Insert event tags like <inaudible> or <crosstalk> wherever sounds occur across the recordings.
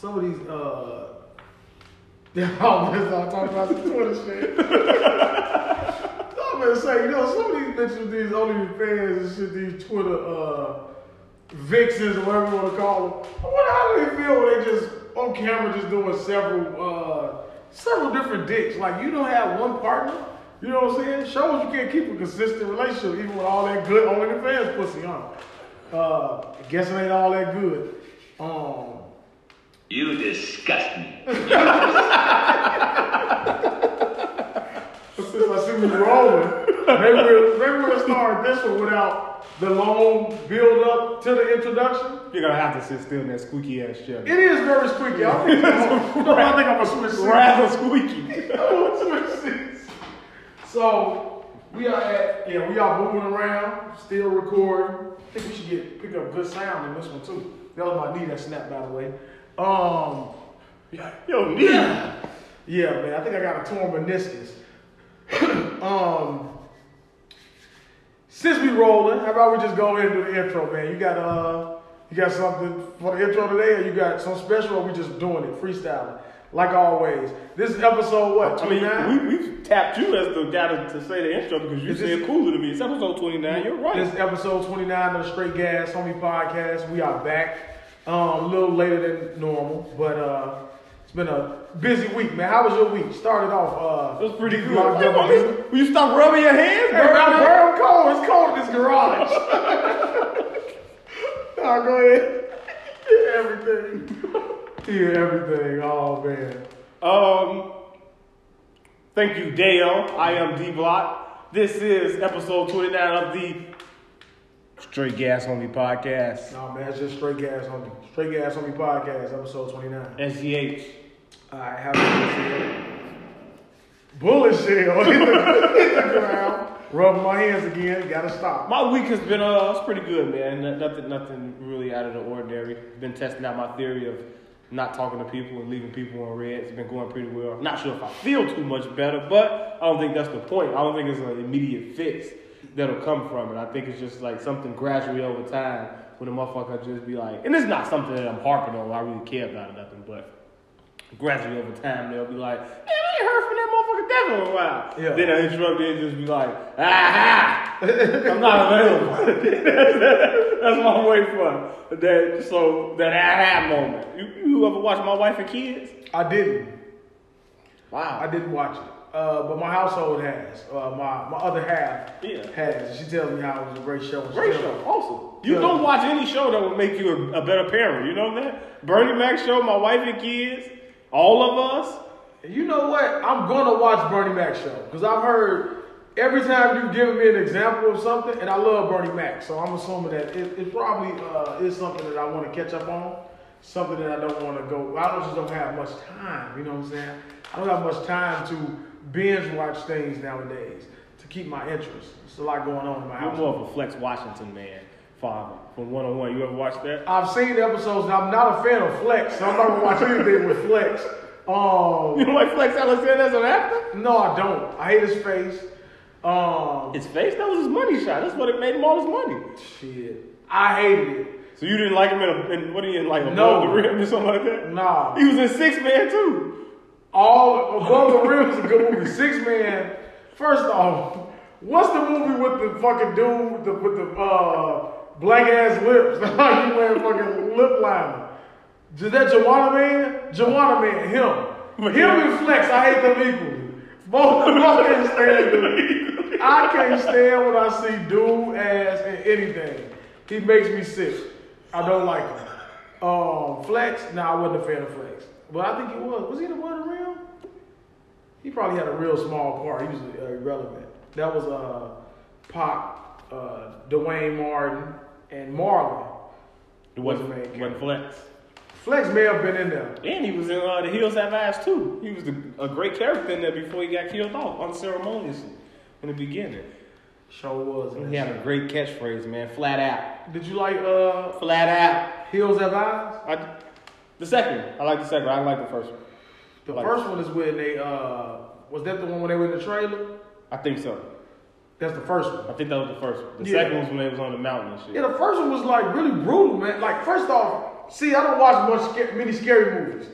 some of these uh oh, let's not talk about the Twitter shit. I'm gonna say, you know, some of these bitches, these OnlyFans and shit, these Twitter uh vixens or whatever you want to call them. I wonder how do they feel when they just on camera just doing several uh several different dicks. Like you don't have one partner. You know what I'm saying? Shows you can't keep a consistent relationship even with all that good OnlyFans pussy on. Uh, I guess it ain't all that good. Um, You disgust me. <laughs> since I see we rolling, maybe we'll, maybe we'll start this one without the long build up to the introduction. You're gonna have to sit still in that squeaky ass chair. It is very squeaky. I think I'm, no, <laughs> I think I'm gonna switch seats. <laughs> Rather squeaky. I'm switch seats. So we are at yeah, we are moving around, still recording. I think we should get pick up good sound in this one too. That was my knee that snapped by the way. Um Yo, knee. yeah, man, I think I got a torn meniscus. <clears throat> um since we rolling, how about we just go ahead and do the intro, man? You got uh you got something for the intro today or you got some special or we just doing it, freestyling? Like always. This is episode what, I mean, 29? we, we've tapped you as the guy to, to say the intro because you Is this- said cooler to me. It's episode 29. You're right. This is episode 29 of the Straight Gas Homie Podcast. We are back. Um, a little later than normal, but uh, it's been a busy week, man. How was your week? Started off. Uh, It was pretty good. locked Wait, up. Will you stop rubbing your hands, Hey, bro? man, bro, I'm cold. It's cold in this garage. <laughs> <laughs> nah, go ahead. Hear everything. Hear everything. Oh man. Um, thank you, Dale. I am D Block. This is episode 29 of the Straight Gas Homie Podcast. Nah, man, it's just Straight Gas Homie. Straight Gas Homie Podcast, episode 29. SGH. Alright, have a bullet shell. Bullet shell. hit, the, hit the <laughs> ground. Rub my hands again. Gotta stop. My week has been uh, it's pretty good, man. No- Nothing, nothing really out of the ordinary. Been testing out my theory of not talking to people and leaving people on red. It's been going pretty well. Not sure if I feel too much better, but I don't think that's the point. I don't think it's an immediate fix that'll come from it. I think it's just like something gradually over time when a motherfucker just be like, and it's not something that I'm harping on. I really care about or nothing, but gradually over time they'll be like, man, I ain't heard from that motherfucker Devin in a while. Yeah. Then I interrupt and just be like, aha, I'm not available. <laughs> That's what I'm waiting for. That so that aha moment. You, you ever watch My Wife and Kids? I didn't. Wow. I didn't watch it. Uh, but my household has. Uh, my my other half Yeah. has. She tells me how it was a great show. Great show, me- awesome. You Yeah. don't watch any show that would make you a, a better parent. You know that? Bernie Mac show, My Wife and Kids, all of us. You know what? I'm gonna watch Bernie Mac show because I've heard every time you've given me an example of something, and I love Bernie Mac, so I'm assuming that it, it probably uh, is something that I want to catch up on, something that I don't want to go. I just don't have much time. You know what I'm saying? I don't have much time to binge watch things nowadays to keep my interest. There's a lot going on in my house. more of a Flex Washington man, father from One on One. You ever watched that? I've seen the episodes, and I'm not a fan of Flex, so I'm not gonna watch anything with Flex. Um, You don't like Flex Alexander as an actor? no, I don't. I hate his face. Um, His face? That was his money shot. That's what it made him all his money. shit, I hated it. So you didn't like him in, a, in what are you in, like above No. the rim or something like that? Nah, He was in Six Man too. All above the rim is a good movie. Six Man. First off, what's the movie with the fucking dude with the, with the uh, black ass lips? Like <laughs> he wearing fucking lip liner. Is that Juwanna Mann? Juwanna Mann, him. Him and Flex, I hate them equally. Both of them <laughs> can't stand. <laughs> I can't stand when I see dude ass in anything. He makes me sick. I don't like him. Um, Flex, nah, I wasn't a fan of Flex. But I think he was. Was he the one real? He probably had a real small part. He was uh, irrelevant. That was uh, Pop, uh, Dwayne Martin, and Marlon. It Was the wasn't, main wasn't Flex. Flex may have been in there. And he was in uh, The Hills Have Eyes too. He was the, a great character in there before he got killed off unceremoniously in the beginning. Sure was. in He had a great catchphrase, man. Flat out. Did you like uh, Flat out. Hills Have Eyes? I, the second. I like the second. I like the first one. The Like- first one is when they uh, was that the one when they were in the trailer? I think so. That's the first one. I think that was the first one. The Yeah. second one was when they was on the mountain and shit. Yeah, the first one was like really brutal, man. Like first off, see, I don't watch much sca- many scary movies.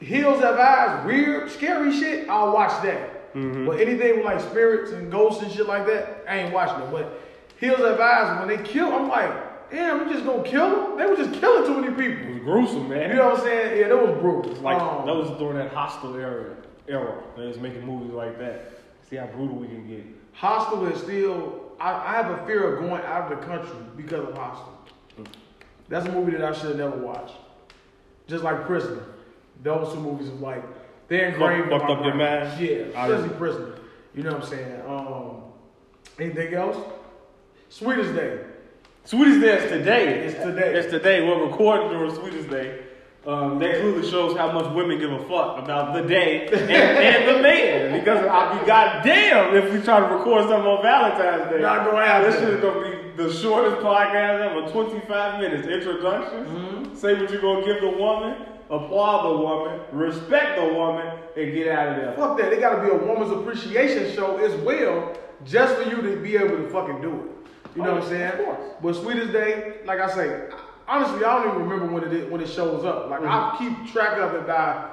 Hills Have Eyes, weird, scary shit. I'll watch that. Mm-hmm. But anything with like spirits and ghosts and shit like that, I ain't watching it. But Hills Have Eyes, when they kill, I'm like, damn, we just gonna kill them? They were just killing too many people. It was gruesome, man. You know what I'm saying? Yeah, that was brutal. Like Um, that was during that Hostel era. Era. They was making movies like that. See how brutal we can get. Hostel is still. I, I have a fear of going out of the country because of Hostel. That's a movie that I should have never watched. Just like Prisoner. Those two movies are like they're engraved. fucked up your mind? Yeah, especially Prisoner. You know what I'm saying? Um, anything else? Sweetest Day. Sweetest Day is today. It's today. It's today. We're recording during Sweetest Day. Um, that clearly shows how much women give a fuck about the day and, and the man. Because I'll be goddamn if we try to record something on Valentine's Day. Not gonna happen. This shit is gonna be the shortest podcast ever. 25 minutes. Introductions. Mm-hmm. Say what you're gonna give the woman. Applaud the woman. Respect the woman. And get out of there. Fuck that. They gotta be a woman's appreciation show as well, just for you to be able to fucking do it. You know Oh, what I'm oh, saying? of course. But Sweetest Day, like I say, honestly, I don't even remember when it when it shows up. Like I mm-hmm. keep track of it by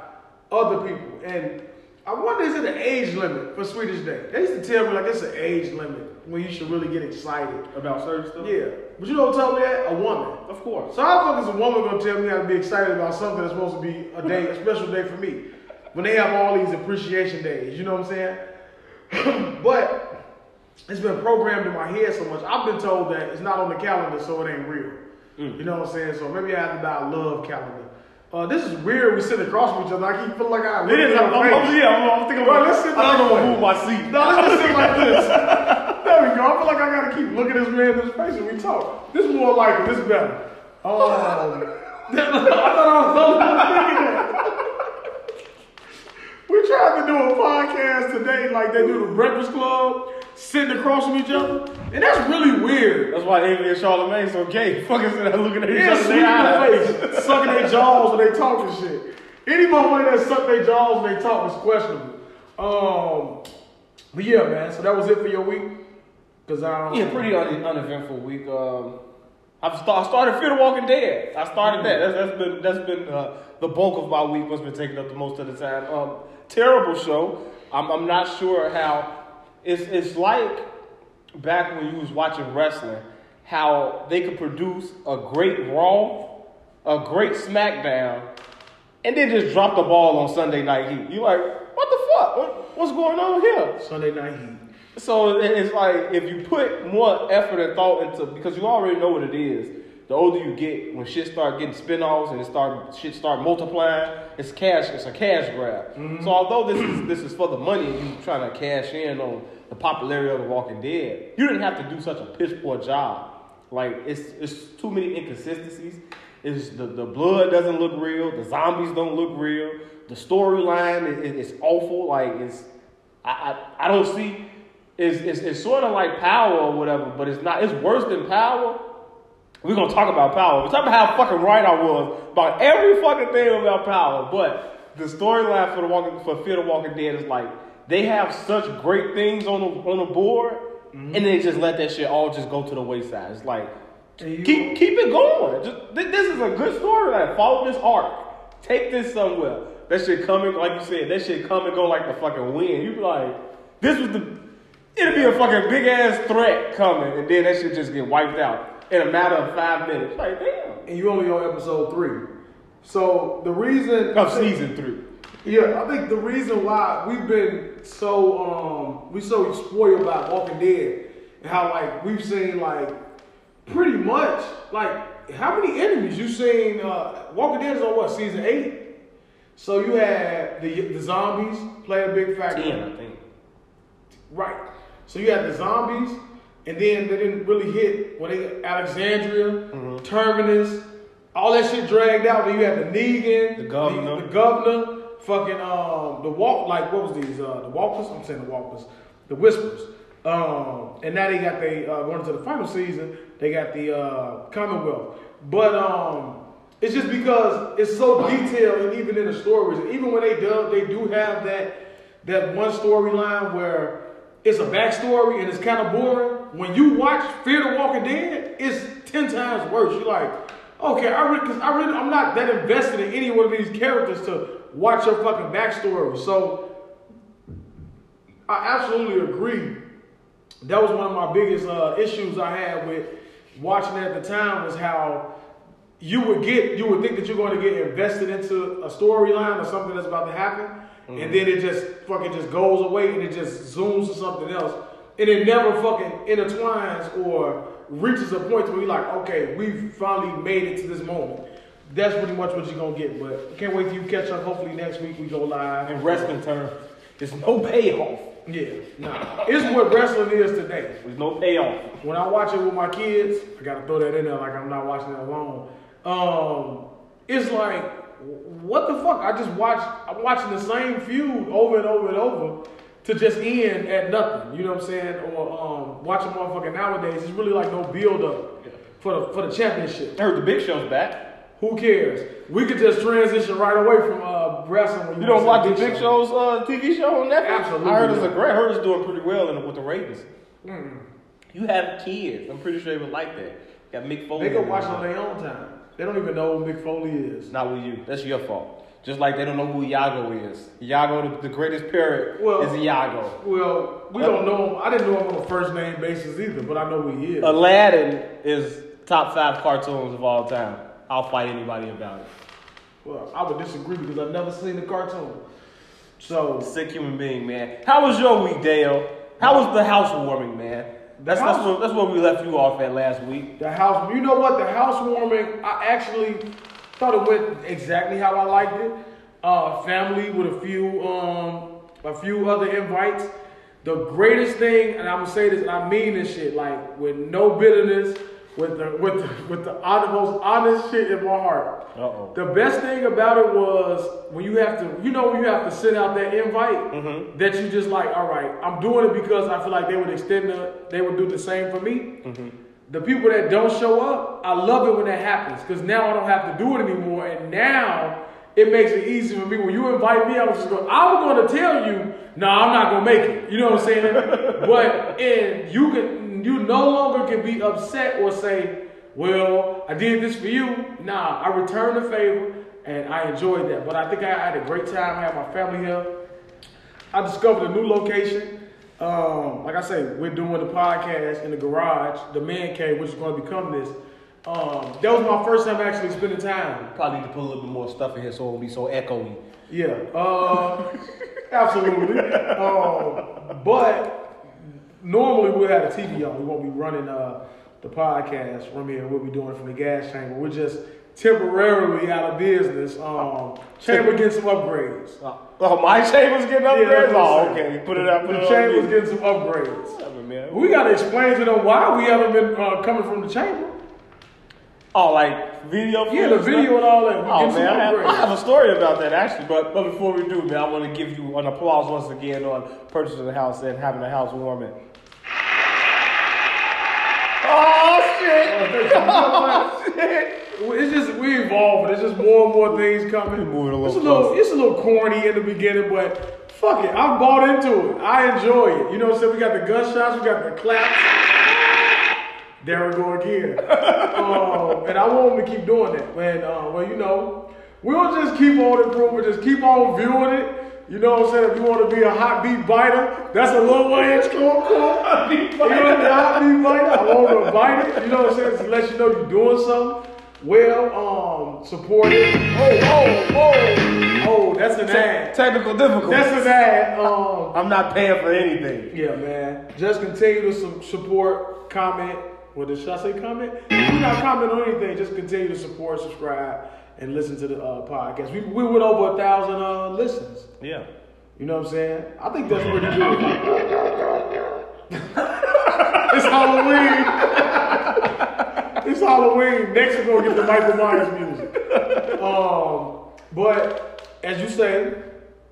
other people, and I wonder is it an age limit for Sweetest Day? They used to tell me like it's an age limit when you should really get excited. About certain stuff? Yeah, but you know what told me that? A woman. Of course. So how the fuck is a woman gonna tell me how to be excited about something that's supposed to be a day, a special day for me? When they have all these appreciation days, you know what I'm saying? <clears throat> but it's been programmed in my head so much. I've been told that it's not on the calendar, so it ain't real. You know what I'm saying? So maybe I have to buy a love calendar. Uh, this is weird. We sit across from each other. I keep feeling like I. It is. I'm, I'm, I'm, yeah, I'm, I'm thinking Well, let's sit I don't know way. move my seat. No, let's just sit like <laughs> this. There we go. I feel like I gotta keep looking this man in his face when we talk. This is more like it. This is better. Um, <laughs> I thought I was thinking that. We tried to do a podcast today, like they do the Breakfast Club, sitting across from each other, and that's really weird. That's why Amy and Charlamagne so gay. <laughs> Fucking sitting there looking at each Yeah, other. in in the the face, sucking their jaws when they talking shit. Any motherfucker that suck their jaws when they talk is questionable. Um, but yeah, man. So that was it for your week. Cause I Yeah, pretty un- uneventful week. Um, I've start, I started Fear the Walking Dead. I started that. That's, that's been that's been uh, the bulk of my week. What's been taking up the most of the time. Um, terrible show. I'm, I'm not sure how. It's it's like back when you was watching wrestling, how they could produce a great Raw, a great SmackDown, and then just drop the ball on Sunday Night Heat. You like, what the fuck? What, what's going on here? Sunday night heat. So it's like if you put more effort and thought into because you already know what it is. The older you get, when shit start getting spin-offs and it start shit start multiplying, it's cash. It's a cash grab. Mm-hmm. So although this is this is for the money, you trying to cash in on the popularity of The Walking Dead. You didn't have to do such a piss poor job. Like it's it's too many inconsistencies. It's the, the blood doesn't look real. The zombies don't look real. The storyline is, is awful. Like it's I, I, I don't see it's, it's, it's sort of like power or whatever, but it's not it's worse than power. We're gonna talk about power. We're talking about how fucking right I was about every fucking thing about power. But the storyline for the walking for Fear the Walking Dead is like they have such great things on the on the board, mm-hmm. and they just let that shit all just go to the wayside. It's like keep keep it going. Just thi- this is a good storyline. Follow this arc. Take this somewhere. That shit coming, like you said, that shit come and go like the fucking wind. You be like, this was the, it'll be a fucking big ass threat coming, and then that shit just get wiped out in a matter of five minutes. Like, damn. And you only on episode three. So the reason Of season three. Yeah, I think the reason why we've been so um we so spoiled by Walking Dead and how like we've seen like pretty much like how many enemies you seen uh Walking Dead is on what season eight? So you had the the zombies play a big factor. Ten, I think. Right. So you had the zombies, and then they didn't really hit when they Alexandria, Terminus, all that shit dragged out. Then you had the Negan, The governor. the, the governor, fucking um the walk like what was these uh the walkers? I'm saying the walkers, the whispers. Um and now they got they uh going into the final season, they got the uh Commonwealth. But um it's just because it's so detailed and even in the stories, even when they do they do have that that one storyline where it's a backstory and it's kind of boring. When you watch Fear the Walking Dead, it's ten times worse. You're like, okay, I really, cause I really, I'm not that invested in any one of these characters to watch your fucking backstory. So I absolutely agree. That was one of my biggest uh, issues I had with watching it at the time was how you would get, you would think that you're going to get invested into a storyline or something that's about to happen, and then it just fucking just goes away and it just zooms to something else, and it never fucking intertwines or reaches a point where you're like, okay, we've finally made it to this moment. That's pretty much what you're gonna get, but can't wait till you catch up. Hopefully next week we go live. In wrestling terms, there's no payoff. Yeah, nah. It's what wrestling is today. There's no payoff. When I watch it with my kids, I gotta throw that in there like I'm not watching it alone. Um, it's like, what the fuck? I just watch. I'm watching the same feud over and over and over to just end at nothing. You know what I'm saying? Or um, watching motherfucker nowadays, it's really like no build up for the for the championship. I heard the Big Show's back. Who cares? We could just transition right away from uh, wrestling. When You don't watch the Big Show's uh, TV show on Netflix? Absolutely I heard it's a great. I heard it's doing pretty well in, with the ratings. Mm. You have kids. I'm pretty sure they would like that. Got Mick Foley. They can watch it on their own time. They don't even know who Mick Foley is. Not with you. That's your fault. Just like they don't know who Iago is. Iago, the, the greatest parrot, Well- is Iago. Well, we uh, don't know him. I didn't know him on a first name basis either, but I know who he is. Aladdin is top five cartoons of all time. I'll fight anybody about it. Well, I would disagree because I've never seen the cartoon. So Sick human being, man. How was your week, Dale? How was the housewarming, man? That's that's house- what that's what we left you off at last week. the house, you know what? The housewarming, I actually thought it went exactly how I liked it. Uh, family with a few, um, a few other invites. The greatest thing, and I'm gonna say this, and I mean this shit, like with no bitterness, with the with the, with the hon- most honest shit in my heart. Uh-oh. The best thing about it was when you have to, you know, when you have to send out that invite, that you just like, all right, I'm doing it because I feel like they would extend the, they would do the same for me. The people that don't show up, I love it when that happens because now I don't have to do it anymore, and now it makes it easy for me. When you invite me, I was just going, I was going to tell you, no, I'm not gonna make it. You know what I'm saying? but and you can, you no longer can be upset or say, well, I did this for you. Nah, I returned the favor and I enjoyed that. But I think I had a great time. I had my family here. I discovered a new location. Um, like I say, we're doing the podcast in the garage, the man cave, which is going to become this. Um, that was my first time actually spending time. Probably need to put a little bit more stuff in here so it won't be so echoey. Yeah, uh, absolutely. Um, but normally we'll have a TV on. We won't be running uh, the podcast from here. We'll be doing it from the gas chamber. We're just temporarily out of business. Um, chamber getting some upgrades. Oh, my chamber's getting upgrades? what oh, okay. Put it. Put the it chamber's on. getting some upgrades. We got to explain to them why we haven't been uh, coming from the chamber. Oh, like video? Yeah, the video and all that. Oh man, I have. I have a story about that actually, but but before we do, man, I want to give you an applause once again on purchasing the house and having the house warming. Oh shit! Oh <laughs> shit! It's just we evolving. It's just more and more things coming. a little it's a little, closer. it's a little corny in the beginning, but fuck it, I'm bought into it. I enjoy it. You know what I'm saying? We got the gunshots, we got the claps. There we go again. <laughs> um, and I want them to keep doing that. When, uh, well, you know, we'll just keep on improving, just keep on viewing it. You know what I'm saying? If you want to be a hot beat biter, that's a little way it's cool, <laughs> cool. You want to be a hot beat biter? I want to bite it. You know what I'm saying? To let you know you're doing something. Well, um, support it. Oh, oh, oh, oh, that's an ad. Technical difficulties. That's an ad. Um, I'm not paying for anything. yeah, man. Just continue to su- support, comment. What did should I say? Comment? We're not comment on anything. Just continue to support, subscribe, and listen to the uh, podcast. We we went over a thousand uh, listens. Yeah. You know what I'm saying? I think that's pretty good. <laughs> it's Halloween. It's Halloween. Next we're gonna get the Michael Myers music. Um, but as you say,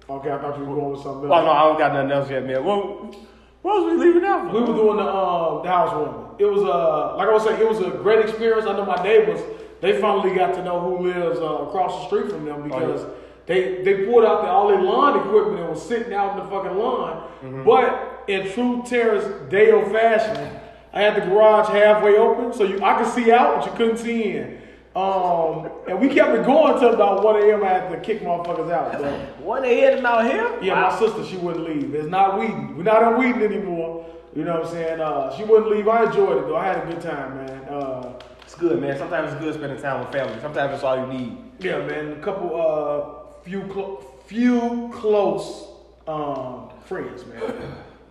okay, I thought you were going with something else. Oh else. no, I don't got nothing else yet, man. What, what was we leaving out for? We were doing the um the housewarming. It was uh like I was saying, it was a great experience. I know my neighbors. They finally got to know who lives uh, across the street from them because they they pulled out the, all their lawn equipment and was sitting out in the fucking lawn. But in true Terrace Dale fashion, I had the garage halfway open, so you I could see out, but you couldn't see in. Um, and we kept it going till about 1 a.m. I had to kick motherfuckers out. But What they hitting out here? yeah, my sister, she wouldn't leave. It's not weeding. We're not on weeding anymore. You know what I'm saying? Uh, she wouldn't leave. I enjoyed it though. I had a good time, man. Uh, It's good, man. Sometimes it's good spending time with family. Sometimes it's all you need. yeah, man. A couple, uh, few, clo- few close um, friends, man.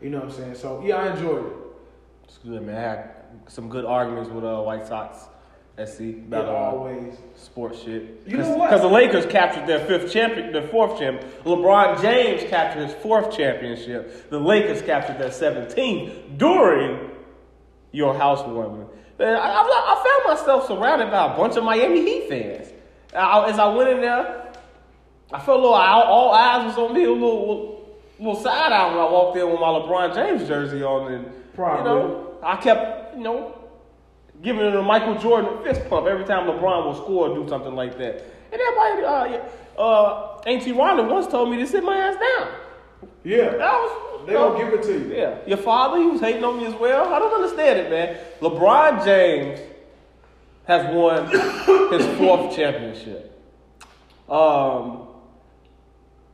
You know what I'm saying? So yeah, I enjoyed it. It's good, man. I had some good arguments with uh, White Sox SC about uh, always. sports shit. You know what? Because the Lakers captured their fifth champion, their fourth champion. LeBron James captured his fourth championship. The Lakers captured their 17th during your housewarming. Man, I, I, I found myself surrounded by a bunch of Miami Heat fans. I, as I went in there, I felt a little all, all eyes was on me, a little, little side eye when I walked in with my LeBron James jersey on, and Probably. you know, I kept, you know, giving it a Michael Jordan fist pump every time LeBron will score or do something like that. And everybody, uh, uh, Auntie Rhonda once told me to sit my ass down. Yeah, That was, they gonna give it to you. yeah. Your father, he was hating on me as well. I don't understand it, man. LeBron James has won <coughs> his fourth championship. Um,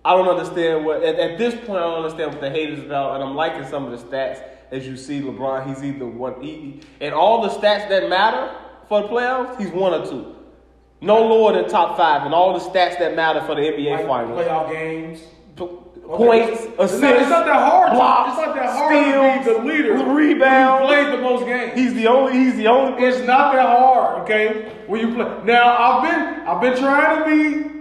I don't understand what at, at this point. I don't understand what the hate is about, and I'm liking some of the stats as you see. LeBron, he's either one, he, and all the stats that matter for the playoffs, he's one or two. No lower than top five, and all the stats that matter for the NBA Like finals. playoff games. Points, It's assists, not, it's not that hard. blocks, it's not that hard steals, to be the leader. When you played the most games. He's the only. He's the only. It's not that hard, okay? When you play. Now I've been I've been trying to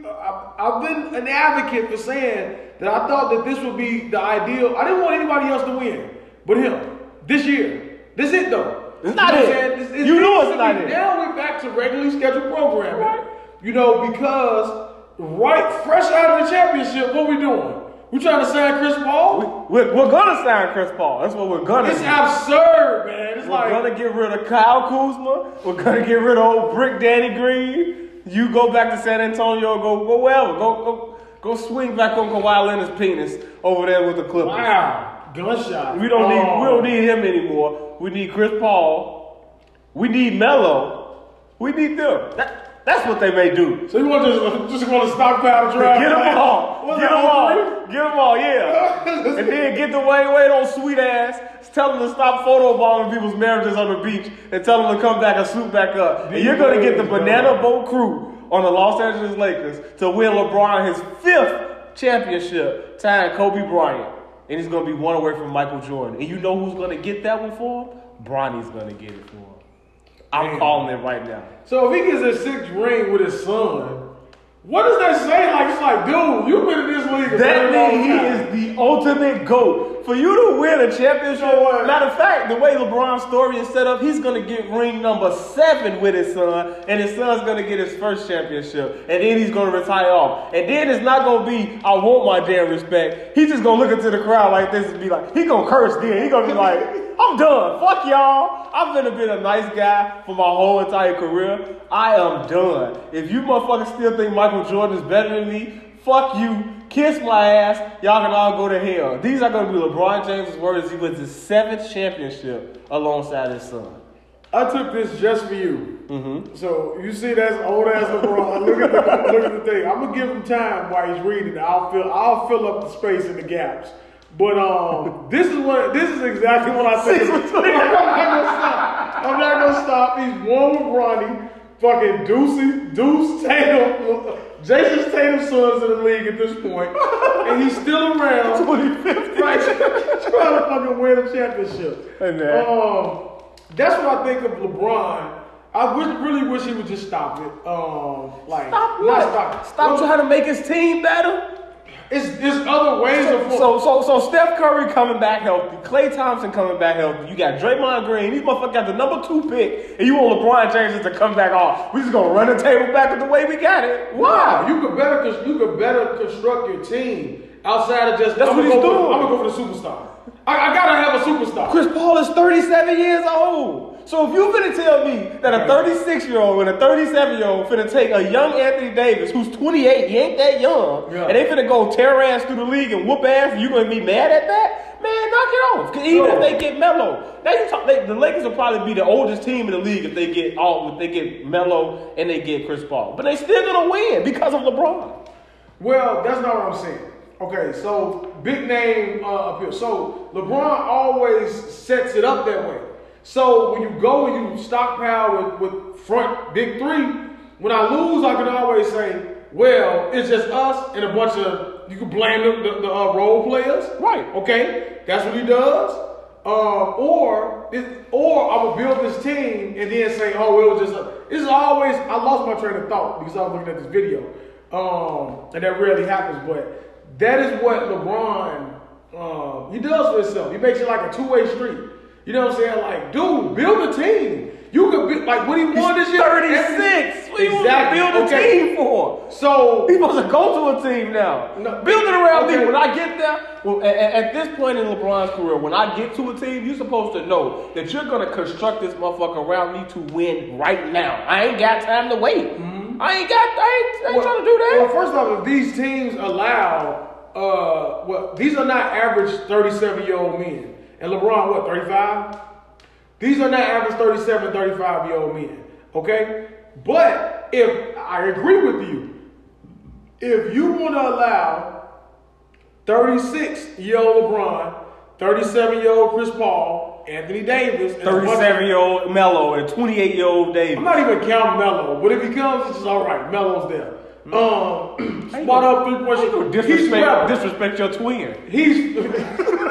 be uh, I've, I've been an advocate for saying that I thought that this would be the ideal. I didn't want anybody else to win, but him this year. This it though. It's not You know it. saying? It's- You know it's not it. Now we're back to regularly scheduled programming. Right. You know because right fresh out of the championship, what we doing? We trying to sign Chris Paul? We're, we're gonna sign Chris Paul. That's what we're gonna It's do. absurd, man. It's We're like gonna get rid of Kyle Kuzma. We're gonna get rid of old Brick Danny Green. You go back to San Antonio. Go go wherever. Go go go swing back on Kawhi Leonard's penis over there with the Clippers. wow, gunshot. We don't need Oh. we don't oh. need him anymore. We need Chris Paul. We need Melo. We need them. That, that's what they may do. So you want to just, just want to stockpile draft? Get them all. What's Get them all. Get them all, yeah. <laughs> and then get the Wayne Wade on sweet ass. Tell them to stop photobombing people's marriages on the beach and tell them to come back and swoop back up. And you're going to get the banana boat crew on the Los Angeles Lakers to win LeBron his fifth championship, tying Kobe Bryant. And he's going to be one away from Michael Jordan. And you know who's going to get that one for him? Bronny's going to get it for him. I'm Damn. calling it right now. So if he gets a sixth ring with his son, what does that say? Like it's like, dude, you've been in this league. That means he time. is the ultimate GOAT. For you to win a championship, You matter of fact, the way LeBron's story is set up, he's gonna get ring number seven with his son, and his son's gonna get his first championship, and then he's gonna retire off. And then it's not gonna be, I want my damn respect. He's just gonna look into the crowd like this and be like, he gonna curse then. He gonna be like, <laughs> I'm done. Fuck y'all. I've been a been a nice guy for my whole entire career. I am done. If you motherfuckers still think Michael Jordan is better than me, fuck you. Kiss my ass. Y'all can all go to hell. These are going to be LeBron James' words. He wins his seventh championship alongside his son. I took this just for you. Mm-hmm. So you see that's old ass LeBron. look at the look at the thing. I'm gonna give him time while he's reading. I'll fill I'll fill up the space and the gaps. But um, this is what this is exactly what I think. Six I'm not gonna stop. I'm not gonna stop. He's one with Bronny, fucking Deucey, Deuce Tatum, Jayson Tatum's sons in the league at this point, and he's still around. <laughs> 2050. Right, <laughs> trying to fucking win a championship. Hey, man. Um, that's what I think of LeBron. I wish, really wish he would just stop it. Um, like Stop not what? stop. Stop trying to make his team better. It's there's other ways of So, so, so Steph Curry coming back healthy, Klay Thompson coming back healthy. You got Draymond Green. These motherfuckers got the number two pick, and you want LeBron James to come back off. We just gonna run the table back the way we got it. Wow, Why? you could better you could better construct your team outside of just. That's I'm what he's go for- doing. I'm gonna go for the superstar. I, I gotta have a superstar. Chris Paul is 37 years old. So if you finna tell me that a 36 year old and a 37 year old finna take a young Anthony Davis who's 28, he ain't that young, Yeah. and they finna go tear ass through the league and whoop ass, you gonna be mad at that? Man, knock it off. 'Cause even if they get Melo, now you talk, they, the Lakers will probably be the oldest team in the league if they get all, if they get Melo and they get Chris Paul. But they still gonna win because of LeBron. Well, that's not what I'm saying. Okay, so big name uh, up here. So LeBron always sets it up that way. So when you go and you stockpile with, with front big three, when I lose, I can always say, well, it's just us and a bunch of you can blame the, the, the uh, role players. Right. Okay, that's what he does. Um, or it, or I will build this team and then say, oh, it was just. A, it's always. I lost my train of thought because I was looking at this video, um, and that rarely happens. But that is what LeBron um, he does for himself. He makes it like a two way street. You know what I'm saying? Like, dude, build a team. You could be like when he won this year. 36. What do you want to Exactly. build a Okay. team for? So He supposed to go to a team now. No. Build it around Okay. me. When I get there, well, at, at- this point in LeBron's career, when I get to a team, you're supposed to know that you're gonna construct this motherfucker around me to win right now. I ain't got time to wait. I ain't got. I ain't, I ain't trying to do that. Well, first off, if these teams allow, uh, well, these are not average 37 year old men. And LeBron, what, 35? These are not average 37, 35 year old men. Okay? But if I agree with you, if you want to allow 36 year old LeBron, 37 year old Chris Paul, Anthony Davis, and a bunch of- 37 year old Melo and 28 year old Davis. I'm not even counting Melo, but if he comes, it's just all right. Melo's there. Um, spot up three point How you gonna shooter. Disrespect, disrespect your twin. He's <laughs>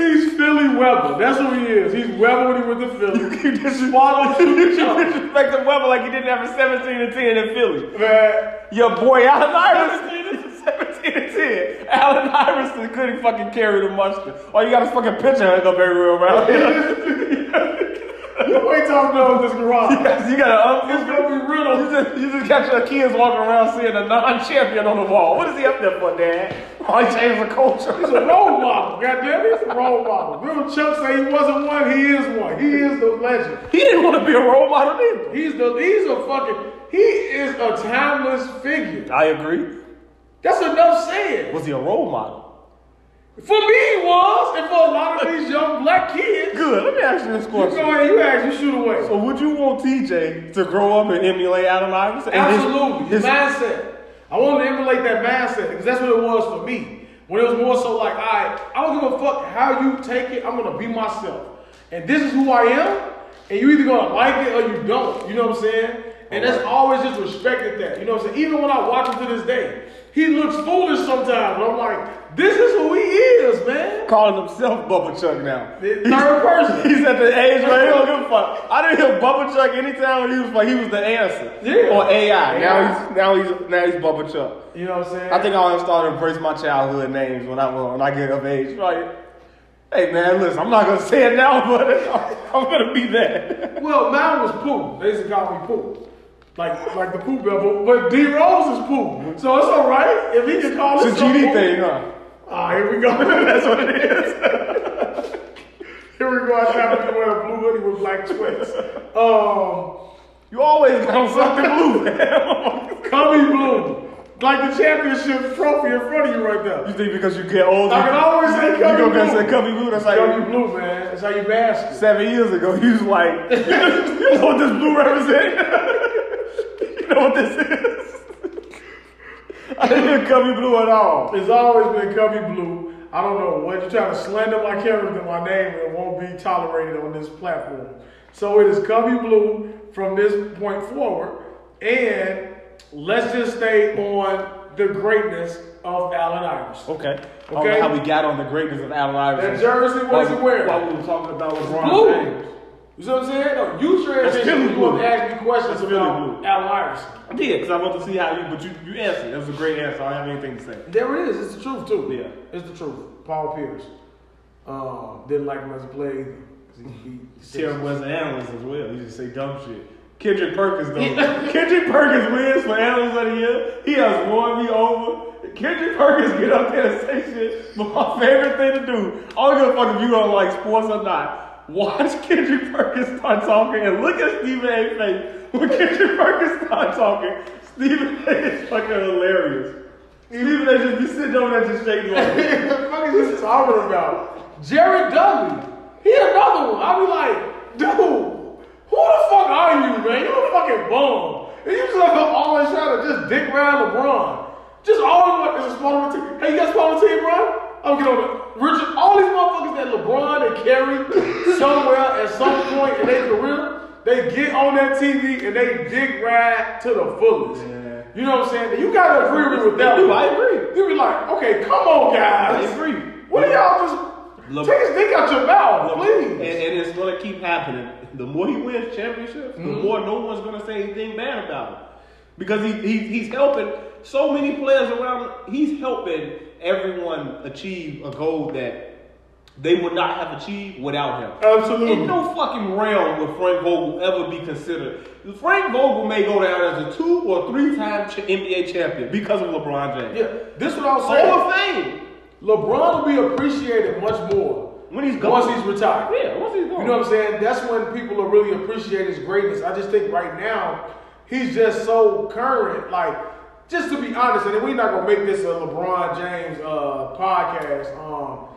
he's Philly Webber. That's who he is. He's Webber when he went to Philly. <laughs> You disrespect <laughs> the Webber like you didn't have a 17 and 10 in Philly. Man, Your boy Allen Iverson, 17 and 10. Allen Iverson couldn't fucking carry the mustard. Or you got his fucking picture hung up everywhere around here. Till I'm done with this garage. <laughs> you got It's gonna be riddled. You just, you just got your kids walking around seeing a non-champion on the wall. What is he up there for, Dad? Oh, he changed the culture. He's a role model. Goddamn, he's a role model. Remember Chuck say he wasn't one, he is one. He is the legend. he didn't want to be a role model either. He's the he's a fucking he is a timeless figure. I agree. That's enough said. Was he a role model? For me, he was, and for a lot of these young black kids. Good. Let me ask you this You question. go ahead, you ask, you shoot away. So would you want TJ to grow up and emulate Allen Iverson? Absolutely, his, his- mindset. I wanted to emulate that mindset because that's what it was for me. When it was more so like, all right, I don't give a fuck how you take it. I'm gonna be myself, and this is who I am. And you either gonna like it or you don't. You know what I'm saying? And that's always just respected that. You know what I'm saying? Even when I watch him to this day, he looks foolish sometimes. I'm like, this is who he is, man. calling himself Bubba Chuck now. The third <laughs> person. He's at the age where he don't give a fuck. I didn't hear Bubba Chuck anytime when he was like he was the answer. Yeah. Or AI. Now he's now he's now he's Bubba Chuck. You know what I'm saying? I think I'll start to embrace my childhood names when I when I get of age. Right. Hey man, listen, I'm not gonna say it now, <laughs> but I'm gonna be that. Well, mine was Pooh. They used to call me Pooh. Like like the Pooh Bevel. But D Rose is Pooh. So it's all right if he can call It's it a GD thing, huh? Ah, here we go. <laughs> That's what it is. here we go. I happened to wear a blue hoodie with black sweats. Um, You always got something blue. Cubby Blue. Like the championship trophy in front of you right there. You think because you get older, I can always say you Cubby gonna Blue. say Cubby Blue? That's how Cubby you. Blue, man. That's how you basket. Seven years ago, he was like, <laughs> you know what this blue represents? <laughs> you know what this is? I didn't hear Cubby Blue at all. It's always been Cubby Blue. I don't know what you're trying to slander my character, my name, and it won't be tolerated on this platform. So it is Cubby Blue from this point forward, and let's just stay on the greatness of Allen Iverson. Okay. I don't Okay. know how we got on the greatness of Allen Iverson. That jersey, what is he While- wearing? While we were talking about LeBron Blue. James. You see what I'm saying? No, you transition. Philly You want blue. to ask me questions That's about blue. Allen Iverson. I did, because I want to see how you, but you, you answered. That was a great answer. I don't have anything to say. There it is. It's the truth too. Yeah. it's the truth. Paul Pierce um, didn't like him as a player either. He, he, Terrible as an analyst as well. You just say dumb shit. Kendrick Perkins though. <laughs> Kendrick Perkins wins for analyst of the year. He has won me over. Kendrick Perkins get up there and say shit, but my favorite thing to do, I don't give a fuck if you don't like sports or not. Watch Kendrick Perkins start talking and look at Stephen A. face. When Kendrick Perkins talking, Stephen A. is fucking hilarious. Stephen A. just be sitting over there just shaking <laughs> what the fuck is this talking about? Jared Dudley. He another one. I be like, dude, who the fuck are you, man? You a fucking bum. And you just like always trying to just dick around LeBron. Just always want is a smaller team. Hey, you got a smaller team, bro? I'm get on it. Richard, all these motherfuckers that LeBron and carry somewhere at some point in their career, they get on that TV and they dick ride to the fullest. Yeah. You know what I'm saying? You gotta agree with with that. I do. I agree. You be like, okay, come on, guys. I agree. What are y'all just Le- take his dick out your mouth, And, please? and it's gonna keep happening. The more he wins championships, the mm-hmm. more no one's gonna say anything bad about him. Because he, he he's helping so many players around. He's helping everyone achieve a goal that they would not have achieved without him. Absolutely. In no fucking realm would Frank Vogel ever be considered. Frank Vogel may go down as a two or three time NBA champion because of LeBron James. yeah, this what I was saying. Hall of Fame. LeBron will be appreciated much more When he's gone. once he's retired. Yeah, once he's gone. You know what I'm saying? That's when people will really appreciate his greatness. I just think right now, he's just so current. Like, just to be honest, and we're not gonna make this a LeBron James uh, podcast. Um,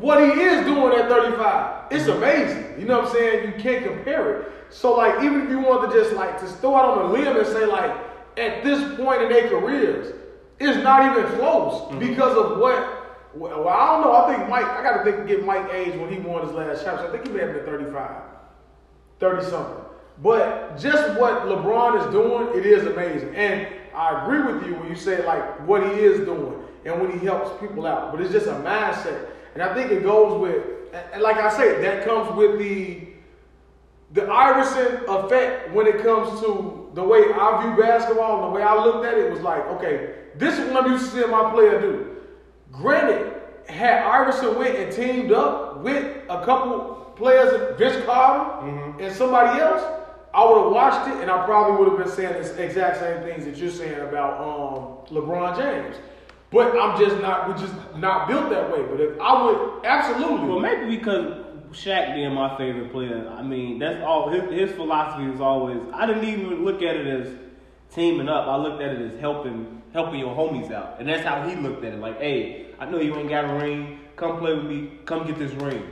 what he is doing at 35, it's amazing. You know what I'm saying? You can't compare it. So, like, even if you want to just like to throw out on a limb and say, like, at this point in their careers, it's not even close because of what. Well, I don't know. I think Mike. I got to think get Mike age when he won his last championship. I think he may have been 35. 30 something. But just what LeBron is doing, it is amazing. And I agree with you when you say like what he is doing and when he helps people out. But it's just a mindset. And I think it goes with, and like I say, that comes with the the Iverson effect when it comes to the way I view basketball and the way I looked at it was like, okay, this is what I'm used to seeing my player do. Granted, had Iverson went and teamed up with a couple players, Vince Carter mm-hmm. and somebody else, I would have watched it and I probably would have been saying the exact same things that you're saying about um, LeBron James. But I'm just not, we're just not built that way. But if I would, absolutely. Well, maybe because Shaq being my favorite player. I mean, that's all. His, his philosophy is always. I didn't even look at it as teaming up. I looked at it as helping helping your homies out, and that's how he looked at it. Like, hey, I know you ain't got a ring. Come play with me. Come get this ring.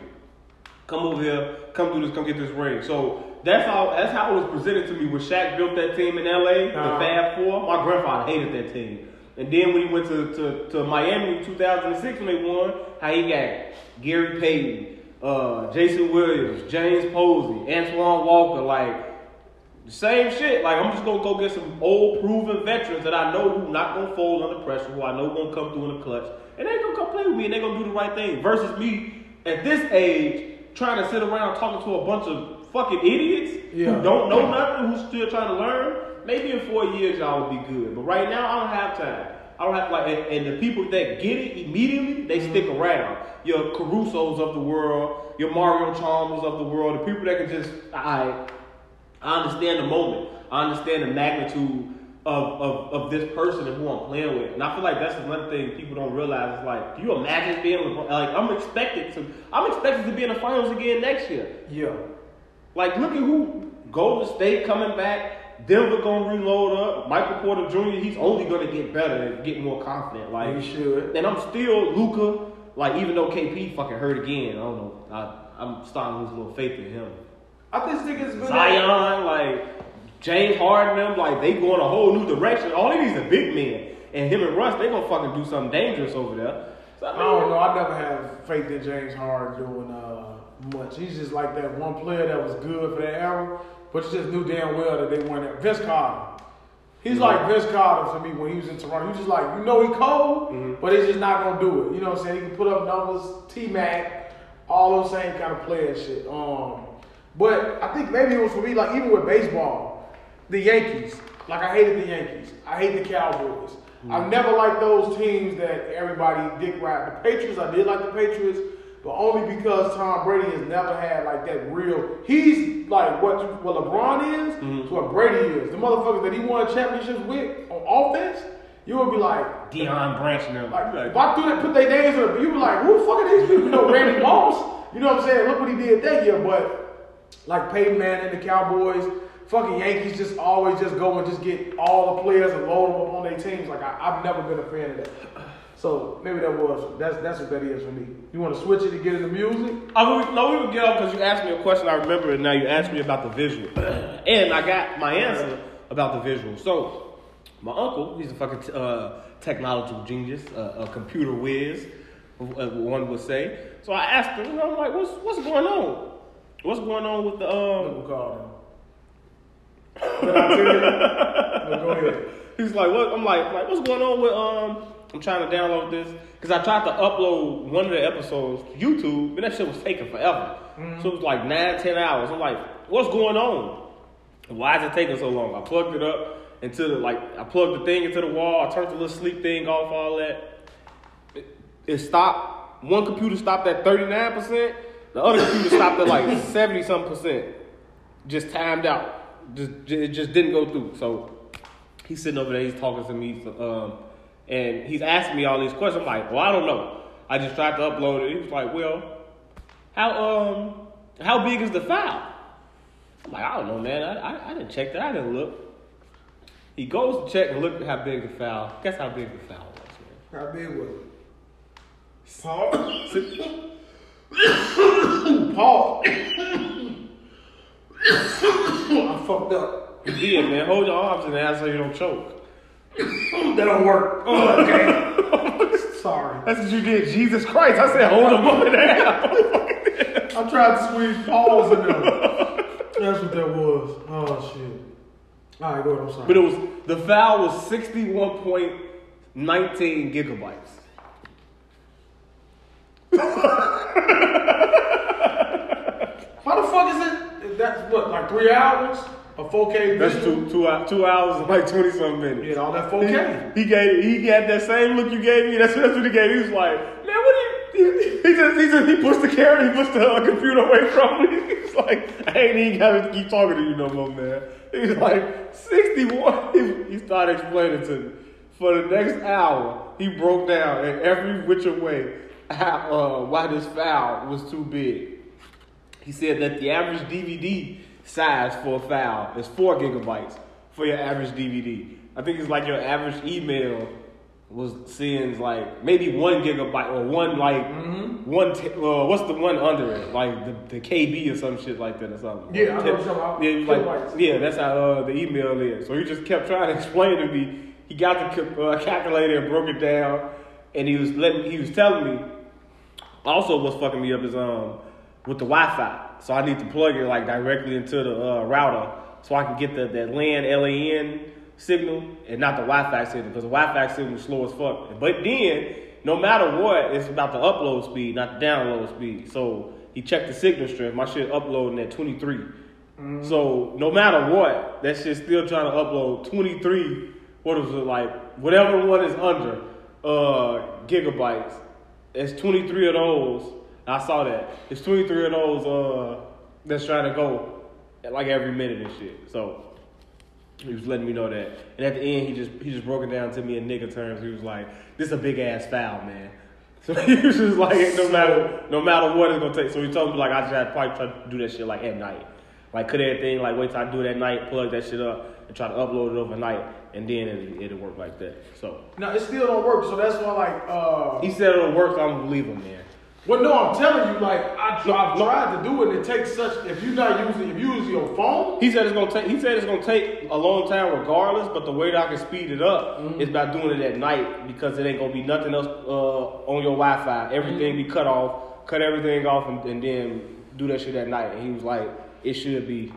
Come over here. Come do this. Come get this ring. So. That's how that's how it was presented to me when Shaq built that team in LA, Uh-huh. the Fab Four. My grandfather hated that team. And then when he went to, to, to Miami in 2006 when they won, how he got Gary Payton, uh, Jason Williams, James Posey, Antoine Walker, like the same shit. Like I'm just gonna go get some old proven veterans that I know who not gonna fold under pressure, who I know gonna come through in the clutch, and they gonna come play with me and they gonna do the right thing. Versus me at this age trying to sit around talking to a bunch of fucking idiots Yeah. who don't know nothing, who's still trying to learn. Maybe in four years y'all will be good, but right now I don't have time. I don't have like, and, and the people that get it immediately, they mm-hmm. stick around. Your Caruso's of the world, your Mario Chalmers of the world, the people that can just, I, I understand the moment. I understand the magnitude of, of, of this person and who I'm playing with. And I feel like that's another thing people don't realize. It's like, you imagine being LeBron? Like, I'm expected to, I'm expected to be in the finals again next year. yeah. Like, look at who Golden State coming back. Denver gonna reload up. Michael Porter Jr. He's only gonna get better and get more confident. Like, He should. and I'm still Luka. Like, even though KP fucking hurt again, I don't know. I, I'm starting to lose a little faith in him. I think this nigga's been Zion, like James Harden, them, like they going a whole new direction. All he needs is a big man, and him and Russ, they gonna fucking do something dangerous over there. So, I, I don't know. I never have faith in James Harden doing uh, much. He's just like that one player that was good for that era, but you just knew damn well that they weren't. Vince Carter. He's like Vince Carter for me when he was in Toronto. He's just like, you know, he cold, but he's just not gonna do it. You know what I'm saying? He can put up numbers, T Mac, all those same kind of player shit. Um, but I think maybe it was for me, like even with baseball, the Yankees. Like I hated the Yankees. I hate the Cowboys. I've never liked those teams that everybody dick ride. The Patriots, I did like the Patriots, but only because Tom Brady has never had like that real. He's like what what LeBron is to mm-hmm. what Brady is. The motherfuckers that he won championships with on offense, you would be like, Deion Branch and them. like, Like, if I threw that, put their names in, you be like, who the fuck are these people? You know, Randy <laughs> Moss. You know what I'm saying? Look what he did that year. But like Peyton Manning, and the Cowboys, fucking Yankees just always just go and just get all the players and load them up on their teams. Like I, I've never been a fan of that. So maybe that was that's that's what that is for me. You want to switch it to get into music? I mean, no, we would get off because you asked me a question. I remember it now. You asked me about the visual, <clears throat> and I got my answer about the visual. So, my uncle, he's a fucking uh, technological genius, uh, a computer whiz, uh, one would say. So I asked him, know, I'm like, what's what's going on? What's going on with the um? We'll call them. Did <laughs> I tell you? No, go ahead. He's like, what? I'm like, like, what's going on with um? I'm trying to download this because I tried to upload one of the episodes to YouTube, and that shit was taking forever. So it was like nine, ten hours. I'm like, what's going on? Why is it taking so long? I plugged it up into the like, I plugged the thing into the wall. I turned the little sleep thing off, all that. It, it stopped. One computer stopped at 39 percent. The other computer stopped at like <laughs> 70 some percent. Just timed out. Just it just didn't go through. So he's sitting over there, he's talking to me, um, and he's asking me all these questions. I'm like, well, I don't know. I just tried to upload it. He was like, well, how um how big is the file? I'm like, I don't know, man. I, I, I didn't check that. I didn't look. He goes to check and look at how big the file. Guess how big the file was, man. How big was it? Paul. Paul. <coughs> I fucked up. You did, man. Hold your arms in the air so you don't choke. That don't work. Oh, okay. <laughs> Sorry. That's what you did. Jesus Christ. I said, hold them up in the air. I tried to squeeze Paul's in there. That's what that was. Oh shit. All right, go ahead. I'm sorry. But it was the file was 61.19 gigabytes. How the fuck is it? That's what, like three hours of 4K That's video? two two hours and like twenty something minutes. Yeah, all that 4K. He, he gave he had that same look you gave me. That's, that's what he gave. Me. He was like, man, what are you? He, he just he just he pushed the camera, he pushed the uh, computer away from me. <laughs> He's like, I ain't even gotta keep talking to you no more, man. He's like sixty one. <laughs> He, he started explaining to me. For the next hour, he broke down in every which way how, uh, why this file was too big. He said that the average DVD size for a file is four gigabytes for your average DVD. I think it's like your average email was seeing like maybe one gigabyte or one like one. T- uh, what's the one under it? Like the, the KB or some shit like that or something. Yeah, I know what you're talking about. Yeah, like, yeah, that's how uh, the email is. So he just kept trying to explain to me. He got the uh, calculator and broke it down, and he was letting. He was telling me also, what's fucking me up is um with the Wi-Fi. So I need to plug it like directly into the uh, router so I can get the that LAN LAN signal and not the Wi-Fi signal because the Wi-Fi signal is slow as fuck. But then, no matter what, it's about the upload speed, not the download speed. So he checked the signal strength. My shit uploading at 23. So no matter what, that shit's still trying to upload 23. What is it like? Whatever one is under uh, gigabytes. It's 23 of those. I saw that. It's 23 of those uh, that's trying to go at like every minute and shit. So he was letting me know that. And at the end, he just he just broke it down to me in nigga terms. He was like, "This is a big ass foul, man." <laughs> So he was just like, no matter no matter what it's gonna take. So he told me like I just had to probably try to do that shit like at night. Like could everything like wait till I do it at night, plug that shit up, and try to upload it overnight, and then it, it'll work like that. So No, it still don't work. So that's why, like, uh, he said it'll work. So I'm gonna believe him, man. Well, no, I'm telling you, like, I, I've tried to do it. and It takes such. If you're not using, if you use your phone, He said it's gonna take. He said it's gonna take a long time regardless. But the way that I can speed it up is by doing it at night because it ain't gonna be nothing else uh, on your Wi-Fi. Everything be cut off. Cut everything off and, and then do that shit at night. And he was like, it should be,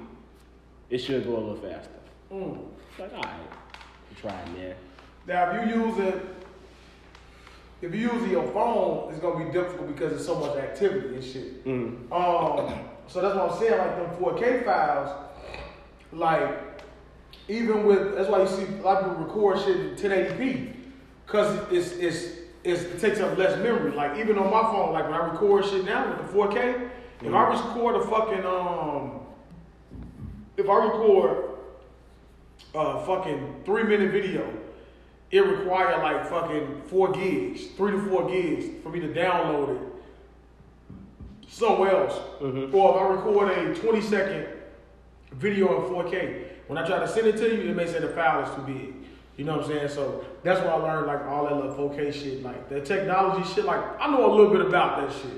it should go a little faster. mm. Like, all right, try it, man. now if you use it, if you using your phone, it's gonna be difficult because there's so much activity and shit. Mm. Um, so that's what I'm saying. Like them 4K files, like even with that's why you see a lot of people record shit in 1080p, cause it's it's, it's it takes up less memory. Like even on my phone, like when I record shit now with the 4K, if I record a fucking um, if I record a fucking three minute video it required like fucking four gigs, three to four gigs for me to download it somewhere else. Mhm. Or if I record a 20 second video in 4K, when I try to send it to you, it may say the file is too big. You know what I'm saying? So that's where I learned like all that little 4K shit, like the technology shit. Like I know a little bit about that shit.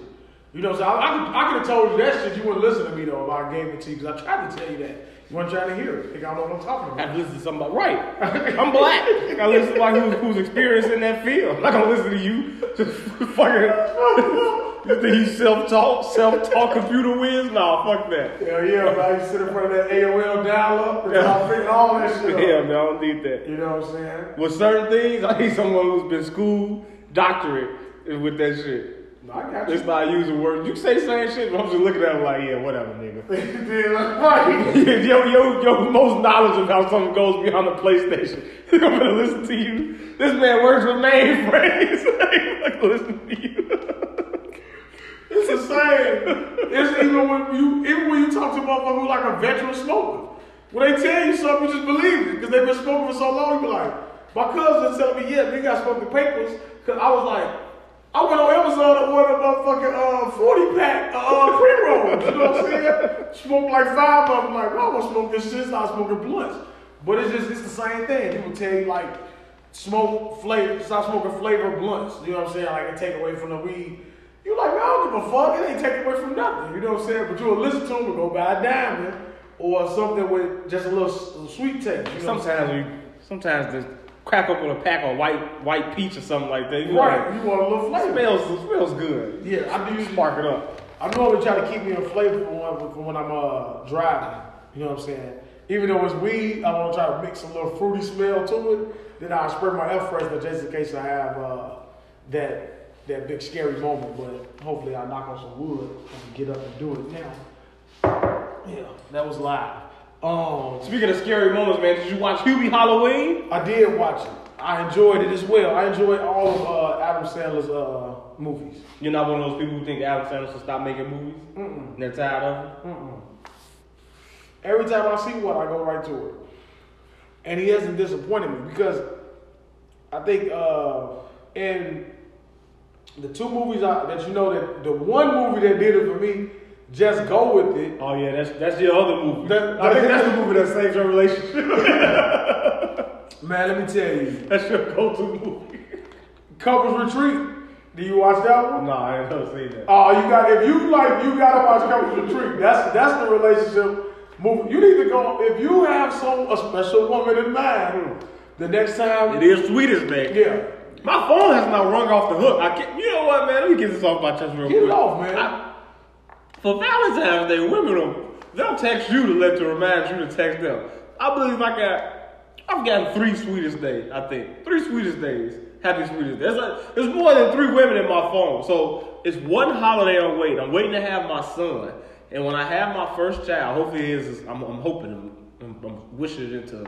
You know what I'm saying? I, I, could, I could have told you that shit. You wouldn't listen to me though if I gave it to you because I tried to tell you that. You weren't to hear it. Think I know what I'm talking I about. have to listen to somebody. Right. I'm black. I listen to somebody who's, who's experienced in that field. I'm not gonna listen to you. <laughs> Just fucking. You think you self-taught, self-taught computer whiz? Nah, fuck that. Hell yeah, bro. You sit in front of that AOL dial-up and I figured all that shit Yeah, man, I don't need that. You know what I'm saying? With certain things, I need someone who's been school doctorate with that shit. I got It's not using words. You can say the same shit, but I'm just looking at him like, yeah, whatever, nigga. Yeah, yo, yo, yo, most knowledge of how something goes beyond the PlayStation. <laughs> I'm gonna listen to you. This man works with mainframes. <laughs> I'm gonna listen to you. <laughs> It's the same. It's even when you even when you talk to a motherfucker who's like a veteran smoker. When they tell you something, you just believe it. Because they've been smoking for so long, you be like, my cousin telling me, yeah, you got smoking papers. Cause I was like, I went on Amazon and ordered a motherfucking uh, 40 pack of uh, pre rolls. You know what I'm saying? Smoked like five of them. Like, well, I'm gonna smoke this shit. Start smoking blunts. But it's just it's the same thing. People tell you like smoke flavor, stop smoking flavor blunts. You know what I'm saying? Like it take away from the weed. You're like, man, I don't give a fuck. It ain't taking away from nothing. You know what I'm saying? But you'll listen to them and go buy a diamond or something with just a little, little sweet taste. You know Sometimes we, sometimes just crack open a pack of white white peach or something like that. You Right. You want a little It flavor. smells, it smells good. Yeah, I do usually Spark it up. I normally try to keep me in flavor for when, for when I'm uh, driving. You know what I'm saying? Even though it's weed, I want to try to mix a little fruity smell to it. Then I spray my air freshener just in case I have uh, that that big scary moment. But hopefully I knock on some wood and get up and do it now. Yeah, that was live. Um, Speaking of scary moments, man, did you watch Hubie Halloween? I did watch it. I enjoyed it as well. I enjoyed all of uh, Adam Sandler's uh, movies. You're not one of those people who think Adam Sandler should stop making movies. Mm-mm. They're tired of it. Mm-mm. Every time I see one, I go right to it. And he hasn't disappointed me because I think uh, in the two movies I, that you know that the one movie that did it for me, just go with it. Oh yeah, that's that's your other movie. That- I think that's the movie that saves your relationship. <laughs> Man, let me tell you, that's your go-to movie. Couples Retreat. Do you watch that one? No, I ain't never seen that. Oh, you got if you like you gotta watch Couples Retreat. That's that's the relationship movie. You need to go if you have some a special woman in mind. Hmm. The next time, It is Sweetest Day. yeah, My phone has not rung off the hook. I can't, you know what, man? Let me get this off my chest real get quick. Get it off, man. I- for Valentine's Day, women will they'll text you to let to remind you to text them. I believe I got I've gotten three sweetest days. I think three sweetest days. Happy sweetest days. There's, like, there's more than three women in my phone. So it's one holiday I'm waiting. I'm waiting to have my son, and when I have my first child, hopefully is. I'm, I'm hoping. I'm, I'm wishing it into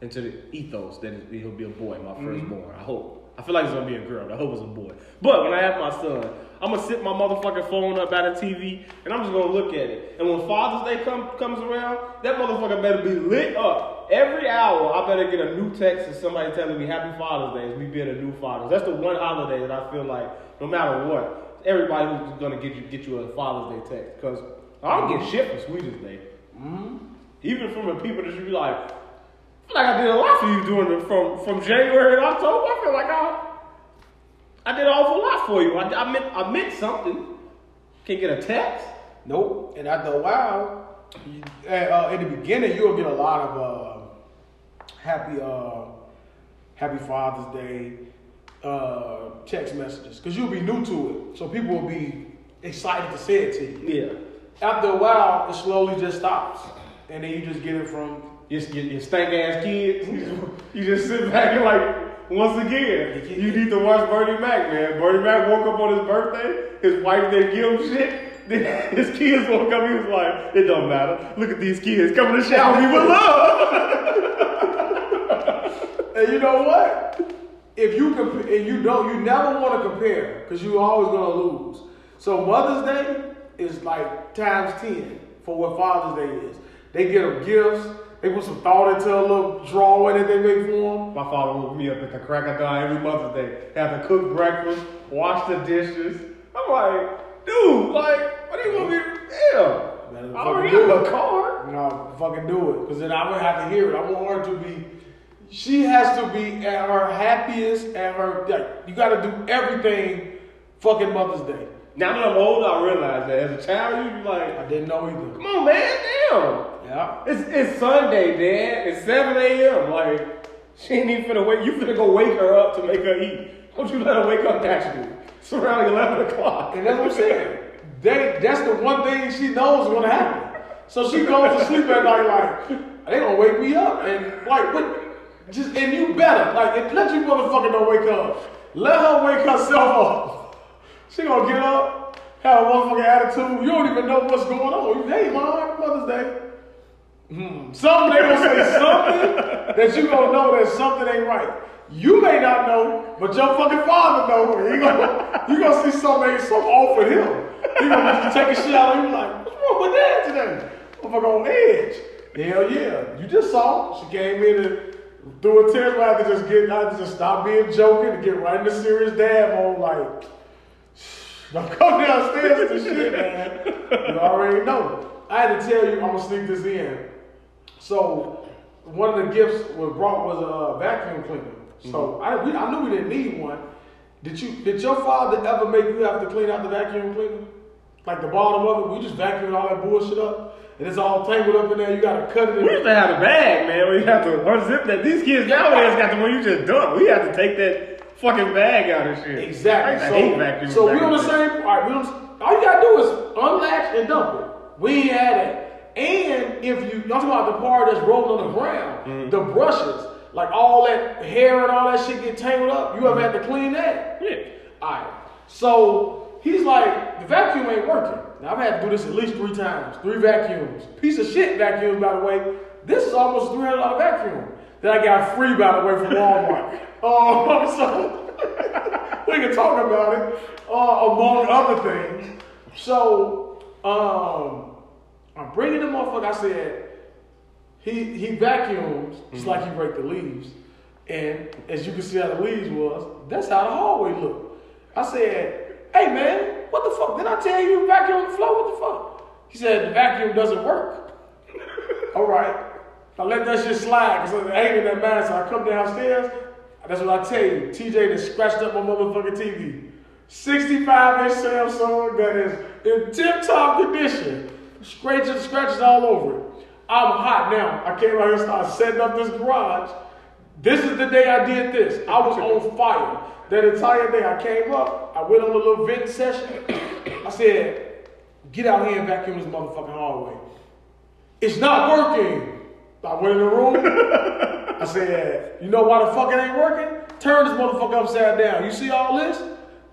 into the ethos that he'll be a boy, my mm-hmm. firstborn. I hope. I feel like it's gonna be a girl. I hope it's a boy. But when I have my son, I'm gonna sit my motherfucking phone up at the TV and I'm just gonna look at it. And when Father's Day come, comes around, that motherfucker better be lit up. Every hour, I better get a new text of somebody telling me Happy Father's Day as me being a new father. That's the one holiday that I feel like, no matter what, everybody who's gonna get you get you a Father's Day text. Cause I don't get shit for Sweetest Day. Mm-hmm. Even from the people that you be like, like I did a lot for you during the from from January to October. I feel like I I did an awful lot for you. I, I meant I meant something. Can't get a text. Nope. And after a while, you, uh, in the beginning, you'll get a lot of uh, happy, uh, happy Father's Day uh, text messages because you'll be new to it, so people will be excited to say it to you. Yeah. After a while, it slowly just stops, and then you just get it from. You, you, you stank ass kids. You <laughs> just, you just sit back and like, once again, you need to watch Bernie Mac, man. Bernie Mac woke up on his birthday. His wife didn't give him shit. <laughs> Then his kids woke up. He was like, it don't matter. Look at these kids coming to shower me with love. <laughs> And you know what? If you comp- and you don't, you never want to compare because you're always gonna lose. So Mother's Day is like times ten for what Father's Day is. They get them gifts. They put some thought into a little drawing that they make for them. My father woke me up at the crack of dawn every Mother's Day. Have to cook breakfast, wash the dishes. I'm like, dude, like, what do you want me to. Better I already do have a car. No, fucking do it. Because then I'm going to have to hear it. I want her to be, she has to be at her happiest, at her, like, you got to do everything fucking Mother's Day. Now that I'm old, I realize that as a child, you'd be like, I didn't know either. come on, man, damn. Yeah. It's, it's Sunday, Dad. It's 7 a.m. Like, she ain't even finna wake. You finna go wake her up to make her eat. Don't you let her wake up naturally. It's around 11 o'clock. And that's what I'm saying. They, that's the one thing she knows is gonna happen. So she goes to sleep at night like, they gonna wake me up. And like, what? Just and you better like, let you motherfucker don't wake up. Let her wake herself up. She gonna get up, have a motherfucking attitude. You don't even know what's going on. Hey, mom, Mother's Day. Hmm. Something they gonna say something <laughs> that you gonna know that something ain't right. You may not know, but your fucking father know. You gonna you gonna see something ain't something off with him. He gonna take a and you like, what's wrong with dad today? Motherfucker on edge. Hell yeah. You just saw she came in and threw a tear. I had to just get I had to just stop being joking and get right into serious dad mode like don't come downstairs to <laughs> shit, man. You already know. I had to tell you, I'm gonna sneak this in. So one of the gifts was brought was a vacuum cleaner. So mm-hmm. I we, I knew we didn't need one. Did you did your father ever make you have to clean out the vacuum cleaner? Like the bottom of it, we just vacuumed all that bullshit up, and it's all tangled up in there. You gotta cut it. We used to have a bag, man, We have to unzip that. These kids nowadays got the one you just dump. We have to take that fucking bag out of shit. Exactly. I hate vacuuming So, so we on the same. All right, we on. All you gotta do is unlatch and dump it. We ain't had that. And if you, y'all talking about the part that's rolled on the ground, Mm-hmm. the brushes, like all that hair and all that shit get tangled up. You ever had to clean that? Yeah. All right. So he's like, the vacuum ain't working. Now I've had to do this at least three times, three vacuums. Piece of shit vacuums, by the way. This is almost a three hundred dollar vacuum that I got free, by the way, from Walmart. <laughs> Um, so <laughs> we can talk about it, uh, among other things. So um, I'm bringing the motherfucker. I said he he vacuums just like he raked the leaves, and as you can see how the leaves was, that's how the hallway looked. I said, "Hey man, what the fuck? Did I tell you vacuum the floor? What the fuck?" He said, "The vacuum doesn't work." <laughs> All right, I let that shit slide because I ain't in that man. So I come downstairs. That's what I tell you. TJ just scratched up my motherfucking TV. 65 inch Samsung that is in tip top condition. Scratches, and scratches all over it. I'm hot now. I came out here and started setting up this garage. This is the day I did this. I was on fire. That entire day I came up, I went on a little vent session. I said, get out here and vacuum this motherfucking hallway. It's not working. I went in the room. I said, you know why the fuck it ain't working? Turn this motherfucker upside down. You see all this?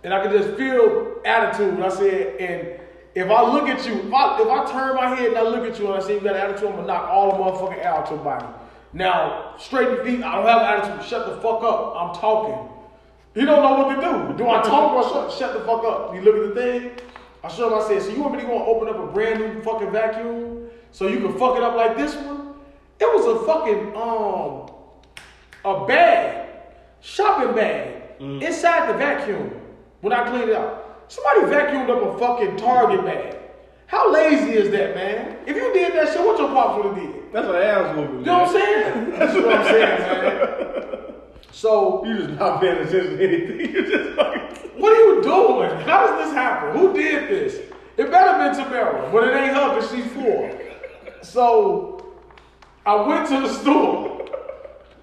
And I could just feel attitude. And I said, and if I look at you, if I, if I turn my head and I look at you and I see you got an attitude, I'm gonna knock all the motherfucking out your body. Now, straighten your feet. I don't have an attitude. Shut the fuck up. I'm talking. He don't know what to do. Do I talk or shut, shut the fuck up? You look at the thing. I showed him. I said, so you want me to go open up a brand new fucking vacuum so you can fuck it up like this one? It was a fucking um a bag, shopping bag inside the vacuum when I cleaned it out. Somebody vacuumed up a fucking Target bag. How lazy is that, man? If you did that shit, what your pops would have did? That's what ass whooping. You know what I'm saying? <laughs> That's what I'm saying, man. So, You just not paying attention to anything. <laughs> You're just fucking. what are you doing? How does this happen? Who did this? It better have been Tamara, but it ain't her because she's four. So, I went to the store.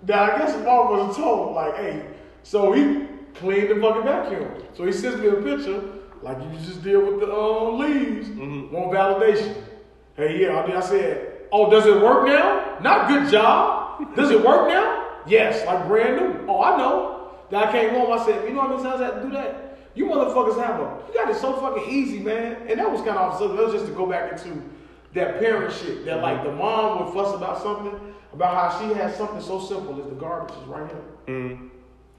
Now, I guess mom was told, like, hey, so he cleaned the fucking vacuum. So he sends me a picture, like you just did with the uh, leaves, want validation. Hey, yeah, I, did. I said, oh, does it work now? Not good job. Does it work now? Yes, like brand new. Oh, I know. Then I came home, I said, you know how many times I had to do that? You motherfuckers have a, you got it so fucking easy, man. And that was kind of absurd. That was just to go back into that parent shit. That mm-hmm. like the mom would fuss about something, about how she has something so simple as the garbage is right here. Mm-hmm.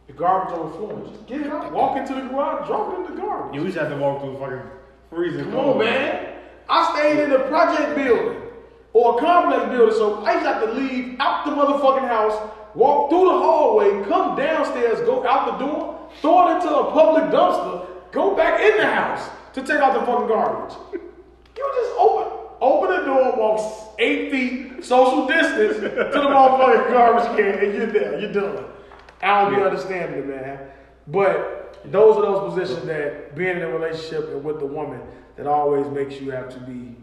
The garbage on overflowing. Just get it out. Walk into the garage, drop it in the garbage. You just have to walk through the fucking freezing Come cold. on, man. I stayed in the project building or a complex building. So I just to have to leave out the motherfucking house, walk through the hallway, come downstairs, go out the door, throw it into a public dumpster, go back in the house to take out the fucking garbage. You just open open the door, walk eight feet, social distance to the motherfucking garbage can, and you're there. You're done. I don't be understanding it, man. But those are those positions that being in a relationship and with the woman that always makes you have to be.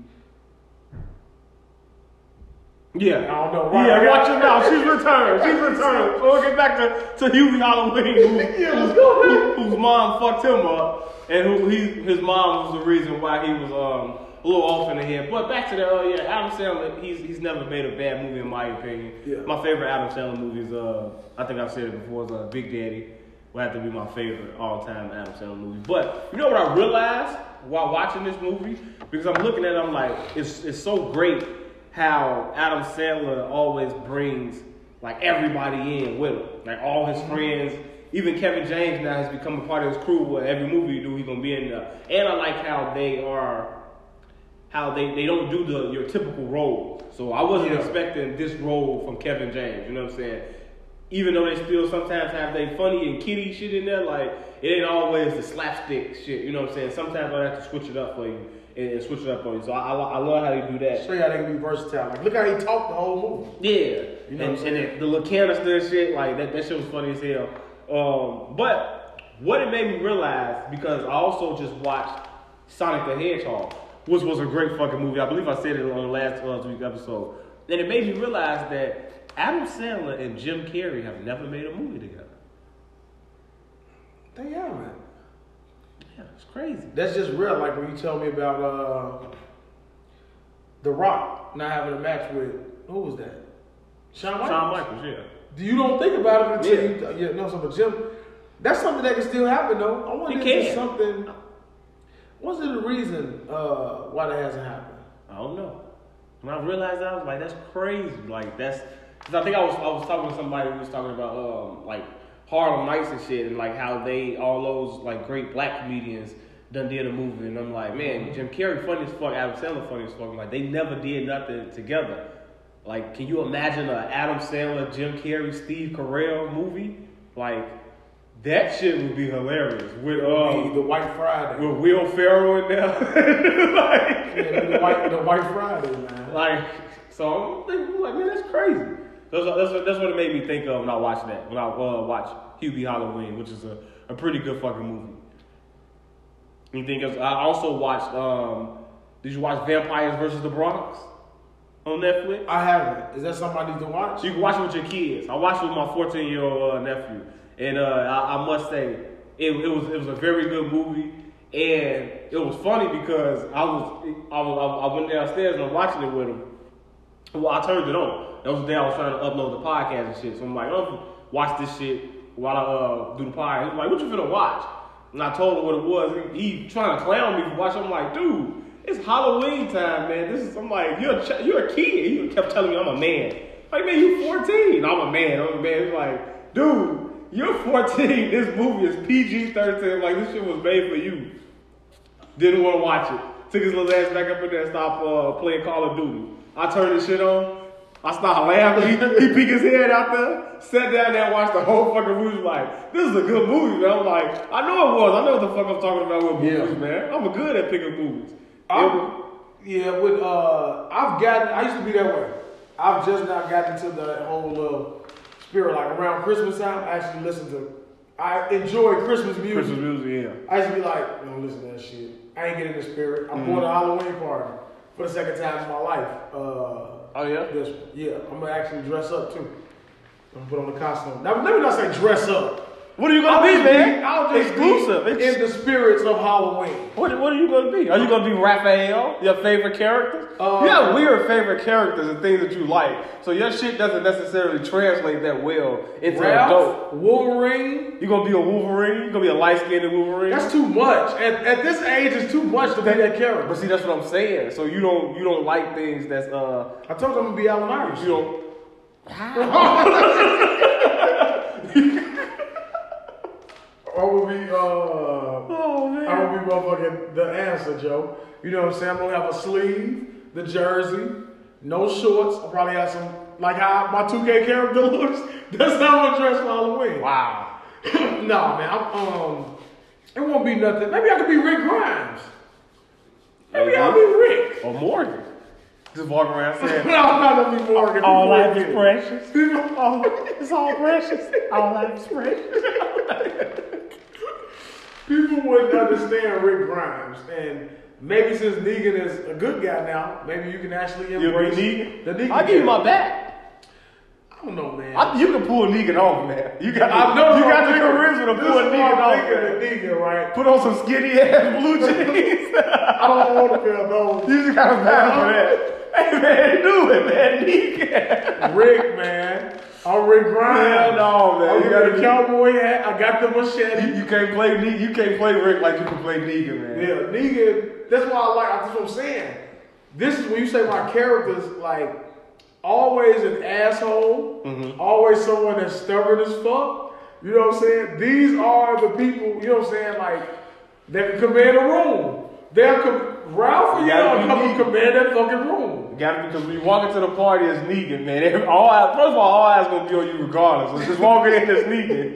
Yeah. I don't know. Right? Yeah, watch her now. She's returned. She's returned. So <laughs> we'll get back to, to Hubie Halloween, who, <laughs> Yeah, let's go, who- whose mom fucked him up, and who he, his mom was the reason why he was um, a little off in the head. But back to the, uh, yeah, Adam Sandler, he's, he's never made a bad movie in my opinion. Yeah. My favorite Adam Sandler movie is, uh, I think I've said it before, is uh, Big Daddy. Will have to be my favorite all-time Adam Sandler movie. But you know what I realized while watching this movie? Because I'm looking at it, I'm like, it's it's so great how Adam Sandler always brings like everybody in with him, like all his friends. Even Kevin James now has become a part of his crew. Where every movie you do, he's gonna be in there. And I like how they are, how they, they don't do the your typical role. So I wasn't Yeah. expecting this role from Kevin James. You know what I'm saying? Even though they still sometimes have they funny and kitty shit in there, like it ain't always the slapstick shit. You know what I'm saying? Sometimes I have to switch it up for you and, and switch it up for you. So I, I, I love how they do that. Show you how they can be versatile. Like, look how he talked the whole movie. Yeah, You know and, what I'm saying? and the, the little canister shit, like that, that shit was funny as hell. Um, but what it made me realize, because I also just watched Sonic the Hedgehog, which was a great fucking movie. I believe I said it on the last uh, week episode. And it made me realize that Adam Sandler and Jim Carrey have never made a movie together. They haven't. Yeah, it's crazy. That's just real. Like when you tell me about uh, The Rock not having a match with who was that? Shawn Michaels. Shawn Michaels, yeah. Do you don't think about it until Yeah. you yeah no so but Jim. That's something that can still happen though. I wonder if there's can. something. What's the reason uh, why that hasn't happened? I don't know. When I realized that, I was like, that's crazy. Like that's, cause I think I was I was talking to somebody who was talking about um like Harlem Nights and shit, and like how they all those like great black comedians done did a movie, and I'm like, man, Jim Carrey funny as fuck, Adam Sandler funny as fuck. I'm like they never did nothing together. Like, can you imagine a Adam Sandler, Jim Carrey, Steve Carell movie? Like that shit would be hilarious with um the White Friday. with Will Ferrell in there. <laughs> like, Yeah, the white the White Friday man. like, so I'm thinking, like, man, that's crazy. That's, that's, what- that's what it made me think of when I watched that. When I uh, watched Hubie Halloween, which is a, a pretty good fucking movie. Anything else? I also watched. Um, did you watch Vampires versus the Bronx on Netflix? I haven't. Is that something I need to watch? You can watch it with your kids. I watched it with my 14 year old uh, nephew, and uh, I, I must say it, it was it was a very good movie, and it was funny because I was I was I went downstairs and I'm watching it with him. Well, I turned it on. That was the day I was trying to upload the podcast and shit. So I'm like, oh, watch this shit while I uh, do the podcast. He's like, what you finna watch? And I told him what it was. He, he trying to clown me for watching. I'm like, dude, it's Halloween time, man. This is. I'm like, you're a ch- you're a kid. He kept telling me I'm a man. Like, man, you 14. I'm a man. I'm a man. He's like, dude, you're 14. <laughs> This movie is PG-13. Like, this shit was made for you. Didn't want to watch it. Took his little ass back up in there and stopped uh, playing Call of Duty. I turned this shit on. I started laughing. He, <laughs> he peeked his head out there, sat down there and watched the whole fucking movie. Like, this is a good movie, man. I'm like, I know it was. I know what the fuck I'm talking about with Yeah. movies, man. I'm good at picking movies. I'm, yeah, with uh, I've gotten. I used to be that way. I've just now gotten to the whole uh, spirit. Like around Christmas time, I actually listen to. I enjoy Christmas music. Christmas music, yeah. I used to be like, don't listen to that shit. I ain't getting the spirit. I'm Mm-hmm. going to Halloween party for the second time in my life. Uh, Oh, yeah? this. Yeah, I'm gonna actually dress up too. I'm gonna put on the costume. Now, let me not say dress up. What are you gonna I'll be, man? I'll just Exclusive. be in the spirits of Halloween. What, what are you gonna be? Are you gonna be Raphael, your favorite character? Uh, you have weird favorite characters and things that you like, so your shit doesn't necessarily translate that well into adult. Ralph, Wolverine. You gonna be a Wolverine? You gonna be a light skinned Wolverine? That's too much. At, at this age, it's too much to be that character. but see, that's what I'm saying. So you don't you don't like things that's uh I told them I'm gonna be Allen Iverson. you don't. <laughs> <laughs> gonna be uh. Oh man. I'm gonna be motherfucking the answer, Joe. You know what I'm saying? I'm gonna have a sleeve, the jersey, no shorts. I'll probably have some like how my 2K character <laughs> looks. That's how I'm dressed for Halloween. Wow. <coughs> nah, man. I'm, um, it won't be nothing. Maybe I could be Rick Grimes. Maybe I'll be Rick. Or Morgan. Just walk around <laughs> saying, no, I'm not gonna be Morgan. all life is precious. All, <laughs> it's all precious. All life is precious. People wouldn't understand Rick Grimes, and maybe since Negan is a good guy now, maybe you can actually You'll be embrace Negan? the Negan. I'll give you my back. I don't know, man. I, you can pull Negan off, man. You got, I know you what got the thinking. charisma to This pull is what Negan I'm off, thinking man. of Negan, right? Put on some skinny ass blue <laughs> jeans. I don't want to pair of those. you just got a bad for that. Hey man, do it, man. Negan. Rick, man. I'm Rick Grimes. Hell no, man. I'm You got a cowboy hat. I got the machete. You, you can't play. You can't play Rick like you can play Negan, man. Yeah, Negan. That's why I like. That's what I'm saying. This is when you say my character's like always an asshole, Mm-hmm. always someone that's stubborn as fuck. You know what I'm saying? These are the people. You know what I'm saying? Like that can command a room. They'll com- Ralph and y'all come and command that fucking room. Gotta because when you walk into the party as Negan, man, all eyes, first of all, all eyes gonna be on you regardless. So just walking in as Negan.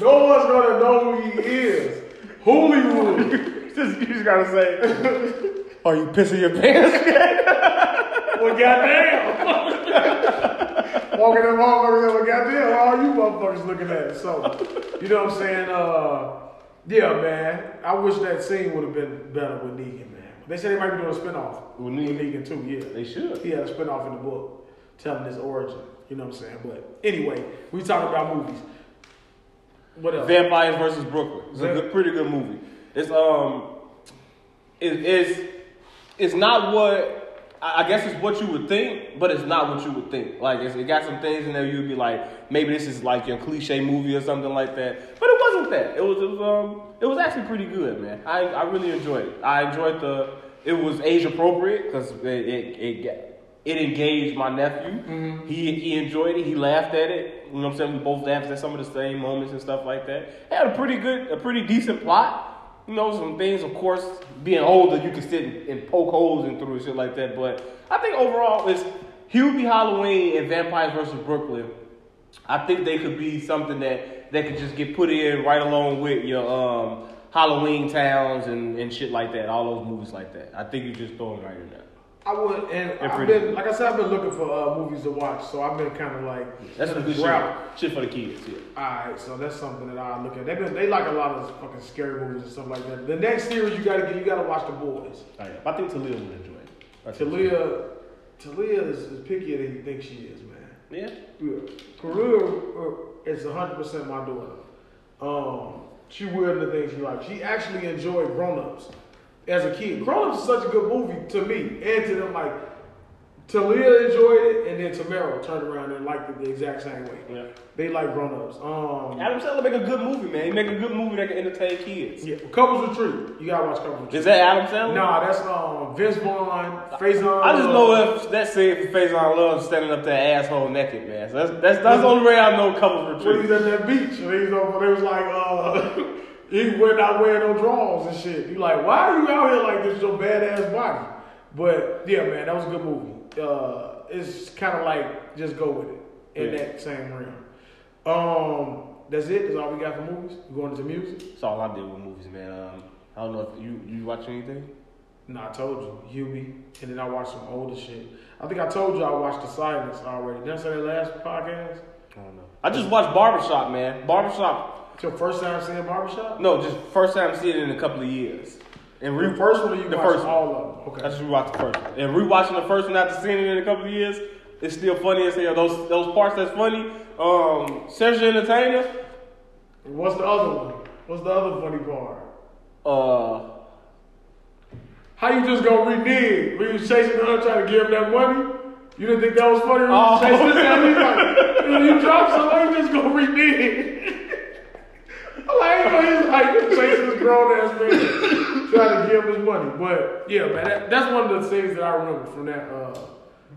No one's gonna know who he is. Hollywood. <laughs> just, you just gotta say, <laughs> "Are you pissing your pants?" well, goddamn. Walking in motherfuckers, well, goddamn, all you motherfuckers looking at. So, you know what I'm saying? Uh, yeah, man. I wish that scene would have been better with Negan. They say they might be doing a spinoff Negan? Negan too. Yeah, they should. He had a spinoff in the book telling his origin. You know what I'm saying? But anyway, we talking about movies. What else? Vampires versus Brooklyn. It's a good, pretty good movie. It's um, it, it's it's not what I guess it's what you would think, but it's not what you would think. Like it's, it got some things in there you'd be like, maybe this is like your cliche movie or something like that. But it wasn't that. It was it was um it was actually pretty good, man. I I really enjoyed it. I enjoyed the it was age appropriate because it it, it it engaged my nephew. He he enjoyed it. He laughed at it. You know what I'm saying? We both laughed at some of the same moments and stuff like that. It had a pretty good, a pretty decent plot. You know, some things, of course, being older, you can sit and, poke holes in through and shit like that. But I think overall, it's Hubie Halloween and Vampires versus Brooklyn. I think they could be something that that could just get put in right along with your um, Halloween towns and, and shit like that. All those movies like that. I think you just throw it right in there. I would, and I've been, like I said, I've been looking for uh, movies to watch, so I've been kind of like That's a good shit. Shit for the kids. Yeah. Alright, so that's something that I look at. They been, they like a lot of fucking scary movies and stuff like that. The next series you gotta get, you gotta watch The Boys. Oh, yeah. I think Talia would enjoy it. I think- Talia, Talia is, is pickier than you think she is, man. Yeah. Yeah. Talia uh, is hundred percent my daughter. Um, she weird in the things she likes. She actually enjoyed Grown Ups as a kid. Grown Ups is such a good movie to me and to them. Like Talia enjoyed it, and then Tamara turned around and liked it the exact same way. Yeah. They like Grown Ups. Um, Adam Sandler make a good movie, man. He make a good movie that can entertain kids. Yeah, Couples Retreat. You gotta watch Couples Retreat. Is that Adam Sandler? Nah, that's um Vince Vaughn, Faizon. I just know if that scene for Faizon Love standing up there asshole naked, man. So that's that's that's the only way I know couples when he's at that beach and he's over, they was like, uh, <laughs> he went out wearing no drawers and shit. You like, why are you out here like this, your badass body? But yeah, man, that was a good movie. Uh, it's kind of like just go with it in Yeah. that same realm. Um, that's it. That's all we got for movies. We going into music. That's all I did with movies, man. Um, I don't know if you you watch anything. No, I told you, Hubie, and then I watched some older shit. I think I told you I watched The Silence already. Didn't I say that last podcast? I don't know. I just watched Barbershop, man. Barbershop. It's your first time seeing Barbershop? No, just first time seeing it in a couple of years. And The first one you the first one. all of them? Okay. I just rewatched the first one. And rewatching the first one after seeing it in a couple of years, it's still funny as hell. Those those parts that's funny. Um, Sergio Entertainer. What's the other one? What's the other funny part? Uh, How you just gonna renege when you was chasing her trying to give him that money? You didn't think that was funny Oh. chasing this guy? He's like, you dropped something, you just gonna renege. <laughs> I'm like, you know, he's like chasing this grown ass man, trying to give him his money. But yeah, man, that, that's one of the things that I remember from that uh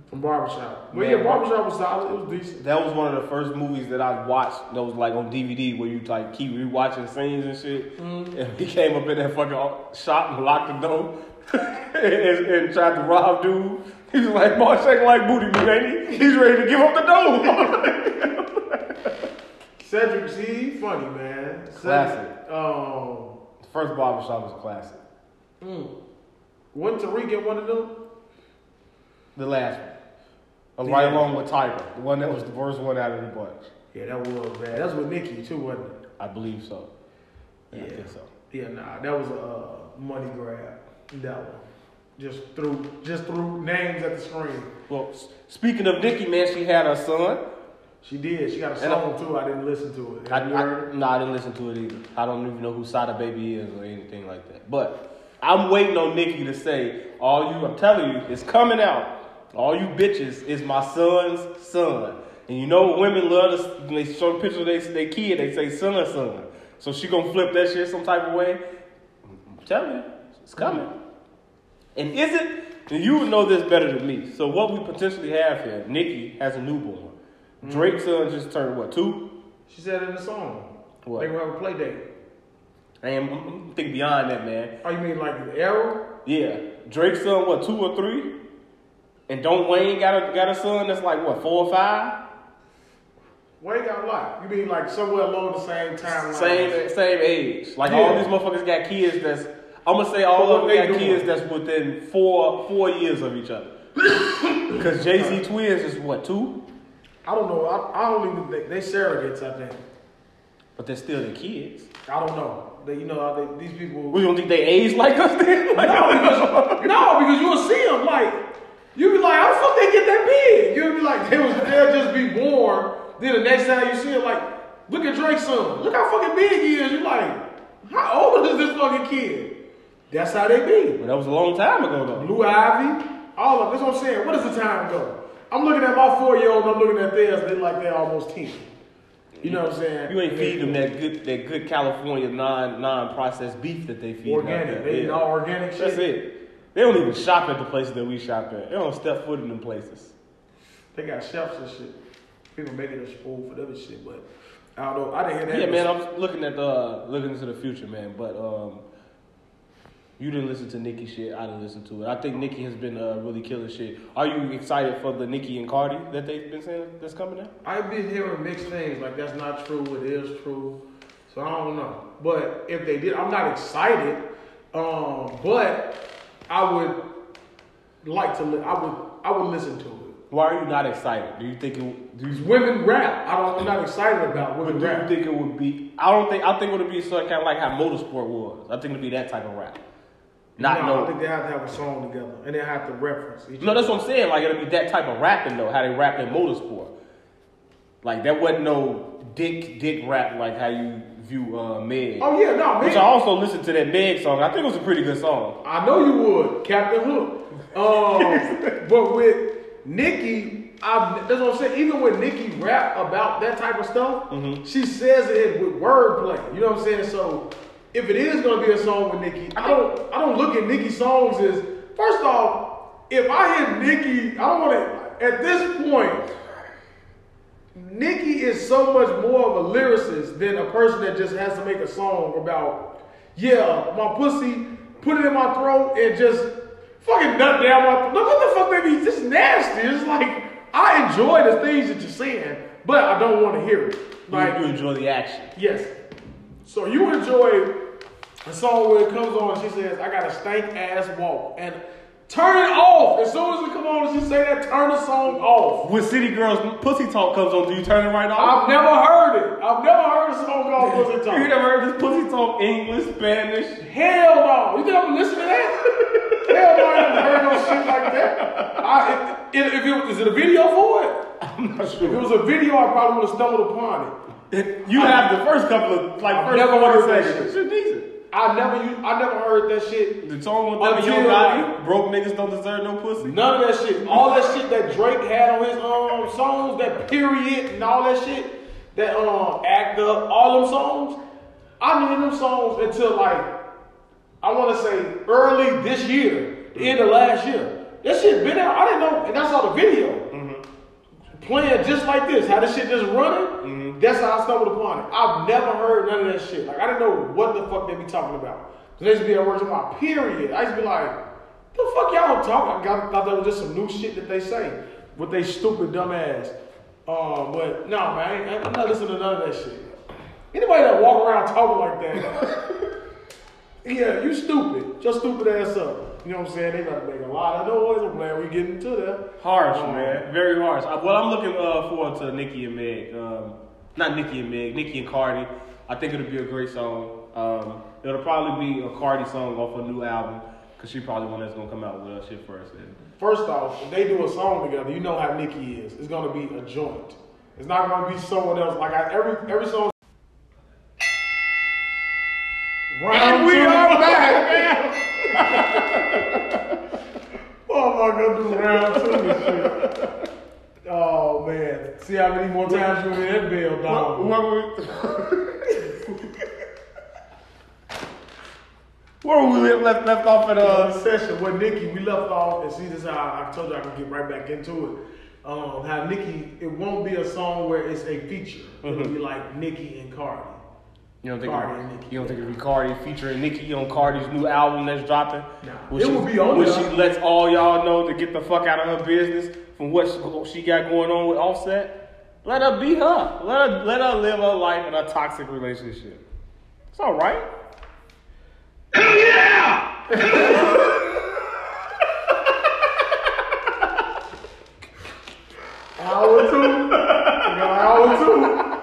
from Barbershop. But yeah, Barbershop was solid. It was decent. that was one of the first movies that I watched that was like on DVD where you like keep rewatching scenes and shit. And he came up in that fucking shop and locked the door. <laughs> and, and tried to rob dude. He was like, boy, shaking like booty meat, ain't he? He's ready to give up the dough. <laughs> <laughs> Cedric, see, he funny, man. Classic. Cedric, um, the first barbershop was a classic. mm, wasn't Tariq in one of them? The last one. Yeah. Right along with Tiger. The one that was the first one out of the bunch. Yeah, that was bad. That's with Nicki too, wasn't it? I believe so. Yeah, I think so. Yeah, nah, that was a uh, money grab. That one. Just threw, just threw names at the screen. Well, speaking of Nicki, man, she had her son. She did. She got a song too. I didn't listen to it. I, Have you heard I, it? no, I didn't listen to it either. I don't even know who Sada Baby is or anything like that. But I'm waiting on Nicki to say, all you, I'm telling you, it's coming out. All you bitches is my son's son. And you know women love to, when they show pictures of their, their kid, they say son or son. So she gonna flip that shit some type of way. I'm telling you, it's coming. And is it? And you would know this better than me. So what we potentially have here, Nicki has a newborn. Drake's son just turned what, two? She said in the song. What? They gonna have a play date. I am I'm, thinking beyond that, man. Oh, you mean like the arrow? Yeah, Drake's son, what two or three, and don't Wayne got a got a son that's like what four or five, Wayne got a lot? You mean like somewhere along the same timeline? same same age. Like Yeah. all these motherfuckers got kids that's I'm gonna say all So of them got kids that's within four four years of each other. <coughs> Cause Jay Z twins is what two, I don't know. I, I don't even think they surrogates. I think. but they're still the kids. I don't know. They, you know, they, these people. We don't think they age like us then? Like, <laughs> no, because, no, because you'll see them like you be like, how the fuck they get that big? You'll be like, they was they'll just be born. Then the next time you see them, like, look at Drake's son. Look how fucking big he is. You're like, how old is this fucking kid? That's how they be. But that was a long time ago though. Blue Ivy, all of that's what I'm saying. What does the time go? I'm looking at my four year old, I'm looking at theirs, they like they're almost 10. You know what I'm saying? You ain't feed them that good that good California non non processed beef that they feed. organic. They eat Yeah. all organic shit. That's it. They don't even shop at the places that we shop at. They don't step foot in them places. They got chefs and shit. People making us food for them and shit, but I don't know. I didn't hear that. Yeah, man. I'm looking at the looking into the future, man. But um, you didn't listen to Nicki shit. I didn't listen to it. I think Nicki has been uh, really killing shit. Are you excited for the Nicki and Cardi that they've been saying that's coming out? I've been hearing mixed things. Like that's not true. It is true. So I don't know. But if they did, I'm not excited. Um, but I would like to. Li- I would. I would listen to it. Why are you not excited? Do you think it? Do you, women rap. I don't. I'm not excited about but women do you rap. think it would be? I don't think. I think it would be sort of kind of like how motorsport was. I think it'd be that type of rap. Not no, no. I think they have to have a song together, and they have to reference each No, that's what I'm saying. Like it'll be that type of rapping though, how they rap in motorsport. Like that wasn't no dick dick rap like how you view uh Meg. Oh yeah, no, man. Which I also listened to that Meg song. I think it was a pretty good song. I know you would, Captain Hook. Um, <laughs> but with Nicki, I, that's what I'm saying. Even when Nicki rap about that type of stuff, she says it with wordplay. You know what I'm saying? So if it is gonna be a song with Nicki, I don't I don't look at Nicki songs as first off, if I hear Nicki, I don't want to. At this point, Nicki is so much more of a lyricist than a person that just has to make a song about, yeah, my pussy, put it in my throat and just fucking nut down my throat. Look what the fuck, baby, this is nasty. It's like, I enjoy the things that you're saying, but I don't want to hear it. Like, you enjoy the action. yes. So you enjoy a song where it comes on she says, I got a stank ass walk. And turn it off. As soon as it come on and she say that, turn the song off. When City Girls Pussy Talk comes on, do you turn it right off? I've never heard it. I've never heard a song called <laughs> Pussy Talk. You never heard this Pussy Talk English, Spanish? Hell no. You think I'm gonna listen to that? <laughs> Hell no, I haven't heard no shit like that. I, if, if it, is it a video for it? I'm not sure. If it was a video, I probably would have stumbled upon it. You have the first couple of like I've first never 40 heard that shit. It's decent. I never, I never heard that shit. The song with Until Yo Gotti, broke niggas don't deserve no pussy. None of that shit. All that shit that Drake had on his um songs, that period and all that shit, that um act up, all them songs. I knew them songs until like I want to say early this year, the end of last year. That shit been out. I didn't know, and I saw the video playing just like this. How this shit just running. That's how I stumbled upon it. I've never heard none of that shit. Like I didn't know what the fuck they be talking about. So they used to be at work talking about period. I used to be like, The fuck y'all talking? I got, thought that was just some new shit that they say with they stupid dumb ass. Uh, but no, man, I, I'm not listening to none of that shit. Anybody that walk around talking like that, <laughs> yeah, you stupid. Just stupid ass up. You know what I'm saying? They gotta make a lot of noise. I'm glad we getting to that. Harsh, Um, man. Very harsh. Well, I'm looking uh, forward to Nikki and Meg. Um, not Nicki and Meg, Nicki and Cardi. I think it'll be a great song. Um, it'll probably be a Cardi song off a new album because she probably one that's gonna come out with her shit first. And First off, if they do a song together, you know how Nicki is. It's gonna be a joint. It's not gonna be someone else. Like I, every every song. Round And we two. are back, man. Oh my god, do round two and shit. Oh man, see how many more times you in that bell, dog. Where we left left off at? uh, Uh, session with Nicki, we left off, and see this is how I told you I can get right back into it. Um, how Nicki, it won't be a song where it's a feature. It'll be like Nicki and Cardi. You don't think Cardi it, and Nicki. you don't think it'll be Cardi featuring Nicki on Cardi's new album that's dropping? Nah. When It she, will be on when she lets all y'all know to get the fuck out of her business from what she, what she got going on with Offset. Let her be her. Let her let her live her life in a toxic relationship. It's all right. Hell yeah! <laughs> Hour two. You got hour two.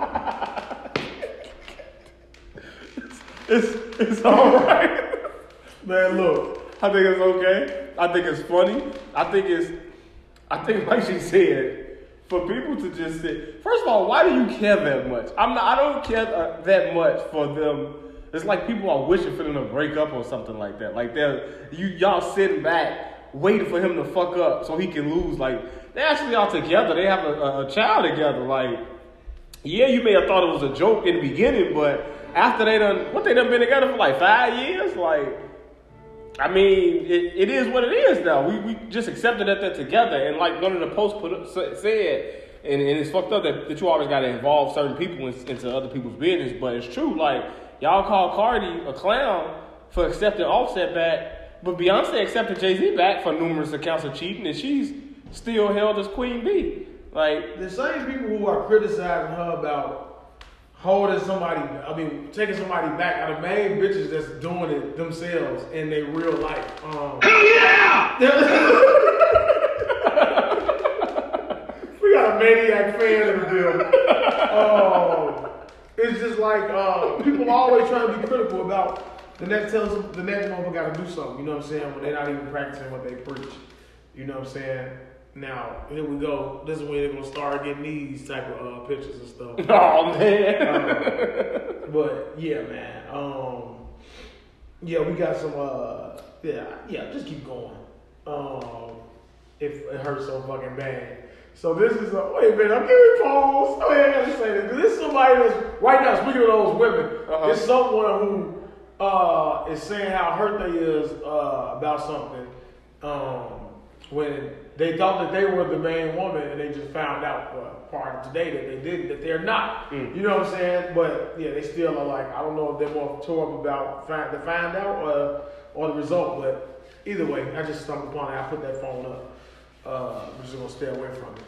It's all right. <laughs> Man, look. I think it's okay. I think it's funny. I think it's, I think <laughs> like she said, for people to just sit. First of all, why do you care that much? I'm not. I don't care uh, that much for them. It's like people are wishing for them to break up or something like that. Like they're you y'all sitting back waiting for him to fuck up so he can lose. Like they actually are together. They have a, a, a child together. Like yeah, you may have thought it was a joke in the beginning, but after they done what they done been together for like five years, like I mean, it, it is what it is now. We, we just accepted that they're together. And like one of the posts put up, said, and, and it's fucked up that, that you always got to involve certain people in, into other people's business. But it's true. Like, y'all call Cardi a clown for accepting Offset back. But Beyonce accepted Jay Z back for numerous accounts of cheating. And she's still held as Queen Bey. Like, The same people who are criticizing her about holding somebody, I mean, taking somebody back are the main bitches that's doing it themselves in their real life. Um, Hell yeah! <laughs> we got a maniac fan in the building. Oh, it's just like uh, people always trying to be critical about the next tells them the next motherfucker got to do something. You know what I'm saying? When they're not even practicing what they preach. You know what I'm saying? Now here we go. This is when they're gonna start getting these type of uh, pictures and stuff. <laughs> oh man. But yeah, man. Um, yeah, we got some. Uh, yeah, yeah. Just keep going. Um, if it hurts so fucking bad. So this is a wait a minute. I'm giving pause. Oh yeah, I gotta say this. This is somebody that's right now. Speaking of those women, Uh-huh. it's someone who uh, is saying how hurt they is uh, about something. Um, when they thought that they were the main woman, and they just found out uh, prior to today that they didn't, that they're not. Mm. You know what I'm saying? But yeah, they still are like, I don't know if they're more tore up about find, to find out or, or the result, but either way, I just stumbled upon it. I put that phone up. Uh, I'm just gonna stay away from it.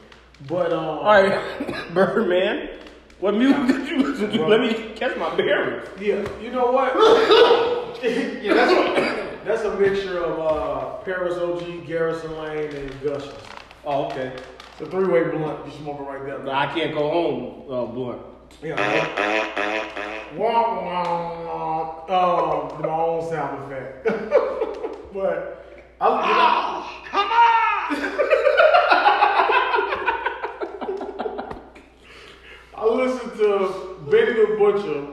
But um, All right, <laughs> Birdman. What music did you listen to? Let me catch my bearings. yeah, you know what? <laughs> <laughs> yeah, that's a, that's a mixture of uh, Paris OG, Garrison Lane, and Gushers. Oh, okay. It's a three-way blunt. You smoke it right there. I can't go home, uh, blunt. Yeah. Wah, wah, wah. Um, my own sound effect. <laughs> but I'm. Come on! <laughs> I listened to Benny the Butcher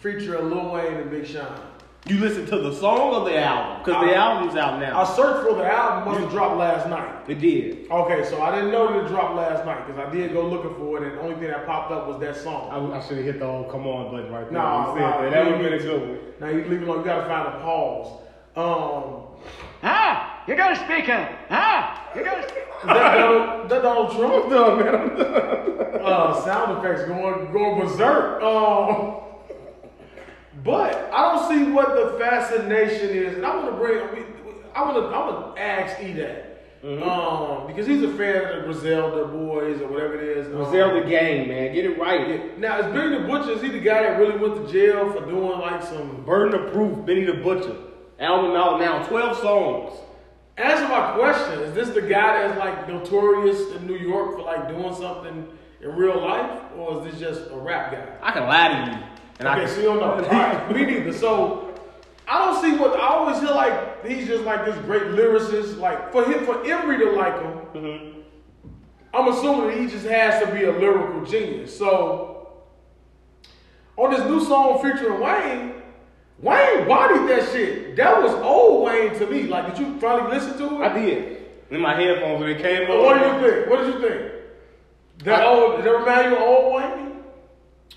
featuring Lil Wayne and Big Sean. You listen to the song or the album? Because the album's out now. I searched for the album, must have dropped last night. It did. Okay, so I didn't know that it dropped last night because I did go looking for it, and the only thing that popped up was that song. I, I should have hit the old come on button right there. Nah, when you said nah, that. That would have been a good one. Now you leave it alone. You gotta find a pause. Um, Ah, you got a speaker. Ah, you got a speaker. <laughs> is that Donald, that Donald Trump? <laughs> No, man, I'm done. uh, sound effects going going berserk. Um, but I don't see what the fascination is, and I want to bring. I wanna, I wanna ask E that. Mm-hmm. Um, because he's a fan of the Griselda boys or whatever it is. Um, Griselda gang, man, get it right. Now, is Benny the Butcher, is he the guy that really went to jail for doing like some. Burden of Proof, Benny the Butcher. Album out now, 12 songs. Answer my question. Is this the guy that's like notorious in New York for like doing something in real life? Or is this just a rap guy? I can lie to you. And I Okay, can, so you don't know. <laughs> All right, me neither. So I don't see what I always hear like he's just like this great lyricist. Like for him, for Emery to like him, Mm-hmm. I'm assuming that he just has to be a lyrical genius. So on this new song featuring Wayne, Wayne bodied that shit. That was old Wayne to me. Like, did you finally listen to it? I did. In my headphones when it came on. what do you think? What did you think? That old, did that remind you of old Wayne?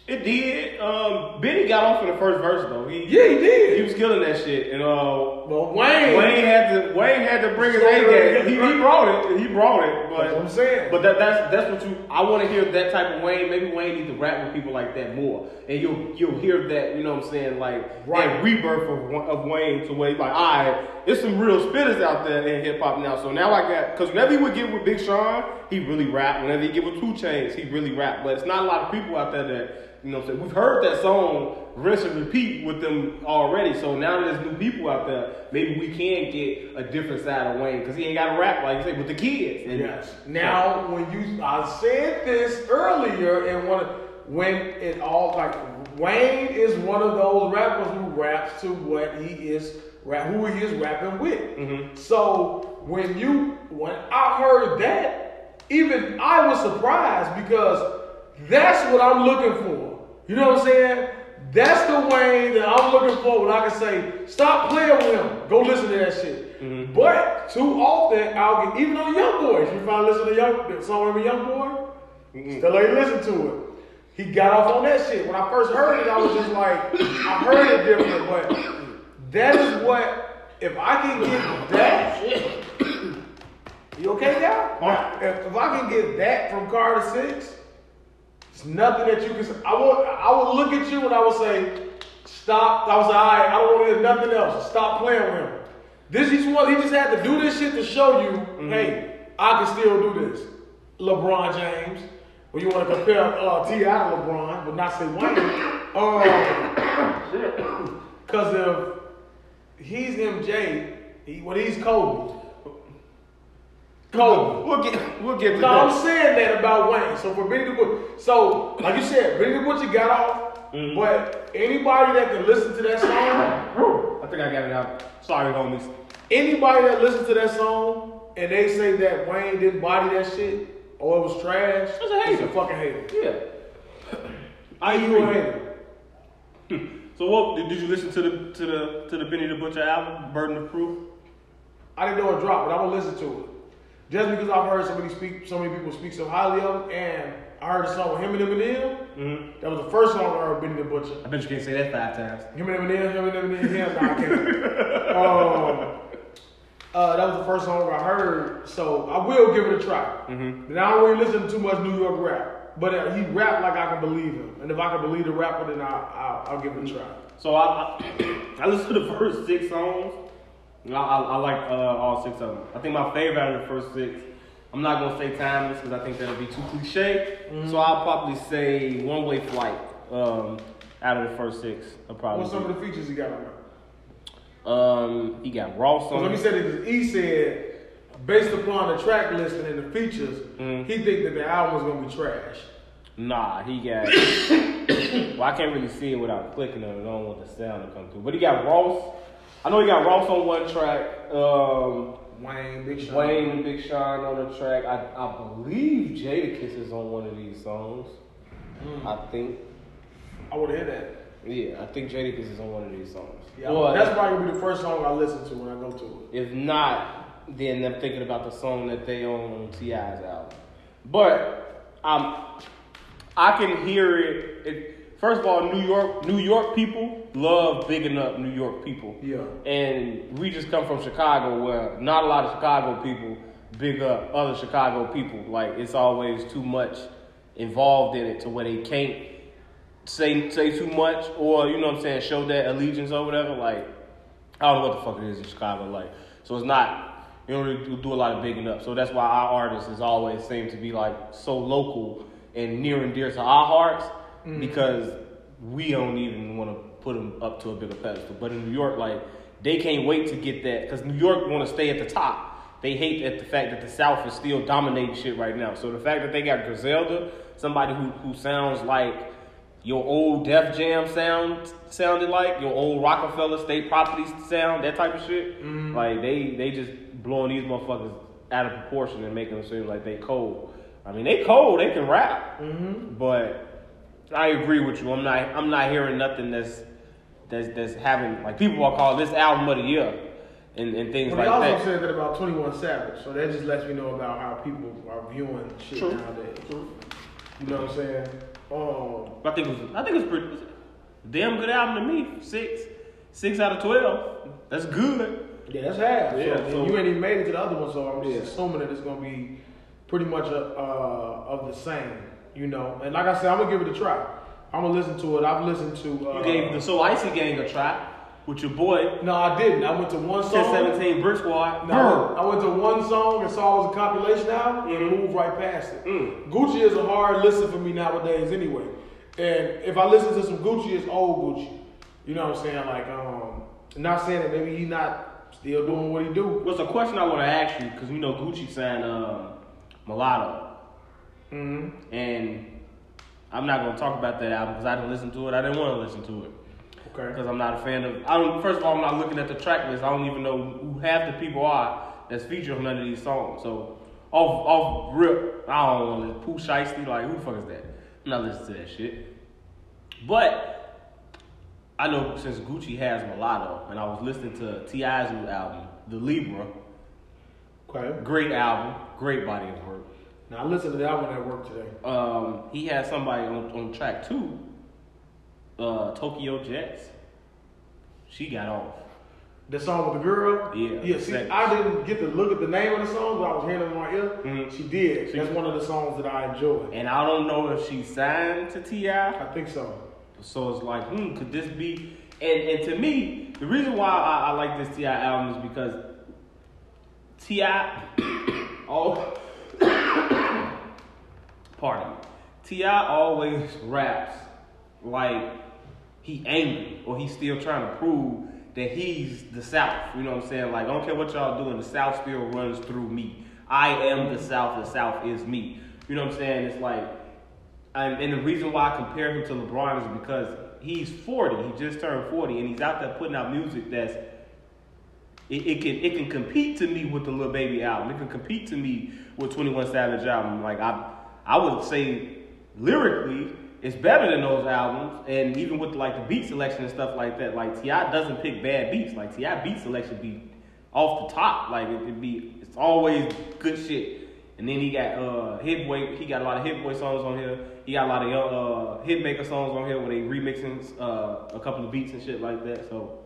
It did. Um, Benny got off in the first verse though. He Yeah, he did. he was killing that shit, and uh, But Wayne, Wayne had to Wayne had to bring his A game. He, he brought it. He brought it. But That's what I'm saying. But that, that's that's what you. I want to hear that type of Wayne. Maybe Wayne needs to rap with people like that more, and you'll you'll hear that. You know what I'm saying? Like Right. that rebirth of, of Wayne to where he's like, all right, there's some real spitters out there in hip hop now. So now I got because whenever he would get with Big Sean, he really rap. Whenever he give with 2 Chainz, he really rap. But it's not a lot of people out there that. You know I'm saying? We've heard that song rinse and repeat with them already. So now that there's new people out there, maybe we can get a different side of Wayne because he ain't got to rap like you say with the kids. And Yes. Now, when you, I said this earlier, and one when it all like Wayne is one of those rappers who raps to what he is, rap, who he is rapping with. Mm-hmm. So when you, when I heard that, even I was surprised because that's what I'm looking for. You know what I'm saying? That's the way that I'm looking for when I can say, stop playing with him. Go listen to that shit. Mm-hmm. But too often, I'll get, even on Young Boys, you finally listen to Young, song with Young Boy, still ain't listen to it. He got off on that shit. When I first heard it, I was just like, I heard it different, but that is what, if I can get that, you okay, guy? If, if I can get that from Carter Six, it's nothing that you can say. I would, I would look at you and I would say, stop. I was like, all right, I don't want to hear nothing else. Stop playing with him. This is what he just had to do this shit to show you, hey, I can still do this. LeBron James. Or you want to compare uh, T.I. to LeBron, but not say Wayne. Oh, because if he's MJ, he, well, he's Kobe. Kobe. We'll get we'll get to No, I'm saying that about Wayne. So for Benny the Butcher, so like you said, Benny the Butcher got off, Mm-hmm. but anybody that can listen to that song, I think I got it out. Sorry, homies. anybody that listens to that song and they say that Wayne didn't body that shit or it was trash, That's a hater. he's a fucking hater. Yeah. I you a hater. <laughs> So what did, you listen to the to the to the Benny the Butcher album, Burden of Proof? I didn't know it dropped, but I will listen to it. Just because I've heard so many speak, so many people speak so highly of him, and I heard the song with him and Eminem. Mm-hmm. That was the first song I heard Benny the Butcher. I bet you can't say that five times. Him and Eminem, him and Eminem, him. Nah, I can't. um, uh, that was the first song I heard, so I will give it a try. Mm-hmm. And I don't really listen to too much New York rap, but uh, he rap like I can believe him, and if I can believe the rapper, then I'll, I'll, I'll give it a try. So I I, <coughs> I listened to the first six songs. I, I, I like uh, all six of them. I think my favorite out of the first six. I'm not gonna say timeless because I think that'll be too cliche. Mm-hmm. So I'll probably say One Way Flight. Um, out of the first six, I'll probably. What's some of the features he got on there? Um, he got Ross on. let me say this: He said, based upon the track listing and the features, Mhm. he think that the album is gonna be trash. Nah, he got. <coughs> well, I can't really see it without clicking on it. I don't want the sound to come through. But he got Ross. I know he got Ross on one track. Um, Wayne, Big Sean. Wayne and Big Sean on a track. I, I believe Jadakiss is on one of these songs. I think. I would hear that. Yeah, I think Jadakiss is on one of these songs. Yeah, Or that's probably gonna be the first song I listen to when I go to it. If not, then I'm thinking about the song that they own on T.I.'s album. But um, I can hear it. it. First of all, New York, New York people love bigging up New York people. Yeah. And we just come from Chicago, where not a lot of Chicago people big up other Chicago people. Like it's always too much involved in it to where they can't say say too much or you know what I'm saying, show that allegiance or whatever. Like I don't know what the fuck it is in Chicago. Like So it's not you don't really do a lot of bigging up. So that's why our artists is always seem to be like so local and near and dear to our hearts Mm. because we don't even want to put them up to a bigger pedestal. But in New York, like they can't wait to get that because New York want to stay at the top. They hate at the fact that the South is still dominating shit right now. So the fact that they got Griselda, somebody who who sounds like your old Def Jam sound sounded like your old Roc-A-Fella State Properties sound, that type of shit. Mm-hmm. Like they they just blowing these motherfuckers out of proportion and making them seem like they cold. I mean, they cold, they can rap, mm-hmm. but I agree with you. I'm not I'm not hearing nothing that's that's that's having like people are calling this album of the year and, and things But like that. they also that. said that about 21 Savage, so that just lets me know about how people are viewing shit True. nowadays. You know what I'm saying? Um, I think it was I think it's pretty a damn good album to me. Six six out of twelve. That's good. yeah, that's half. Yeah, so, so- you ain't even made it to the other one, so I'm just Yeah. assuming that it's gonna be pretty much a, uh, of the same. You know, and like I said, I'm gonna give it a try. I'm gonna listen to it. I've listened to. Uh, You gave the So Icy Gang a try with your boy No, I didn't. I went to one song. 1017 Brick Squad. No, I went to one song and saw it was a compilation album and moved right past it. Mm. Gucci is a hard listen for me nowadays anyway. And if I listen to some Gucci, it's old Gucci. You know what I'm saying? Like, um, not saying that maybe he's not still doing what he do. What's a question I want to ask you? Because we know Gucci signed um, Mulatto. Mm-hmm. And I'm not going to talk about that album because I didn't listen to it. I didn't want to listen to it. Okay. because I'm not a fan of. I don't. First of all, I'm not looking at the track list. I don't even know who half the people are that's featured on none of these songs. So off off rip, I don't want to Pooh Shiesty. Like who the fuck is that? I'm not listening to that shit. But I know since Gucci has Mulatto, and I was listening to T.I.'s new album, The Libra. Okay. Great album, great body of work. Now I listened to that one at work today. Um, he had somebody on, on track two, uh, Tokyo Jetz. She got off. The song with the girl? Yeah, Yeah, see. I didn't get to look at the name of the song, but I was hearing it in my ear. Mhm. She did. She- That's one of the songs that I enjoy. And I don't know if she signed to T.I. I think so. So it's like, hmm, could this be? And and to me, the reason why I, I like this T.I. album is because T.I., <coughs> oh, pardon me, T.I. always raps like he angry or he's still trying to prove that he's the South. You know what I'm saying? Like I don't care what y'all doing, the South still runs through me. I am the South. The South is me. You know what I'm saying? It's like and, and the reason why I compare him to LeBron is because he's 40. He just turned 40, and he's out there putting out music that's it, it can it can compete to me with the Lil Baby album. It can compete to me with 21 Savage album. Like I I would say lyrically, it's better than those albums, and even with like the beat selection and stuff like that. Like T.I. doesn't pick bad beats. Like T.I. beat selection be off the top. Like it, it be it's always good shit. And then he got uh Hit Boy, he got a lot of Hit Boy songs on here. He got a lot of uh Hit Maker songs on here where they remixing uh a couple of beats and shit like that. So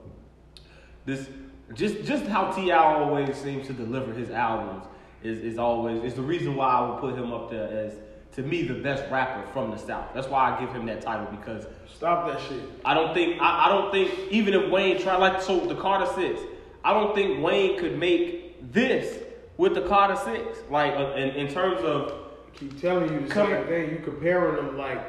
this just just how T.I. always seems to deliver his albums is is always is the reason why I would put him up there as to me the best rapper from the South. That's why I give him that title because Stop that shit. I don't think I, I don't think even if Wayne tried like so the Carter Six, I don't think Wayne could make this with the Carter Six. Like uh, in, in terms of Keep telling you the same thing. You comparing them like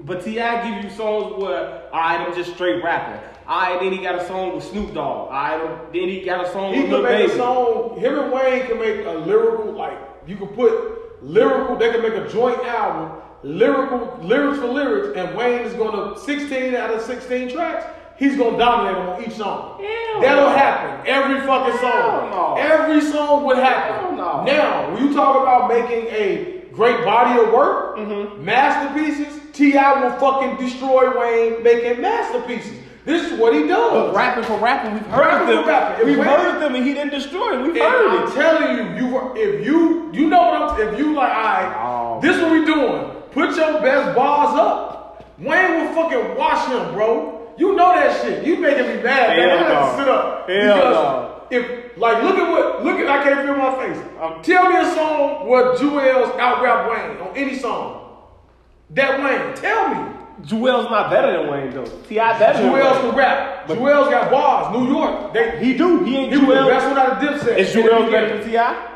But T.I. give you songs where, all right, I'm just straight rapping. All right, then he got a song with Snoop Dogg. All right, then he got a song he with could Lil make Baby. a song. Him and Wayne can make a lyrical like you can put lyrical. They can make a joint album, lyrical lyrics for lyrics, and Wayne is gonna 16 out of 16 tracks. He's gonna dominate them on each song. Hell That'll happen every fucking song. No. Every song would happen. No. Now, when you talk about making a great body of work, Mm-hmm. masterpieces, T.I. will fucking destroy Wayne making masterpieces. This is what he does. But rapping for rapping, we've heard Rapping them. rapping. We've heard them, and he didn't destroy them. We've And heard I'm it. telling you, you were- if you you know what I'm if you like, all right, Oh. this what we doing. Put your best bars up. Wayne will fucking wash him, bro. You know that shit. You making me mad, man. Hell I have no. to sit up. Hell because no. If like look at what look at I can't feel my face. Um, Tell me a song where Juelz out rap Wayne on any song. That Wayne, tell me. Juelz not better than Wayne though. T.I. better than Juelz Wayne. can rap. Joel's got bars. New York. They, He do. He ain't he Joel. best without a dipset. Is Joel better than T.I.?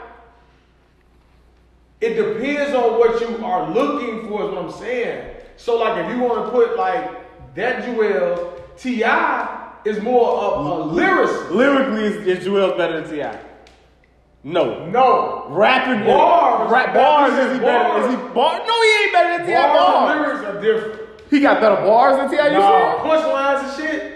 It depends on what you are looking for, is what I'm saying. So, like, if you want to put like that Joel, T.I. is more of a lyricist. Lyrically, is, is Joel's better than T.I.? No. No, Rapping Bars. rap bars is he better? Is he bar? No, he ain't better than Ti. bars Bars. lyrics are different. He got better bars than Ti. You Nah, said? punchlines and shit.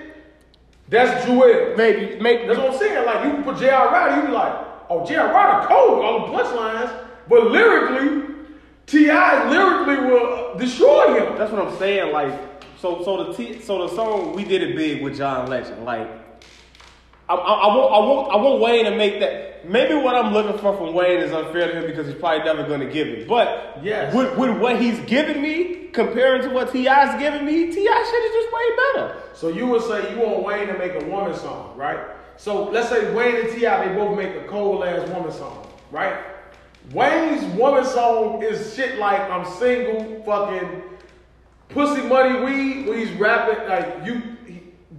That's Joel. Maybe, maybe. That's what I'm saying. Like, you can put J.R. Writer, you be like, oh, J.R. Writer cold on the punchlines, but lyrically, T.I. lyrically will destroy him. That's what I'm saying. Like, so, so the T, so the song we did it big with John Legend. Like, I, I, I want, I want, I want Wayne to make that. Maybe what I'm looking for from Wayne is unfair to him because he's probably never going to give it. But Yes. with, with what he's giving me comparing to what T.I.'s giving me, T.I. shit is just way better. So you would say you want Wayne to make a woman song, right? So let's say Wayne and T.I. they both make a cold ass woman song, right? Wayne's woman song is shit like I'm single, fucking pussy money weed, when he's rapping like you,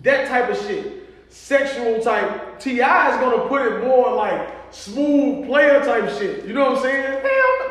that type of shit. Sexual type. T.I. is gonna put it more like smooth player type shit. You know what I'm saying?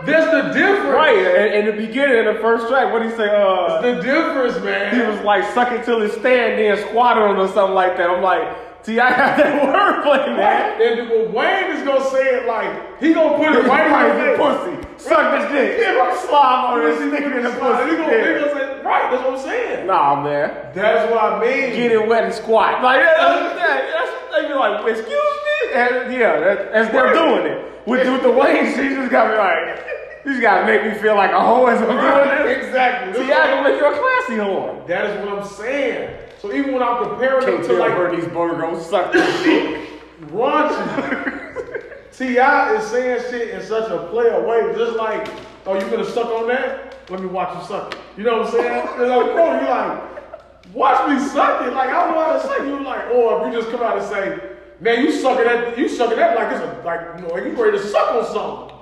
That's the difference. Right. In, in the beginning, in the first track, what he say? Uh, The difference, man. he was like suck it till it stand, then squat on or something like that. I'm like, T.I. got that <laughs> wordplay, man. And then Wayne is gonna say it like he gonna put it right Right, in the his pussy. Suck this dick. Slob on it, Pussy, stick it in the He pussy. gonna, he Yeah. gonna say, right, that's what I'm saying. Nah, man. That's what I mean. Get it wet and squat. Like, that, that, that, they be like, excuse me? And, yeah, that, as they're doing it. With, with the Wayne you just got me like, you just gotta make me feel like a hoe as I'm doing this. <laughs> Exactly. See, I gonna make you a classy whore. That is what I'm saying. So even when I'm comparing Can't to tell like Bernie's Burgos suck this dick. raunchy, T.I. is saying shit in such a player way, just like, oh, you gonna suck on that? Let me watch you suck it. You know what I'm saying? And like, bro, you like, watch me suck it. Like I don't know how to suck. You like, or if you just come out and say, man, you sucking that, you sucking that like it's a like, you know, like you ready to suck on something.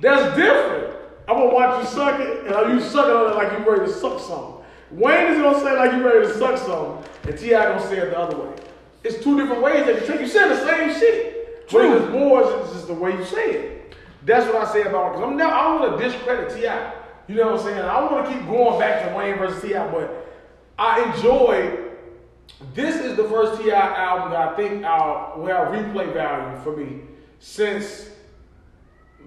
That's different. I'm gonna watch you suck it, and you suck it on it like you ready to suck something. Wayne is gonna say like you ready to suck something, and T.I. gonna say it the other way. It's two different ways that you take. You saying the same shit. True. But it's more it's just the way you say it. That's what I say about it. Because I'm never, I don't want to discredit Ti. You know what I'm saying? I want to keep going back to Wayne versus T.I., but I enjoy. This is the first T.I. album that I think I'll, will have replay value for me since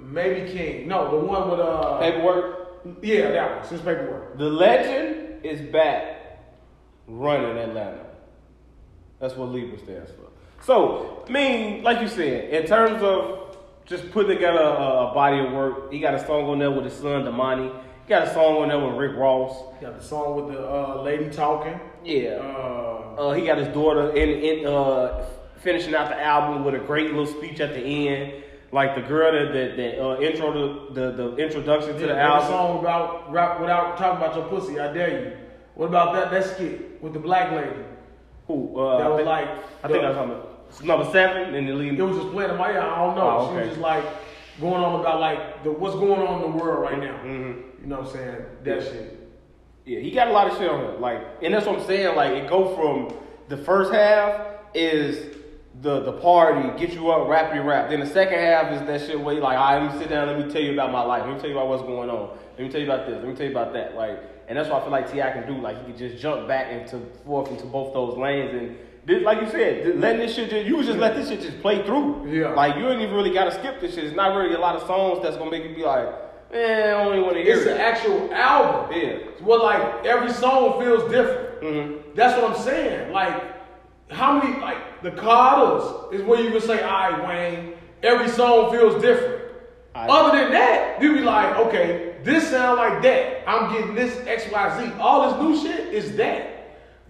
maybe King. No, the one with uh. Paperwork. Yeah, that one. Since paperwork. The legend is back running Atlanta. That's what Libra stands for. So, I mean, like you said, in terms of just putting together a, a body of work, he got a song on there with his son, Domani. He got a song on there with Rick Ross. He got the song with the uh, lady talking. Yeah. Uh, Uh, he got his daughter in, in uh, finishing out the album with a great little speech at the end. Like the girl that that, that uh, intro to the, the introduction to yeah, the album. song about rap without talking about your pussy. I dare you. What about that that skit with the black lady? Who? Uh, That I was think- like I think that's on the number seven, and the lead. It was just playing in my ear. I don't know. Oh, She was just like going on about like the what's going on in the world right now. Mhm. You know what I'm saying? That shit. Yeah, he got a lot of shit on him. Like, and that's what I'm saying. Like, it go from the first half is the the party, get you up, rap your rap. Then the second half is that shit where you like, all right, let me sit down, let me tell you about my life, let me tell you about what's going on, let me tell you about this, let me tell you about that. Like, and that's what I feel like T.I. can do. Like, he can just jump back into forth into both those lanes and. this- Like you said, letting this shit just, you just let this shit just play through. Yeah. Like, you ain't even really gotta skip this shit. It's not really a lot of songs that's gonna make you be like, man, I don't even wanna hear It's it. an actual album. Yeah. Well, like every song feels different. Mhm. That's what I'm saying. Like, how many like the Carters is where you can say, "All right, Wayne." Every song feels different. I- Other than that, you be like, "Okay, this sound like that. I'm getting this X, Y, Z. All this new shit is that."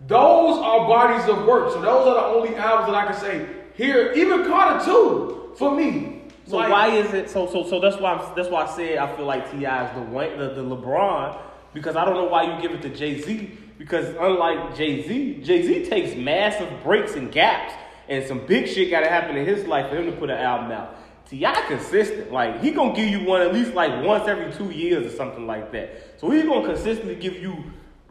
Those are bodies of work. So those are the only albums that I can say here. Even Carter two for me. So Like, why is it so so so that's why I'm, that's why I said I feel like T.I. is the Wayne, the, the LeBron because I don't know why you give it to Jay Z because unlike Jay Z, Jay Z takes massive breaks and gaps and some big shit got to happen in his life for him to put an album out. T.I. consistent, like he gonna give you one at least like once every two years or something like that. So he's gonna consistently give you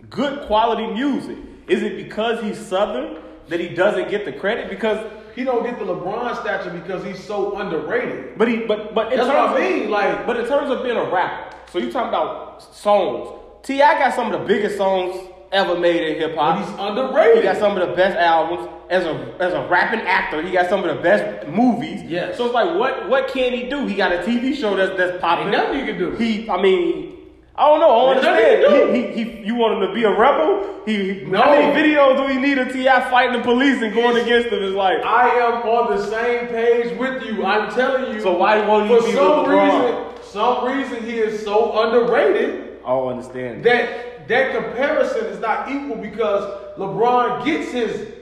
good quality music. Is it because he's Southern that he doesn't get the credit? Because He don't get the LeBron stature because he's so underrated. but he but but in That's terms what I of- like- but in terms of being a rapper, so you talking about songs? T.I. got some of the biggest songs ever made in hip hop. he's underrated. He got some of the best albums as a as a rapping actor. He got some of the best movies. Yes. So it's like, what what can he do? He got a TV show that's that's popping. Ain't nothing you can do. He, I mean, I don't know. I don't understand. He, he, he, you want him to be a rebel? He, he No. how many videos do we need of T.I. fighting the police and going against them? It's like, I am on the same page with you. I'm telling you. So why won't he for be some reason? Some reason he is so underrated I don't understand. that that comparison is not equal because LeBron gets his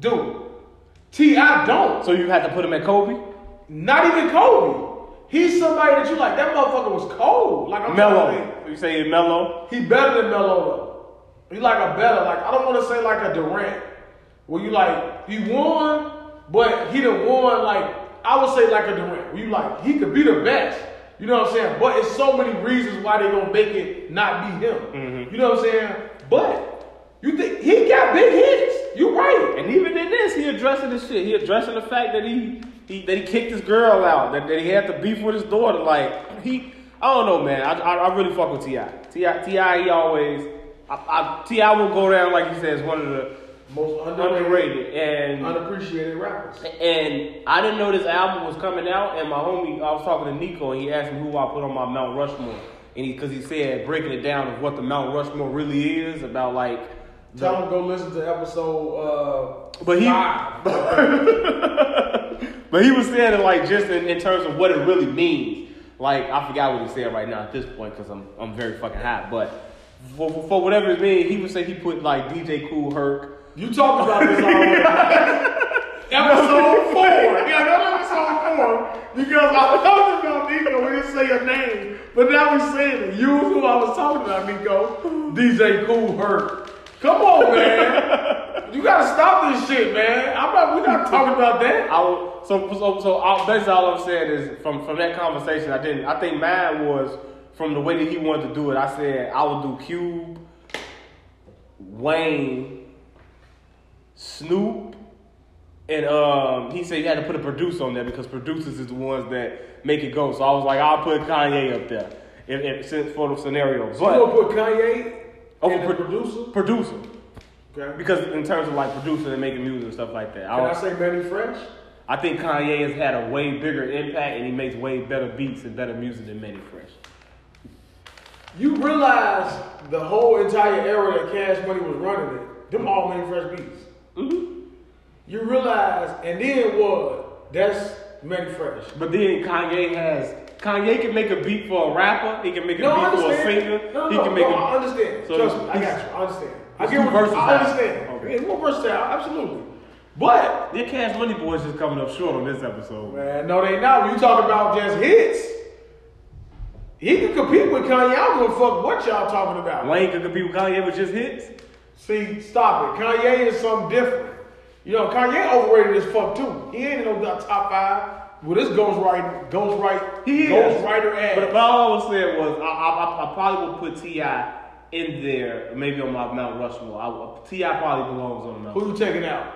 due. T.I. don't. so you had to put him at Kobe? Not even Kobe. He's somebody that you like. That motherfucker was cold. Like I'm. Melo. You say he's Melo? He better than Melo though. He like a better, like I don't want to say like a Durant, where you like he won, but he done won like I would say like a Durant. Where you like he could be the best. You know what I'm saying? But it's so many reasons why they gonna make it not be him. Mm-hmm. You know what I'm saying? But you think he got big hits? You right. And even in this, he addressing the shit. He addressing the fact that he, he that he kicked his girl out, that, that he had to beef with his daughter. Like he, I don't know, man. I, I, I really fuck with Ti. T.I., T.I., he always, I, I, T.I. will go down like he says one of the Most underrated, underrated. And unappreciated rappers. and I didn't know this album was coming out. And my homie, I was talking to Nico, and he asked me who I put on my Mount Rushmore. And he, because he said breaking it down of what the Mount Rushmore really is about, like. the- Tell him go listen to episode. Uh, But he, five. <laughs> but he was saying it like just in, in terms of what it really means. Like I forgot what he said right now at this point because I'm I'm very fucking hot. But for, for, for whatever it means, he would say he put like DJ Kool Herc. You talked about this already. <laughs> episode four. Yeah, that episode four. Because I was talking about Nico, we didn't say your name, but now we're saying it. You who I was talking about, Nico. DJ Cool Hurt. Come on, man. You gotta stop this shit, man. I'm not. We're not talking about that. I so so so I, basically all I'm saying is from from that conversation I didn't I think mine was from the way that he wanted to do it. I said I would do Cube, Wayne, Snoop, and um, he said you had to put a producer on there because producers is the ones that make it go. So I was like, I'll put Kanye up there if, if since for the scenario. You But gonna put Kanye over the pro- producer? producer Okay. because in terms of like producing and making music and stuff like that. I, Can I don't- say Mannie Fresh? I think Kanye has had a way bigger impact and he makes way better beats and better music than Mannie Fresh. You realize the whole entire era that Cash Money was running it, them all Mannie Fresh beats. Mm-hmm. You realize, and then what? That's Mannie Fresh. But then Kanye has Kanye can make a beat for a rapper. He can make a No, beat for a singer. No, no, he can make no, a I understand. So Trust me, I got you. I understand. I get what versatile. I understand. Okay. More versatile, absolutely. But The Cash Money Boys just coming up short on this episode. man, no, they not. You talk about just hits, he can compete with Kanye. I don't give a fuck what y'all talking about. Wayne could compete with Kanye with just hits. See, stop it. Kanye is something different. You know, Kanye overrated as fuck too. He ain't in no top five. Well, this ghostwriter, ghostwriter, He is. ghostwriter ass. But, but all I was saying was I, I, I, I probably would put T.I. in there, maybe on my Mount Rushmore. I, T.I. probably belongs on the Mount. Who you taking out?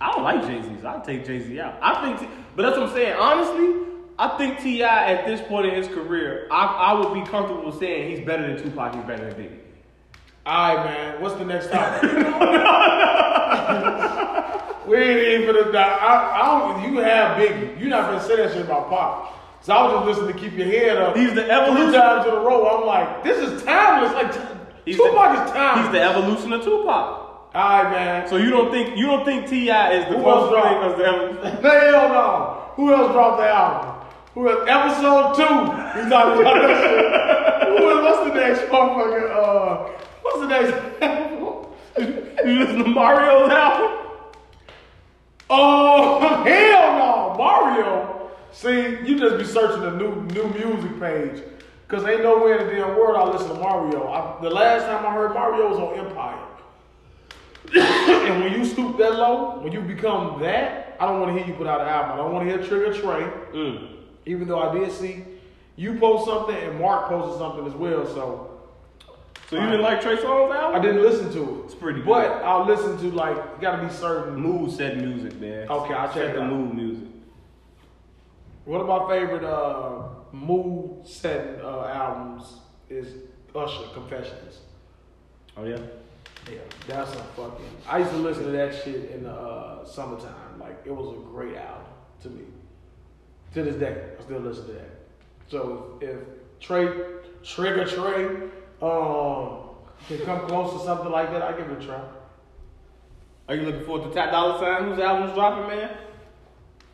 I don't like Jay Z, so I'd take Jay Z out. I think, T- but that's what I'm saying. Honestly, I think T.I. at this point in his career, I, I would be comfortable saying he's better than Tupac. He's better than Biggie. All right, man. What's the next topic? <laughs> we ain't even for the. I, I don't. You have Biggie. You're not gonna say that shit about Pop. So I was just listening to keep your head up. He's the evolution. times in a row. I'm like, this is timeless. Like He's Tupac the, is timeless. He's the evolution of Tupac. All right, man. So you don't think you don't think T.I. is the Who else dropped? the evolution? <laughs> Hell no. Who else dropped the album? Who else? Episode two. He's talking about that shit. <laughs> Who else? What's the next motherfucker? <laughs> You listen to Mario's album? Oh <laughs> hell no, Mario. See, you just be searching the new new music page, cause ain't nowhere in the damn world I listen to Mario. I, the last time I heard Mario was on Empire. <coughs> and when you stoop that low, when you become that, I don't want to hear you put out an album. I don't want to hear Trigga Trey. Mm. Even though I did see you post something and Mark posted something as well. So So you didn't like Trey Songz album? I didn't listen to it. It's pretty good. But I'll listen to like gotta be certain. Mood set music, man. Okay, I'll check the out. mood music. One of my favorite uh, mood setting uh, albums is Usher Confessions. Oh yeah. Yeah, that's a fucking. I used to listen to that shit in the uh, summertime. Like it was a great album to me. To this day, I still listen to that. So if, if Trey, Trigga Trey, um, can come close to something like that, I give it a try. Are you looking forward to Top Dollar Sign, whose album's dropping, man?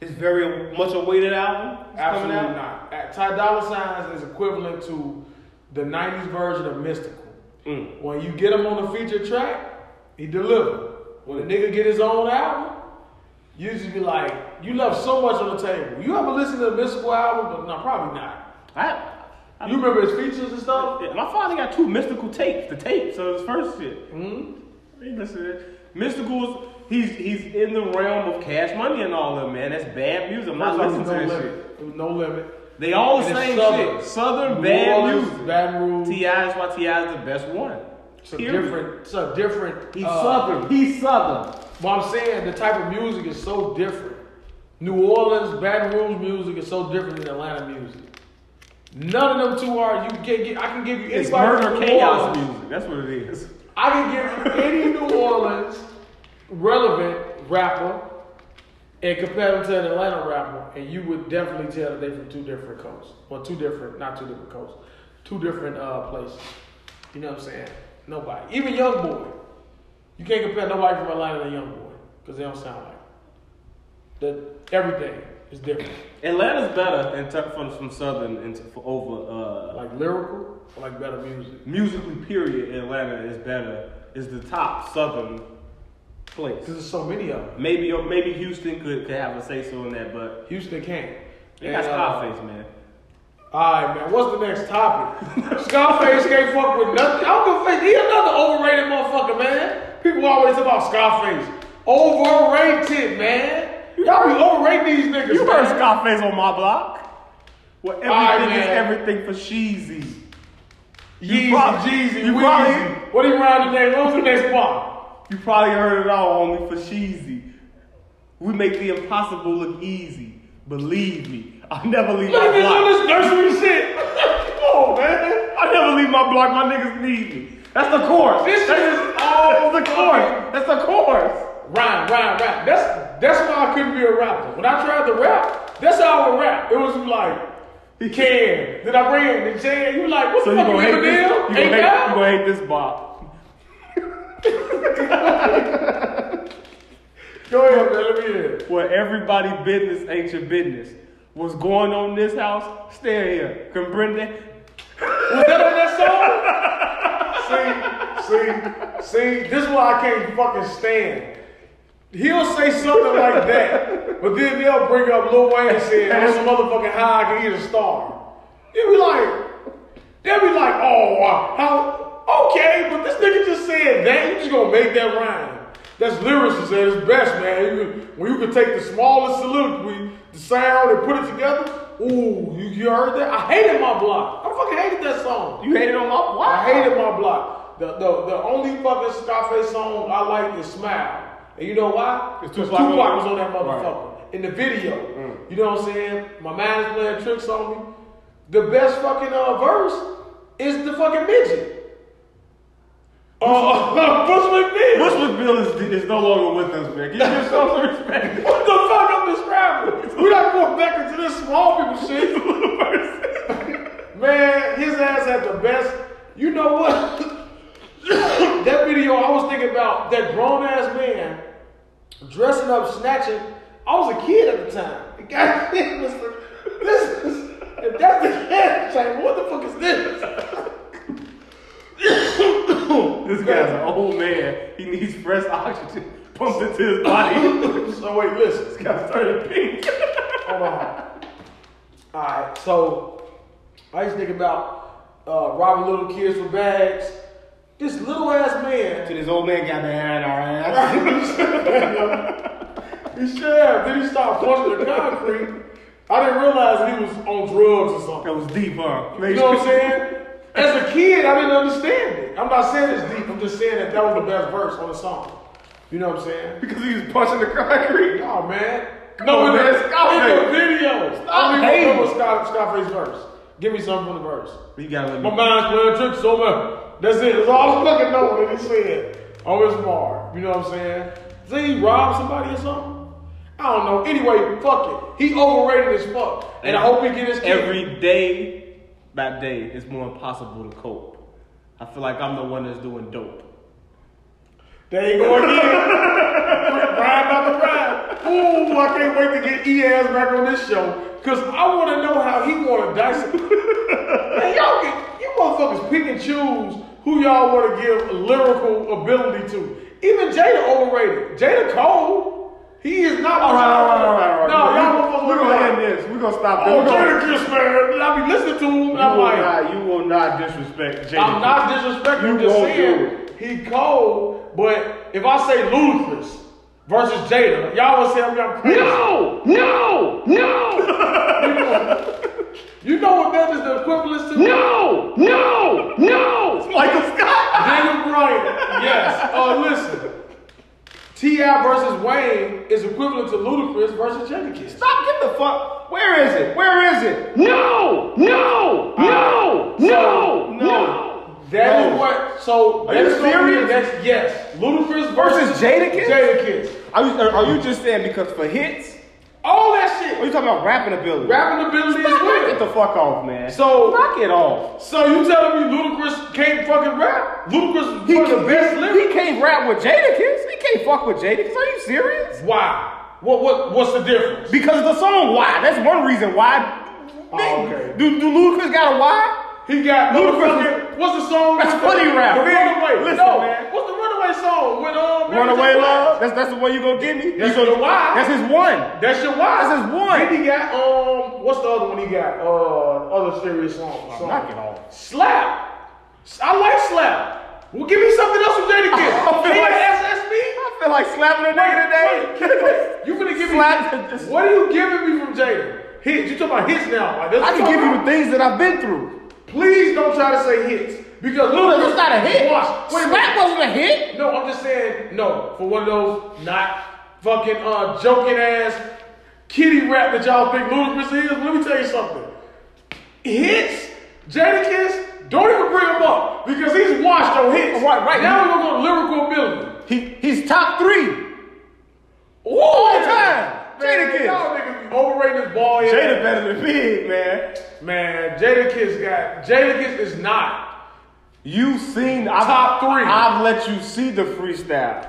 It's very much a weighted album. It's coming Absolutely out. not. Ty Dolla Sign is equivalent to the '90s version of Mystikal. Mm. When you get him on the feature track, he deliver. When a nigga get his own album, you just be like, you left so much on the table. You ever listen to the Mystikal album? But no, probably not. I, I, You remember his features and stuff? Yeah, my father got two mystical tapes, the tapes of his first shit. hmm He listen to. Mystikals, he's he's in the realm of cash money and all that, man. That's bad music. I'm not listening to no that shit. limit. It was no limit. They all the And same Southern. shit. Southern New bad Orleans, music. Baton Rouge. T.I. is why T.I. is the best one. It's a Period. different. It's a different. He's uh, Southern. He's Southern. But I'm saying the type of music is so different. New Orleans, Baton Rouge music is so different than Atlanta music. None of them two are. You can get. I can give you anybody It's murder from chaos Orleans. music. That's what it is. I can give you any New Orleans relevant rapper and compare them to an Atlanta rapper, and you would definitely tell that they from two different coasts. Well, two different, not two different coasts, two different uh, places. You know what I'm saying? Nobody, even Young Boy, you can't compare nobody from Atlanta to Young Boy because they don't sound like. That everything is different. Atlanta's better in ter- from, from Southern into, for over uh, Like lyrical, or like better music. musically. Period. Atlanta is better. Is the top Southern place. Because there's so many of them. Maybe or maybe Houston could, could have a say so in that, but Houston can't. they got And, uh, Scarface, man. Alright, man. What's the next topic? <laughs> Scarface can't fuck with nothing. I don't give a fuck. He another overrated motherfucker, man. People always about Scarface. Overrated, man. Y'all be overrating these niggas. You heard Scarface on my block? Well, everything Alright, is everything for Sheezy. Yeezy, You probably- Jeezy, you Weezy. probably- What he rhyme today? What was the next bar? You probably heard it all only for Sheezy. We make the impossible look easy. Believe me, I never leave Look my at block. all this nursery shit. Come on, man. I never leave my block. My niggas need me. That's the chorus. This shit is That's all the chorus. That's the chorus. Rhyme, rhyme, rap. That's that's why I couldn't be a rapper. When I tried to rap, that's how I would rap. It was like, he can. Then I ran and Jan, you like, what So the you fuck, gonna hate Eminem? this? You gonna hate, you gonna hate this Bob? <laughs> Go ahead, man. Let me hear. Where everybody business ain't your business. What's going on in this house? Stay here. Comprende? Was that on that song? <laughs> see, see, see, this is why I can't fucking stand. He'll say something like that, but then they'll bring up Lil Wayne saying, I'm some motherfucking high, I can eat a star. You'll be like, they'll be like, oh, how, okay, but this nigga just said that, you just gonna make that rhyme. That's lyricist at its best, man. You when you can take the smallest soliloquy, the sound, and put it together, ooh, you, you heard that? I hated my block. I fucking hated that song. You hated on my block? I hated my block. The, the, the only fucking Scarface song I like is Smile. And you know why? It's Because Tupac Tupac on- was on that Right. motherfucker. In the video. You know what I'm saying? My man is playing tricks on me. The best fucking uh, verse is the fucking midget. Uh, Bushwick Bill. Bushwick Bill is, is no longer with us, man. Give yourself some <laughs> respect. What the fuck I'm describing? We're not going back into this small people <laughs> shit. Man, his ass had the best. You know what? <coughs> that video, I was thinking about that grown ass man dressing up, snatching. I was a kid at the time. <laughs> The guy was like, this is, if that's the cat chamber, what the fuck is this? <coughs> This guy's an old man. He needs fresh oxygen pumped into his body. <laughs> so wait, listen. this guy's turning pink. Hold on. Alright, so I used to think about uh, robbing little kids for bags. This little ass man To this old man got the hair in our ass. He have. Then he started punching the concrete. I didn't realize he was on drugs or something. That was deep, huh? You know what I'm saying? As a kid, I didn't understand it. I'm not saying it's deep. I'm just saying that that was the best verse on the song. You know what I'm saying? Because he was punching the concrete. Oh man. Come no, on, in, man, the, in the video. Stop I don't even hating. remember Scar, Scarface verse. Give me something from the verse. You gotta let me. My mind's playing tricks so much. That's it. That's all I fucking know that he said oh, on his bar. You know what I'm saying? Did he rob somebody or something? I don't know. Anyway, fuck it. He overrated as fuck. And I hope he get his kick. Every day, that day, it's more impossible to cope. I feel like I'm the one that's doing dope. There you go again. ride about the ride. Ooh, I can't wait to get E-Ass back on this show. Cause I want to know how he want to dice it. <laughs> Man, y'all get, you motherfuckers pick and choose who y'all want to give lyrical ability to. Even Jada overrated. Jada Cole, he is not. All right, all right, all right, all right. No, y'all motherfuckers. We're gonna end this. We're gonna stop this. Oh, We're gonna- Jadakiss, man. I be listening to him, and You I'm will, like, not, you will not disrespect Jada. I'm not disrespecting. I'm You just saying he cold. But if I say Ludacris versus Jada, y'all will say I'm, I'm crazy. No! No! <laughs> <laughs> No! You know what that is the equivalent to? No! No! No! Michael Scott. Daniel Bryan. Yes. Uh, listen. T.I. versus Wayne is equivalent to Ludacris versus Jadakiss. Stop. Get the fuck. Where is it? Where is it? No! No! No! No! No. That is what. So Are you that's serious? That's yes. Ludacris Versus versus Jadakiss? Jadakiss. Are you, are you just saying because for hits? All that Or shit. Oh, you talking about rapping ability? Rapping ability as Stop, well. Get the fuck off, man. So- knock it off. So you telling me Ludacris can't fucking rap? Ludacris He, one of the best he, lyrics. he can't rap with Jadakiss. He can't fuck with Jadakiss. Are you serious? Why? What what what's the difference? Because of the song Why. That's one reason why. Oh, okay. Do, do Ludacris got a why? He got Ludacris What's the song? That's funny rap. The Runaway. listen, no, man. what's the Runaway song with um? Runaway? Love? That's that's the one you gonna give me? That's You your why. That's his one. That's your why. That's his one. Then he got um. What's the other one he got? Uh, other serious song. song. knock it off. Slap. I like slap. Well, give me something else from Jadakiss. <laughs> I feel like- SSB. I feel like slapping a nigga today. you gonna give me? Slap- What are you giving me from Jada? Hits. You talking about hits now? I can give you the things that I've been through. Please don't try to say hits because No, Ludacris that's not a hit. Watch. Wait minute. Slap wasn't a hit. No, I'm just saying no for one of those not fucking uh joking ass kitty rap that y'all think Ludacris is. Let me tell you something. Hits, Jadakiss, don't even bring him up because he's washed on hits. Right, right. Now we're gonna go lyrical ability. He he's top three. All All time. Jadakiss. Y'all niggas be overrating this ball. Jada better than Big, man. Man, Jadakiss got Jadakiss is not. You seen I've, Top three. I've let you see the freestyle.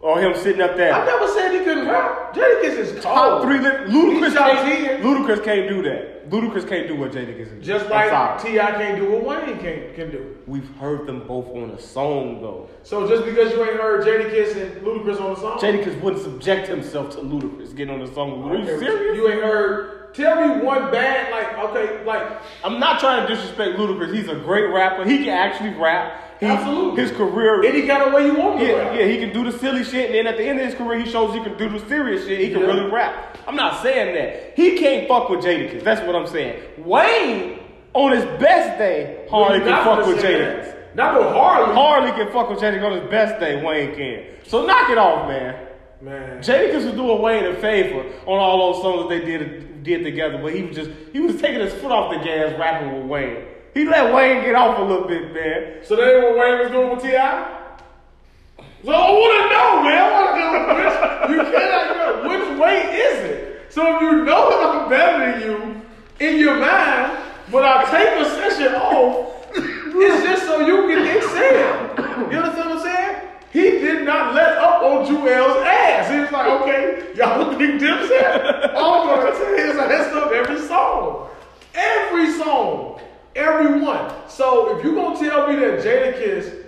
Or him sitting up there. I never said he couldn't rap. Jadakiss is cold. Top three. Ludacris can't. 10. Ludacris can't do that. Ludacris can't do what Jadakiss is. Just like. T.I. can't do what Wayne can, can do. We've heard them both on a song though. So just because you ain't heard Jadakiss and Ludacris on the song, Jadakiss wouldn't subject himself to Ludacris getting on the song. Are you serious? You ain't heard. Tell me one bad like okay like I'm not trying to disrespect Ludacris. He's a great rapper. He can actually rap. He, Absolutely. His career. any kind of way you want to Yeah, rap. yeah, he can do the silly shit, and then at the end of his career, he shows he can do the serious shit. He can Yeah. really rap. I'm not saying that. He can't fuck with Jadakiss. That's what I'm saying. Wayne, on his best day, Harley can fuck with Jadakiss. Not with Harley. Harley can fuck with Jadakiss on his best day. Wayne can. So knock it off, man. Man. Jadakiss was doing Wayne a favor on all those songs that they did did together, but he was just he was taking his foot off the gas rapping with Wayne. He let Wayne get off a little bit, man. So that ain't what Wayne was doing with T.I.? So I want to know, man. I want to know which, you cannot know which way is it. So if you know that I'm better than you in your mind, but I take a session off, it's just so you can excel. You understand what I'm saying? He did not let up on Juelz ass. He was like, okay, y'all <laughs> think Dipset? I'm gonna tell his ass up every song. Every song. Every one. So if you're gonna tell me that Jada Jadakiss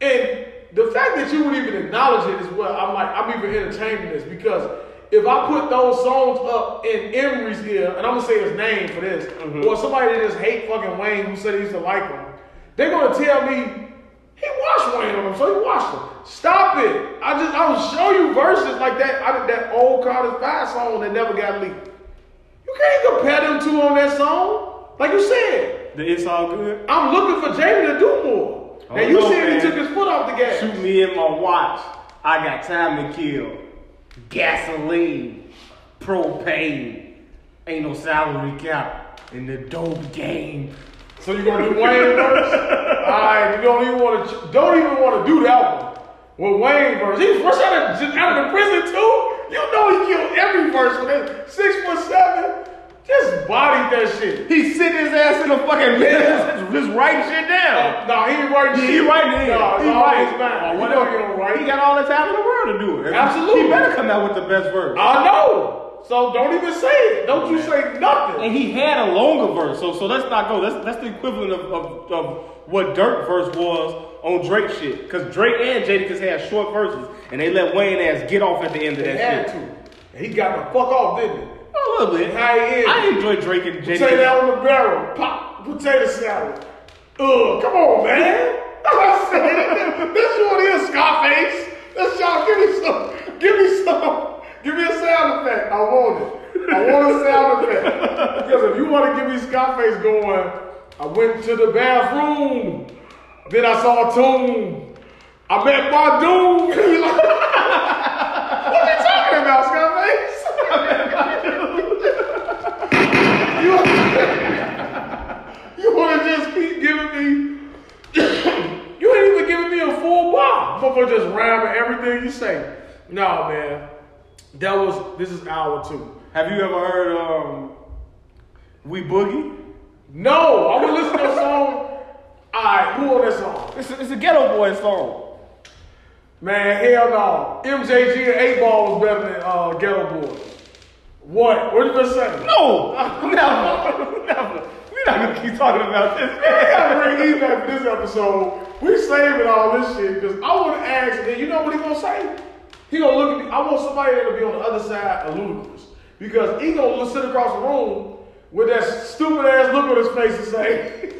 and the fact that you would even acknowledge it as well, I'm like, I'm even entertaining this because if I put those songs up in Emery's ear, and I'm gonna say his name for this, mm-hmm. or somebody that just hate fucking Wayne who said he used to like him, they're gonna tell me he watched Wayne on him, so he watched him. Stop it! I just I will show you verses like that. I did that old Carter Five song that never got leaked. You can't compare them two on that song. Like you said, The it's all good. I'm looking for Jamie to do more. Oh, and you no, said he took his foot off the gas. Shoot me in my watch. I got time to kill. Gasoline, propane. Ain't no salary cap in the dope game. So you gonna do Wayne first? <laughs> Alright, you don't even wanna don't even wanna do that one. With Wayne verse. He's fresh out of, out of the prison too. You know he killed every verse with that six foot seven. Just bodied that shit. He sitting his ass in the fucking Yeah. <laughs> just writing shit down. No, he ain't writing shit. he writing it. No, he writing. writing mine. Oh, You don't write. He got all the time in the world to do it. Absolutely. He better come out with the best verse. I know. So don't even say it. Don't you say nothing. And he had a longer verse, so so let's not go. That's that's the equivalent of, of, of what Durk verse was on Drake shit. Cause Drake and Jadakiss had short verses, and they let Wayne ass get off at the end of He that shit. to. He got the fuck off, didn't he? A little bit. How is. I enjoy drinking and Potato Jadakiss. on the barrel, pop, potato salad. Ugh, come on, man. I said, this one is Scarface. Let's y'all give me some, give me some, give me a sound effect. I want it. I want a sound effect. Because if you want to give me Scarface going, I went to the bathroom. Then I saw a tomb. I met my doom. <laughs> What you talking about, Scarface? you, you want to just keep giving me? you ain't even giving me a full. Motherfucker just ramming everything you say. No, man. That was. This is hour two. Have you ever heard um We Boogie? No, I would listen to a song. <laughs> Alright, who on that song? It's a, it's a Geto Boy song. Man, hell no. MJG and 8 Ball was better than uh, Geto Boy. What? What did you gonna say? No, <laughs> never, never. Not gonna keep talking about this. <laughs> I gotta bring back for this episode. We saving all this shit because I want to ask, and you know what he gonna say? He gonna look at me. I want somebody that'll be on the other side of Ludacris because he gonna sit across the room with that stupid ass look on his face and say,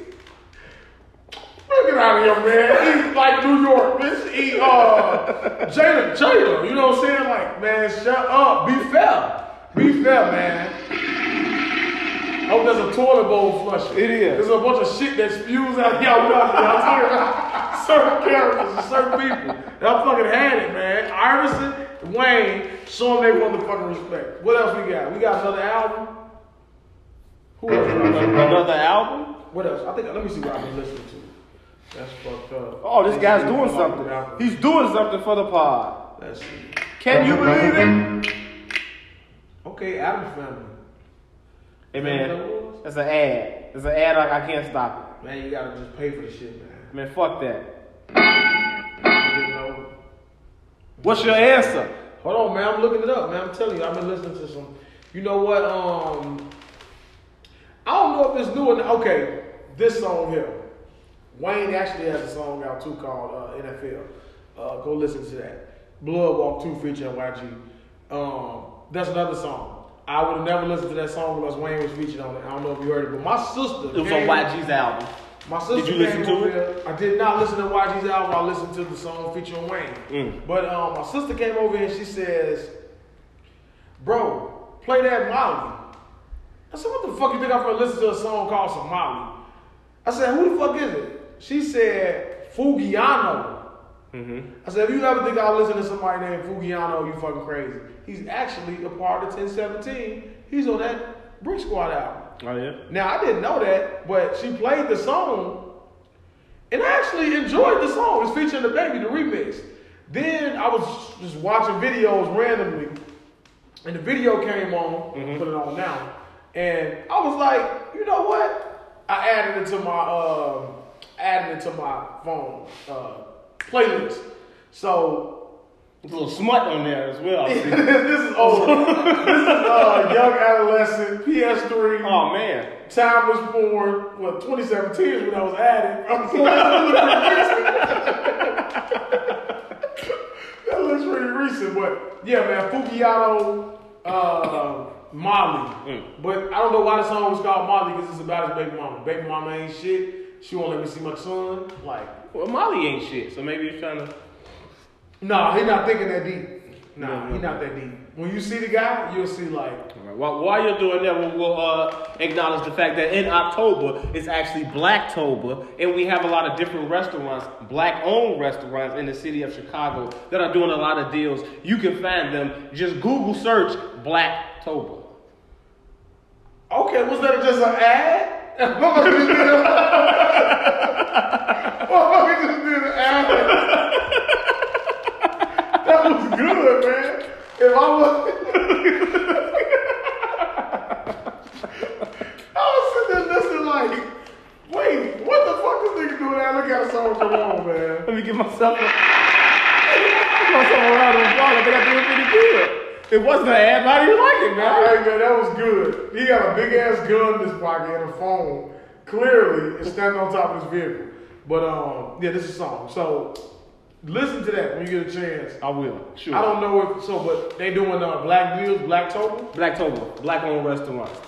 <laughs> "Get out of here, man! He's like New York, bitch. He uh, Jada, Jada. You know what I'm saying? Like, man, shut up. Be fair. Be fair, man." I hope there's a toilet bowl flusher. It is. There's a bunch of shit that spews out y'all <laughs> nothing. I'm talking about certain characters and certain people. Y'all fucking had it, man. Iverson, Wayne, show them they motherfucking respect. What else we got? We got another album. Who else? we? Another album? What else? I think. Let me see what I've been listening to. That's fucked up. Oh, this guy's doing He's something. He's doing something for the pod. Let's see. Can you believe it? Okay, Adam Family. Hey man, that's an ad. It's an ad. I, I can't stop it. Man, you gotta just pay for the shit, man. Man, fuck that. What's your answer? Hold on, man. I'm looking it up, man. I'm telling you, I've been listening to some. You know what? Um, I don't know if it's new or not. Okay, this song here. Wayne actually has a song out too called uh, NFL. Uh, go listen to that. Blood Walk 2 featuring YG. Um, that's another song. I would have never listened to that song unless Wayne was featured on it. I don't know if you heard it, but my sister. It was on YG's album. my sister Did you listen to it? here. I did not listen to YG's album. I listened to the song featuring Wayne. Mm. But um, my sister came over here and she says, "Bro, play that Molly." I said, "What the fuck you think I'm gonna listen to a song called Somali?" I said, "Who the fuck is it?" She said, "Foogiano." Mm-hmm. I said, "If you ever think I'll listen to somebody named Foogiano, you fucking crazy." He's actually a part of 1017. He's on that Brick Squad album. Oh yeah. Now I didn't know that, but she played the song, and I actually enjoyed the song. It's featuring the baby, the remix. Then I was just watching videos randomly, and the video came on. Put it on now, and I was like, you know what? I added it to my uh, added it to my phone uh, playlist. So There's a little smut on there as well. <laughs> This is old. <laughs> this is uh, young adolescent PS3. oh man. Time was born, what, 2017 is when I was added. I'm so that looks pretty recent. that looks pretty recent, but yeah, man, Foogiano, uh, Molly. Mm. But I don't know why the song was called Molly because it's about his baby mama. Baby mama ain't shit. She won't let me see my son. Like, Well, Molly ain't shit, so maybe he's trying to. nah, he's not thinking that deep. Nah, he not that deep. When you see the guy, you'll see like All right, While, while you're doing that, we'll, we'll uh, acknowledge the fact that in October it's actually Blacktober, and we have a lot of different restaurants, black-owned restaurants in the city of Chicago that are doing a lot of deals. You can find them. Just Google search Blacktober. Okay, was that just an ad? Motherfucker just did a- Motherfucker just did an ad. That was good, man. If I was, I was sitting there listening like, wait, what the fuck is nigga doing? That look how so come on, man. Let me give myself a, give myself a round of applause. I think I did pretty good. It wasn't an ad, but I didn't like it, man. Hey man, that was good. He got a big ass gun in his pocket and a phone. Clearly, is standing on top of his vehicle. But um, yeah, this is a song. So listen to that when you get a chance. I will. Sure. I don't know if so, but they doing uh, black deals, blacktober. Blacktober, black-owned restaurants.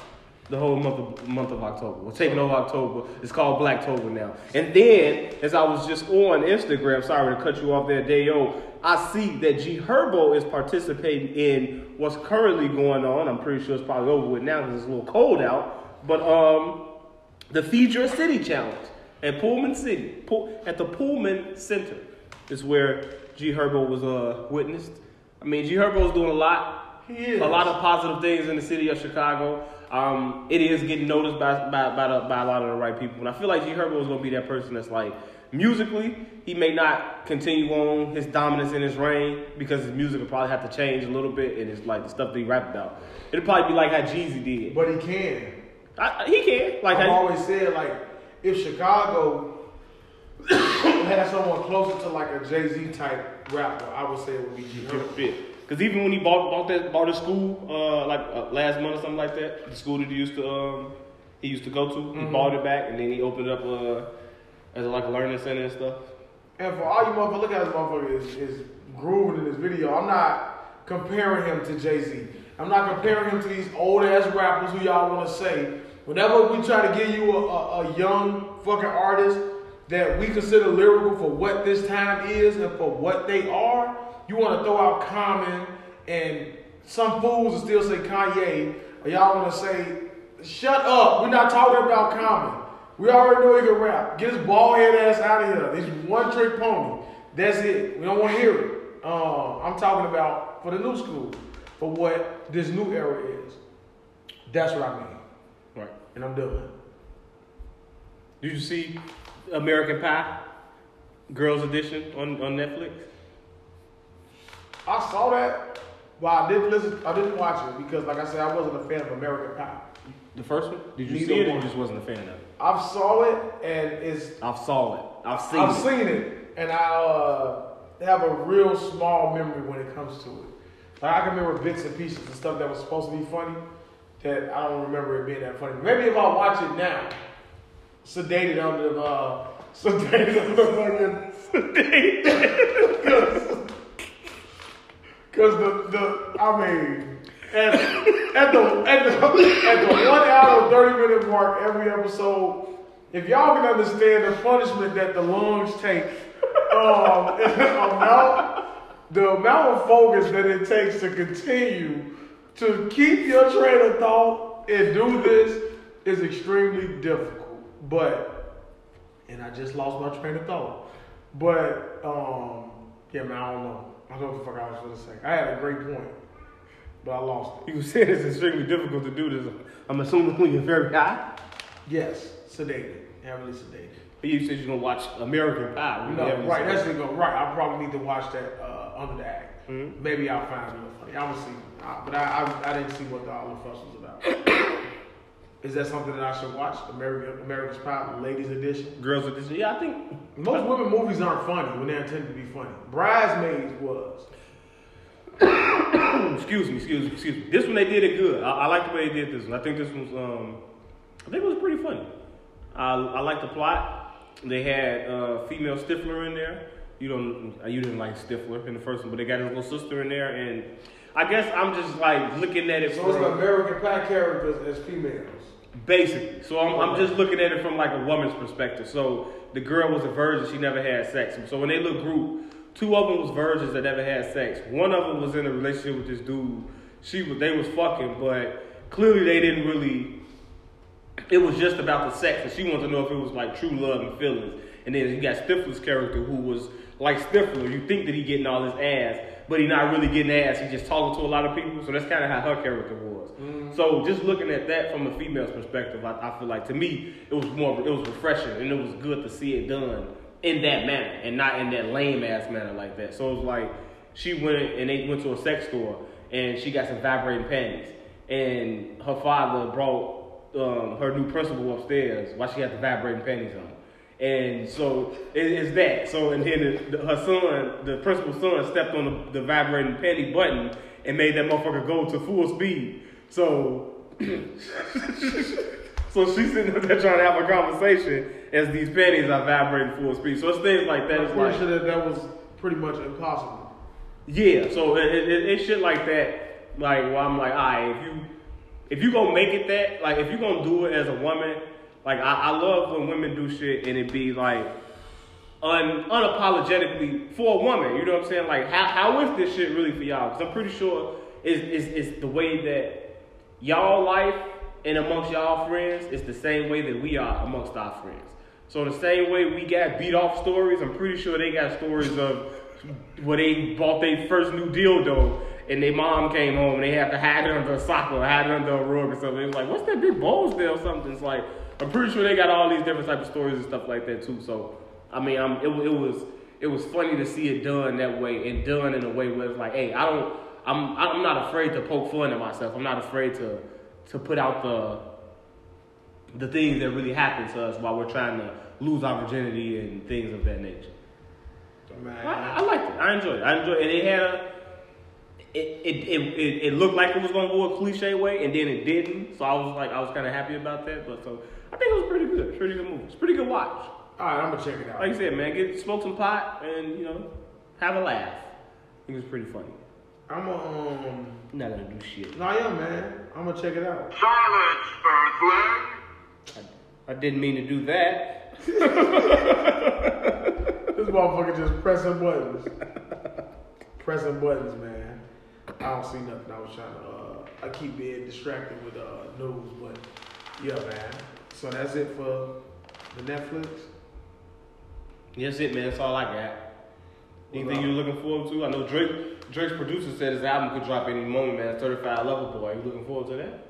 The whole month of month of October. We're taking over October. It's called Blacktober now. And then, as I was just on Instagram, sorry to cut you off there, Dayo, I see that G Herbo is participating in what's currently going on. I'm pretty sure it's probably over with now because it's a little cold out. But um, the Feed Your City Challenge at Pullman City, at the Pullman Center, is where G Herbo was uh, witnessed. I mean, G Herbo is doing a lot. He is. A lot of positive things in the city of Chicago. Um, it is getting noticed by by by, the, by a lot of the right people, and I feel like G Herbo is gonna be that person that's like musically, he may not continue on his dominance in his reign because his music will probably have to change a little bit, and it's like the stuff that he rapped about. It'll probably be like how Jeezy did. But he can. I, he can like I've always said like if Chicago <coughs> had someone closer to like a Jay Z type rapper, I would say it would be G. Herbo. Fit. Because even when he bought bought that bought his school uh, like uh, last month or something like that, the school that he used to um, he used to go to, he bought it back and then he opened it up uh, as like a learning center and stuff. And for all you motherfuckers, look at this motherfucker is, is grooving in this video. I'm not comparing him to Jay Z. I'm not comparing him to these old ass rappers who y'all want to say. Whenever we try to give you a, a, a young fucking artist that we consider lyrical for what this time is and for what they are, you want to throw out Common and some fools will still say Kanye, or y'all want to say, shut up, we're not talking about Common. We already know he can rap. Get his bald head ass out of here. He's one trick pony. That's it. We don't want to hear it. Uh, I'm talking about for the new school, for what this new era is. That's what I mean. Right. And I'm done. Did you see American Pie, Girls Edition on, on Netflix? I saw that, but I didn't listen. I didn't watch it because, like I said, I wasn't a fan of American Pie. The first one? Did you Neither see it or you just wasn't a fan of it? I've saw it and it's I've saw it. I've seen I've it. seen it, and I uh, have a real small memory when it comes to it. Like I can remember bits and pieces and stuff that was supposed to be funny that I don't remember it being that funny. Maybe if I watch it now, sedated under the uh, <laughs> sedated under fucking <laughs> because the the I mean. At, at the at the at the one hour thirty minute mark every episode, if y'all can understand the punishment that the lungs take, um, <laughs> amount the amount of focus that it takes to continue to keep your train of thought and do this is extremely difficult. But and I just lost my train of thought. But um, yeah, man, I don't know. I don't know what the fuck I was gonna say. I had a great point, but I lost it. You said it's extremely difficult to do this. I'm assuming when you're very high. Yes, sedated, heavily sedated. But you said you're gonna watch American Pie. No, right, sedated. that's the go. Right, I probably need to watch that uh, under the act. Mhm. Maybe I'll find it funny. I will see, but I, I I didn't see what the all the fuss was about. Is that something that I should watch? American America's Pie, Ladies Edition. Girls Edition. Yeah, I think Most women movies aren't funny when they're intended to be funny. Bridesmaids was. <coughs> excuse me, excuse me, excuse me. This one they did it good. I, I like the way they did this one. I think this one's um, I think it was pretty funny. I I like the plot. They had uh, female Stifler in there. You don't, you didn't like Stifler in the first one, but they got his little sister in there, and I guess I'm just like looking at it So it's American Pie characters as females. basically. So I'm, I'm just looking at it from like a woman's perspective. So the girl was a virgin; she never had sex. So when they look group Two of them was virgins that never had sex. One of them was in a relationship with this dude. She was they was fucking, but clearly they didn't really. It was just about the sex, and she wanted to know if it was like true love and feelings. And then you got Stifler's character, who was like Stifler. You think that he getting all his ass, but he not really getting ass. He just talking to a lot of people. So that's kind of how her character was. So just looking at that from a female's perspective, I, I feel like to me it was more it was refreshing and it was good to see it done in that manner and not in that lame ass manner like that. So it was like she went and they went to a sex store and she got some vibrating panties and her father brought um, her new principal upstairs while she had the vibrating panties on. And so it, it's that. So and then the, the, her son, the principal's son, stepped on the, the vibrating panty button and made that motherfucker go to full speed. So, <coughs> so she's sitting there trying to have a conversation as these panties are vibrating full speed. So it's things like that. I'm pretty like, sure that that was pretty much impossible. yeah, so it, it, it, it's shit like that. Like, well, I'm like, all right, if you if you gonna make it that, like, if you gonna do it as a woman, like, I, I love when women do shit and it be like un, unapologetically for a woman. You know what I'm saying? Like, how, how is this shit really for y'all? Because I'm pretty sure it's, it's, it's the way that y'all life and amongst y'all friends is the same way that we are amongst our friends. So the same way we got beat off stories, I'm pretty sure they got stories of where they bought their first new dildo and their mom came home and they had to hide it under a sock or hide it under a rug or something. It's like, what's that big balls there or something? It's like, I'm pretty sure they got all these different type of stories and stuff like that too. So, I mean, I'm, it, it was it was funny to see it done that way and done in a way where it's like, hey, I don't, I'm I'm not afraid to poke fun at myself. I'm not afraid to to put out the the things that really happen to us while we're trying to lose our virginity and things of that nature. Man. I, I liked it. I enjoyed it. I enjoyed it. And it had a. It, it, it, it, it looked like it was gonna go a cliche way, and then it didn't. So I was like, I was kind of happy about that. But so I think it was pretty good. Pretty good movie. It's pretty good watch. All right, I'm gonna check it out. Like I said, man, get smoke some pot and you know have a laugh. I think it was pretty funny. I'm gonna um. I'm not gonna do shit. No, yeah, man. I'm gonna check it out. Silence, Earthling! I, I didn't mean to do that. <laughs> This motherfucker just pressing buttons. pressing buttons, man. I don't see nothing. I was trying to. Uh, I keep being distracted with uh, news, but yeah, man. So that's it for the Netflix. That's it, man. That's all I got. Anything you're looking forward to? I know Drake. Drake's producer said his album could drop any moment, man. Certified Lover Boy. You looking forward to that?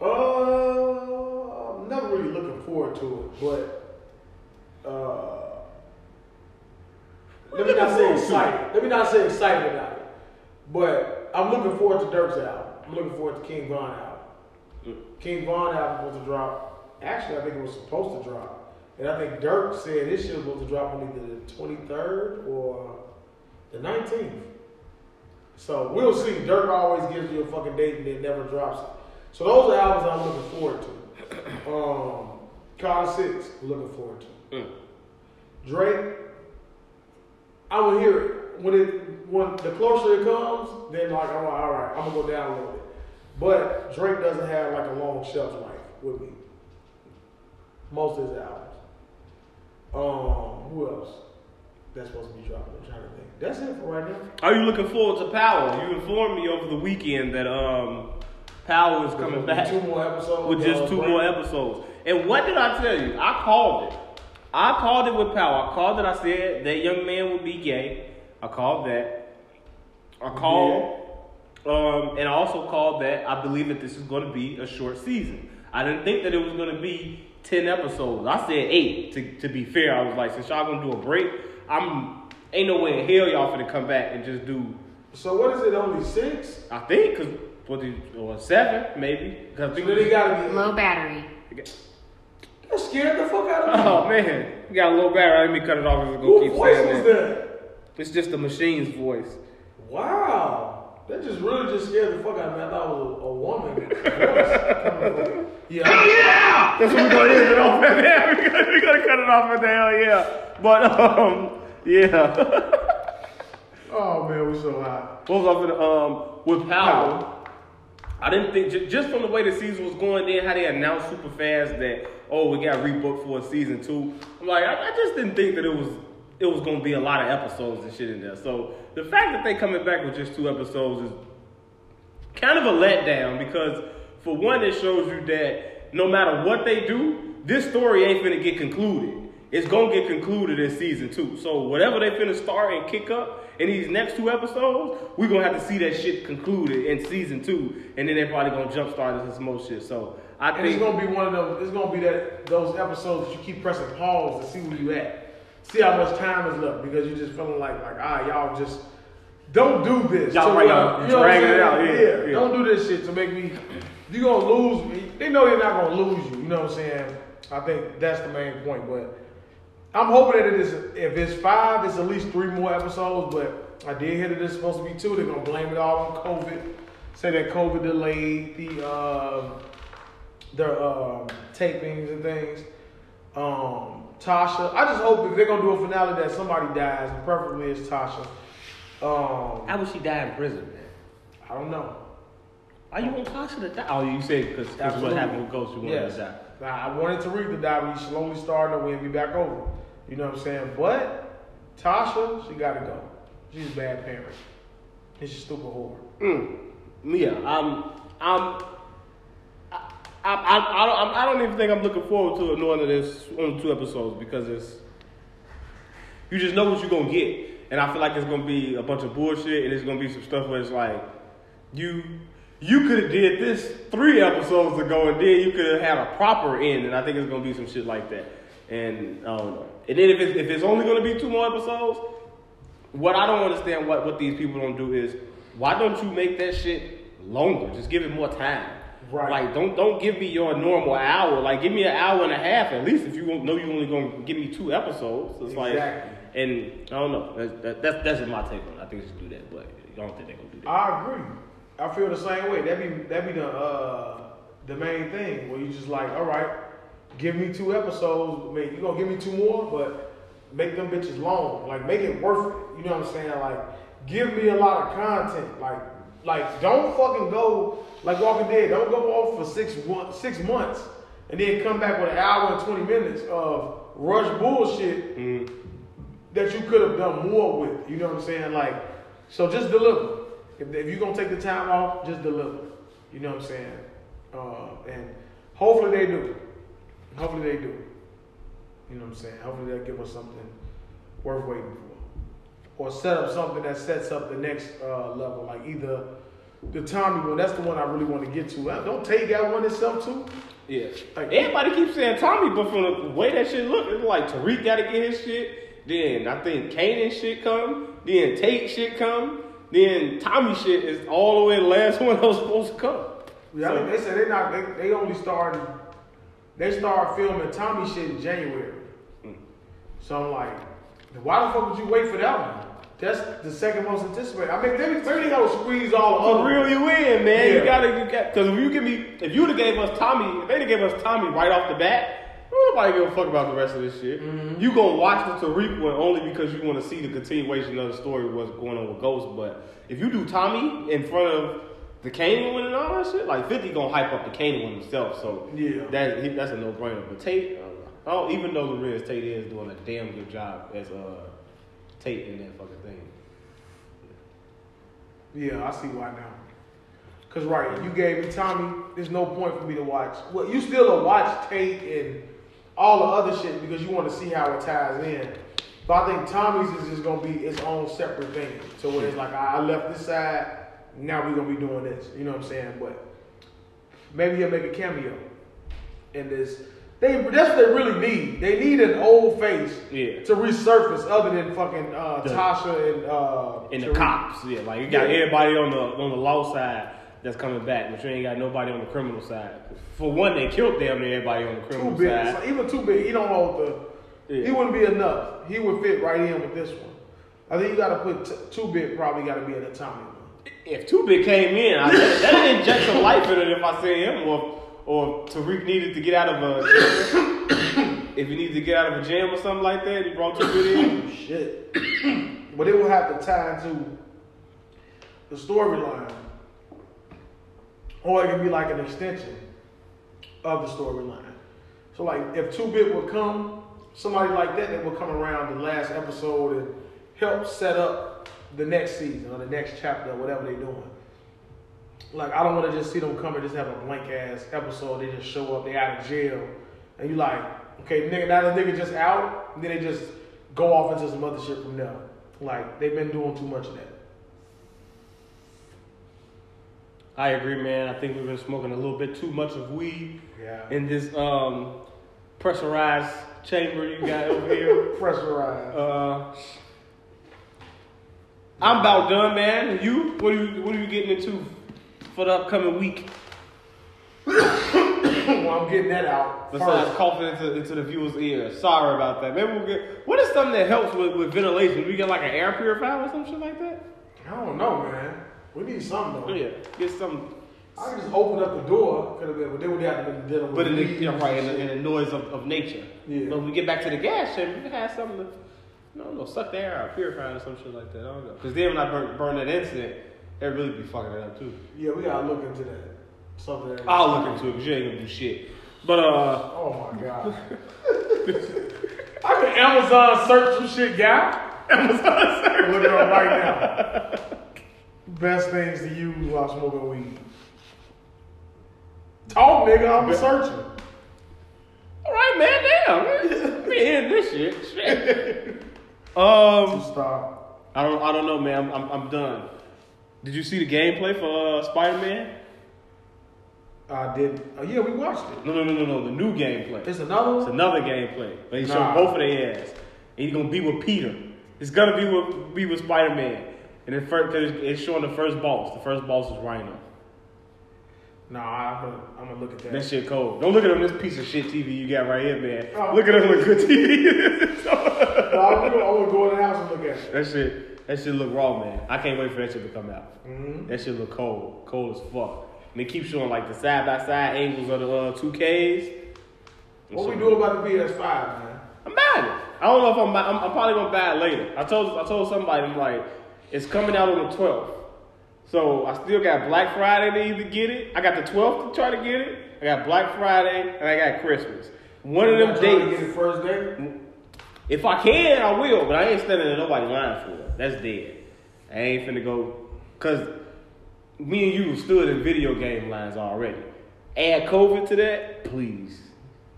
Uh, I'm not really looking forward to it, but uh, let me not say excited. Let me not say excited about it, but I'm looking forward to Durk's album. I'm looking forward to King Von album. King Von album was to drop. Actually, I think it was supposed to drop, and I think Durk said this shit was supposed to drop on either the 23rd or the 19th. So we'll see. Dirk always gives you a fucking date and then never drops it. So those are albums I'm looking forward to. <clears throat> Um, Carter Six, looking forward to. Mm. Drake, I will hear it when it when the closer it comes. Then like I'm like, all right, I'm gonna go down a little bit. But Drake doesn't have like a long shelf life with me. Most of his albums. Um, who else? That's supposed to be dropping. I'm trying to think. That's it for right now. Are you looking forward to Power? You informed me over the weekend that um Power is coming back Two more episodes. with just two break. more episodes. And what did I tell you? I called it. I called it with Power. I called it. I said that young man would be gay. I called that. I called. Um, and I also called that I believe that this is going to be a short season. I didn't think that it was going to be 10 episodes. I said eight to, to be fair. I was like, since y'all going to do a break, I'm ain't no way in hell y'all finna come back and just do So what is it? Only six? I think because what the or seven maybe because So then he gotta be. Low battery. That scared the fuck out of me. Oh man, you got a low battery. Let me cut it off and go Who keep voice saying was that. that? It's just the machine's voice. Wow. That just really just scared the fuck out of me. I thought it was a, a woman. voice coming from- yeah. <laughs> Yeah! That's what we're gonna end it off at. <laughs> Yeah, we're gonna, we're gonna cut it off at the hell yeah. But um, yeah. <laughs> Oh man, we're so high. What was up with um with Power? I didn't think just from the way the season was going, then how they announced super fast that oh we got rebooked for a season two. I'm like I, I just didn't think that it was it was gonna be a lot of episodes and shit in there. So the fact that they coming back with just two episodes is kind of a letdown because for one, it shows you that no matter what they do, this story ain't gonna get concluded. It's gonna get concluded in season two. So whatever they finna start and kick up in these next two episodes, we're gonna have to see that shit concluded in season two, and then they're probably gonna jumpstart into some more shit. So I And it's gonna be one of those. It's gonna be that those episodes that you keep pressing pause to see where you at, see how much time is left because you're just feeling like like ah y'all just don't do this. Y'all to y'all you know dragging it out, yeah, yeah. Don't do this shit to make me. You gonna lose me. They know they're not gonna lose you. You know what I'm saying? I think that's the main point. But I'm hoping that it is. If it's five, it's at least three more episodes. But I did hear that it's supposed to be two. They're gonna blame it all on COVID. Say that COVID delayed the. Um, their um, tapings and things. Um, Tasha, I just hope if they're gonna do a finale that somebody dies, and preferably it's Tasha. Um, how would she die in prison, man? I don't know. Are you want Tasha to die? Oh, you said because that's what happened with Ghost, you wanted Yes. to die. Now, I wanted Tariq to die, but he slowly started to win me back over. You know what I'm saying? But Tasha, she gotta go. She's a bad parent. And she's a stupid whore. Mm. Yeah, I'm. I'm. I, I, I, don't, I don't even think I'm looking forward to of this or two episodes because it's you just know what you're gonna get, and I feel like it's gonna be a bunch of bullshit, and it's gonna be some stuff where it's like you you could have did this three episodes ago, and then you could have had a proper end, and I think it's gonna be some shit like that, and I don't know. And then if it's if it's only gonna be two more episodes, what I don't understand what, what these people don't do is why don't you make that shit longer? Just give it more time. Right. Like don't don't give me your normal hour. Like give me an hour and a half at least if you know you only gonna give me two episodes. It's like and I don't know. That, that, that's that's just my take on it. I think they should do that, but I don't think they're gonna do that. I agree. I feel the same way. That be that be the uh, the main thing where you just like, all right, give me two episodes. Make you gonna give me two more, but make them bitches long. Like make it worth it. You know what I'm saying? Like give me a lot of content. Like like don't fucking go like Walking Dead. Don't go off for six one, six months and then come back with an hour and twenty minutes of rush bullshit Mm. that you could have done more with. You know what I'm saying? Like, so just deliver. If, if you're gonna take the time off, just deliver. You know what I'm saying? Uh, and hopefully they do. Hopefully they do. You know what I'm saying? Hopefully they'll give us something worth waiting for, or set up something that sets up the next uh, level. Like either the Tommy one. That's the one I really want to get to. Don't Tay got one itself too? Yeah. Like- Everybody keeps saying Tommy, but from the way that shit look, it's like Tariq gotta get his shit. Then I think Kanan shit come. Then Tate shit come. Then Tommy shit is all the way the last <laughs> one that was supposed to come. Yeah, I So- think they said they not. They, they only started. They started filming Tommy shit in January. Hmm. So I'm like, why the fuck would you wait for that one? That's the second most anticipated. I mean, maybe they gonna squeeze all the For other. real, you win, man. Yeah. You gotta, you got, cause if you give me, if you would have gave us Tommy, if they'd have gave us Tommy right off the bat, nobody give a fuck about the rest of this shit. Mm-hmm. You gonna watch the Tariq one only because you want to see the continuation of the story, what's going on with Ghost. But if you do Tommy in front of the Kane one and all that shit, like Fifty gonna hype up the Kane one himself. So Yeah. that that's a no brainer. But Tate, uh, I don't even though Larenz Tate is doing a damn good job as uh In that fucking thing. Yeah, I see why now. Cause right, you gave me Tommy. There's no point for me to watch. Well, you still watch Tate and all the other shit because you want to see how it ties in. But I think Tommy's is just gonna be its own separate thing. So where it's like I I left this side, now we're gonna be doing this. You know what I'm saying? But maybe he'll make a cameo in this. They that's what they really need. They need an old face Yeah. to resurface other than fucking uh, The- Tasha and uh, And the cops, yeah, like you got Yeah. everybody on the on the law side that's coming back, but you ain't got nobody on the criminal side. For one, they killed damn near everybody on the Too criminal big. side. So even too big. He don't hold the. Yeah. He wouldn't be enough. He would fit right in with this one. I think you got to put t- two bit. Probably got to be in the one. If Two Big came in, I, that, that'd inject some life in it if I see him, or Tariq needed to get out of a <coughs> <coughs> if he needed to get out of a jam or something like that, he brought Two Big in. <coughs> Shit. but it will have to tie into the storyline, or it can be like an extension of the storyline. So like, if two bit would come somebody like that that will come around the last episode and help set up the next season or the next chapter or whatever they're doing. Like I don't want to just see them come and just have a blank ass episode. They just show up, they out of jail, and you like, okay, nigga, now the nigga just out, and then they just go off into some other shit from there. Like they've been doing too much of that. I agree, man. I think we've been smoking a little bit too much of weed Yeah. in this um, pressurized chamber you got over here. <laughs> Pressurized. Uh, I'm about done, man. You? What are you? What are you getting into for the upcoming week? <coughs> well, I'm getting that out. Besides first. coughing into, into the viewer's ear. Sorry about that. Maybe we'll get. What is something that helps with, with ventilation? Do we get like an air purifier or some shit like that? I don't know, man. We need something though. Yeah, get some. I can just open up the door, could have been, but then we have to be dealing with. But in the, weeds you know, and right, in the, in the noise of, of nature. Yeah. But when we get back to the gas chamber, we can have something to, you know, no, suck the air out, purify it or some shit like that. I don't know. Because then when I burn, burn that incident, it really be fucking it up too. Yeah, we gotta look into that. Something. that- I'll look into it because you ain't gonna do shit. But uh, Oh my god. <laughs> I can Amazon search some shit, guy. Amazon <laughs> search. Look it up right now. Best things to use while smoking weed. Talk, nigga. I'm searching. All right, man. Damn, we <laughs> hearing this shit. Shit. um, Stop. I don't, I don't know, man. I'm, I'm, I'm done. Did you see the gameplay for uh, Spider Man? I did. Oh yeah, we watched it. No, no, no, no, no. The new gameplay. It's another It's another gameplay. But he showed Nah. both of their ass. And he's gonna be with Peter. It's gonna be with be with Spider Man. And then first, it's showing the first boss. The first boss is Rhino. Nah, I'm gonna, I'm gonna look at that. That shit cold. Don't look at him this piece of shit TV you got right here, man. Oh. Look at him with good TV. <laughs> Nah, I'm gonna, I'm gonna go in the house and look at it. that shit, that shit look raw, man. I can't wait for that shit to come out. Mhm. That shit look cold, cold as fuck. And they keep showing like the side by side angles of the uh, two Ks. What we do about the PS5, man? I'm buying it. I don't know if I'm, buy- I'm. I'm probably gonna buy it later. I told I told somebody I'm like, it's coming out on the 12th. So I still got Black Friday to either get it. I got the 12th to try to get it. I got Black Friday and I got Christmas. One of them I'm trying to get days. it first day. If I can, I will. But I ain't standing in nobody line for it. That's dead. I ain't finna go. Cause me and you stood in video game lines already. Add COVID to that, please.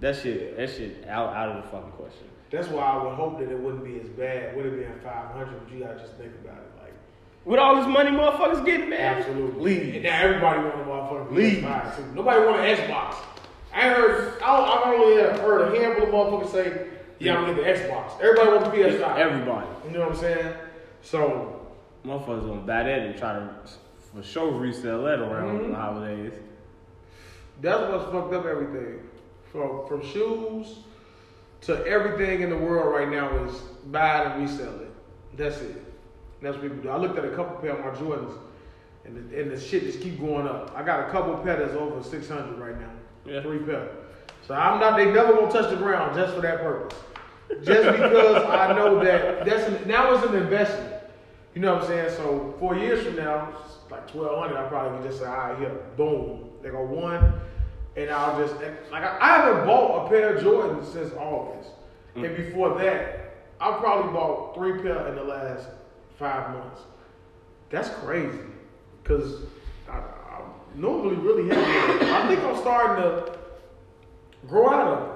That shit. That shit out out of the fucking question. That's why I would hope that it wouldn't be as bad. Would it be at 500? But you gotta just think about it. Like, With all this money motherfuckers getting, man. absolutely. And Leave. now everybody want a motherfucking Leave. PS5. Nobody want an Xbox. I heard. I I've only heard a handful of motherfuckers say, "Yeah, I'm gonna get the Xbox." Everybody wants the PS5. Everybody. You know what I'm saying? So Motherfuckers gonna buy that and try to for sure resell that around Mhm. the holidays. that's what's fucked up everything. From from shoes to everything in the world right now is buy it and resell it. That's it. That's what people do. I looked at a couple pair of my Jordans, and the, and the shit just keep going up. I got a couple pair that's over six hundred right now. Yeah. Three pair. So I'm not. They never gonna touch the ground just for that purpose. Just because I know that that's an, now it's an investment. You know what I'm saying? So four years from now, like twelve hundred, I probably can just say, all right, here, boom, they go one, and I'll just like I, I haven't bought a pair of Jordans since August, mm. and before that, I probably bought three pair in the last five months. That's crazy, cause I, I normally really heavy. I think I'm starting to grow out of it.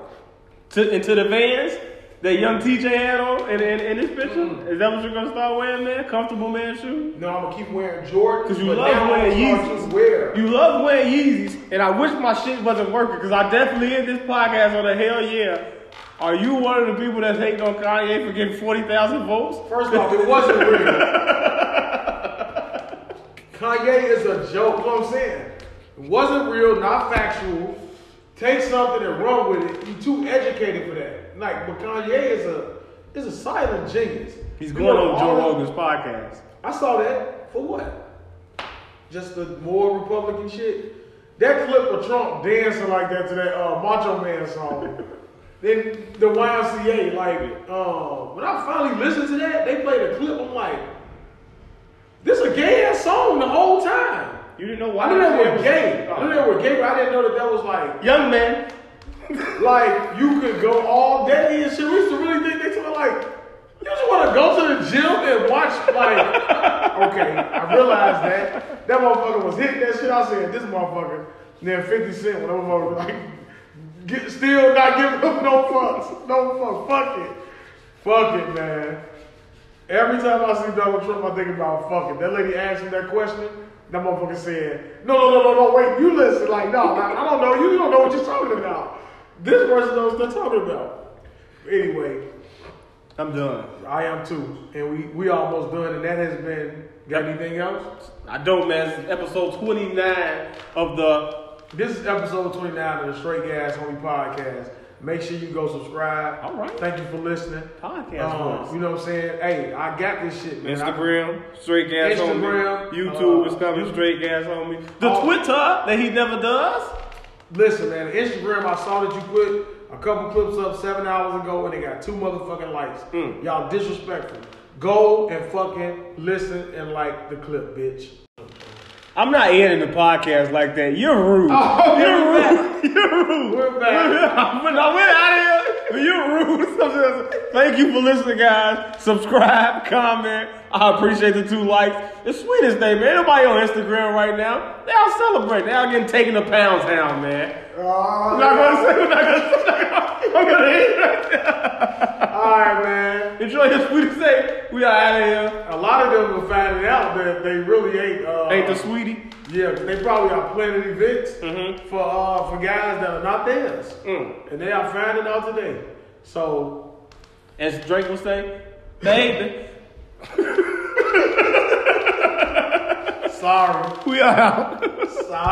To, into the vans that young TJ had on in, in, in this picture? Mm. Is that what you're gonna start wearing, man? Comfortable man shoes? No, I'm gonna keep wearing Jordans. 'Cause you love wearing I'm gonna start Yeezys. Wear. You love wearing Yeezys, and I wish my shit wasn't working because I definitely in this podcast on the hell yeah. Are you one of the people that's hating on Kanye for getting 40,000 votes? First off, it wasn't real. <laughs> Kanye is a joke. What I'm saying? It wasn't real, not factual. Take something and run with it. You too educated for that. Like, but Kanye is a is a silent genius. He's going on Joe Rogan's podcast. I saw that for what? Just the more Republican shit. That clip of Trump dancing like that to that uh, Macho Man song. <laughs> then the YMCA, like, uh, when I finally listened to that, they played a clip. I'm like, this a gay ass song the whole time. You didn't know why? I knew they were gay. I knew they were gay, but I didn't know that that was like, Young man, like you could go all day and shit. We used to really think they told like you just want to go to the gym and watch like. <laughs> Okay, I realized that that motherfucker was hitting that shit. I said this motherfucker. Then Fifty Cent, when that motherfucker like get, still not giving up no fucks, no fucks. Fuck it, fuck it, man. Every time I see Donald Trump, I think about fuck it. That lady asked him that question. That motherfucker said, no, no, no, no, no, wait, you listen. Like, no, I I don't know. You don't know what you're talking about. This person knows what they're talking about. Anyway, I'm done. I am too. And we, we almost done. And that has been, got anything else? I don't, man. This is episode 29 of the. This is episode 29 of the Straight Gas Homie Podcast. Make sure you go subscribe. All right. Thank you for listening. Podcast Um, you know what I'm saying? Hey, I got this shit, man. Instagram, Straight Gas Instagram, Homie. YouTube uh, is coming, Straight Gas Homie. The. Twitter that he never does. Listen, man, Instagram, I saw that you put a couple clips up seven hours ago and they got two motherfucking likes. Mm. Y'all disrespectful. Go and fucking listen and like the clip, bitch. I'm not ending the podcast like that. You're rude. Oh, You're we're rude. <laughs> You're rude. We're back. But no, we're out of here. You're rude. <laughs> Thank you for listening, guys. Subscribe, comment. I appreciate the two likes. The sweetest thing, man. Nobody on Instagram right now. They all celebrate. They all getting taken to pounds down, man. Oh, I'm not gonna say. I'm not gonna. I'm gonna end it right there. All right, man. Enjoy the sweetest day. We are out of here. A lot of them are finding out that they really ain't. Uh, Ain't the sweetie? Yeah, they probably are planning events Mhm. for uh, for guys that are not theirs, Mm. and they are finding out today. So As Drake would say, baby, sorry, we are out. sorry.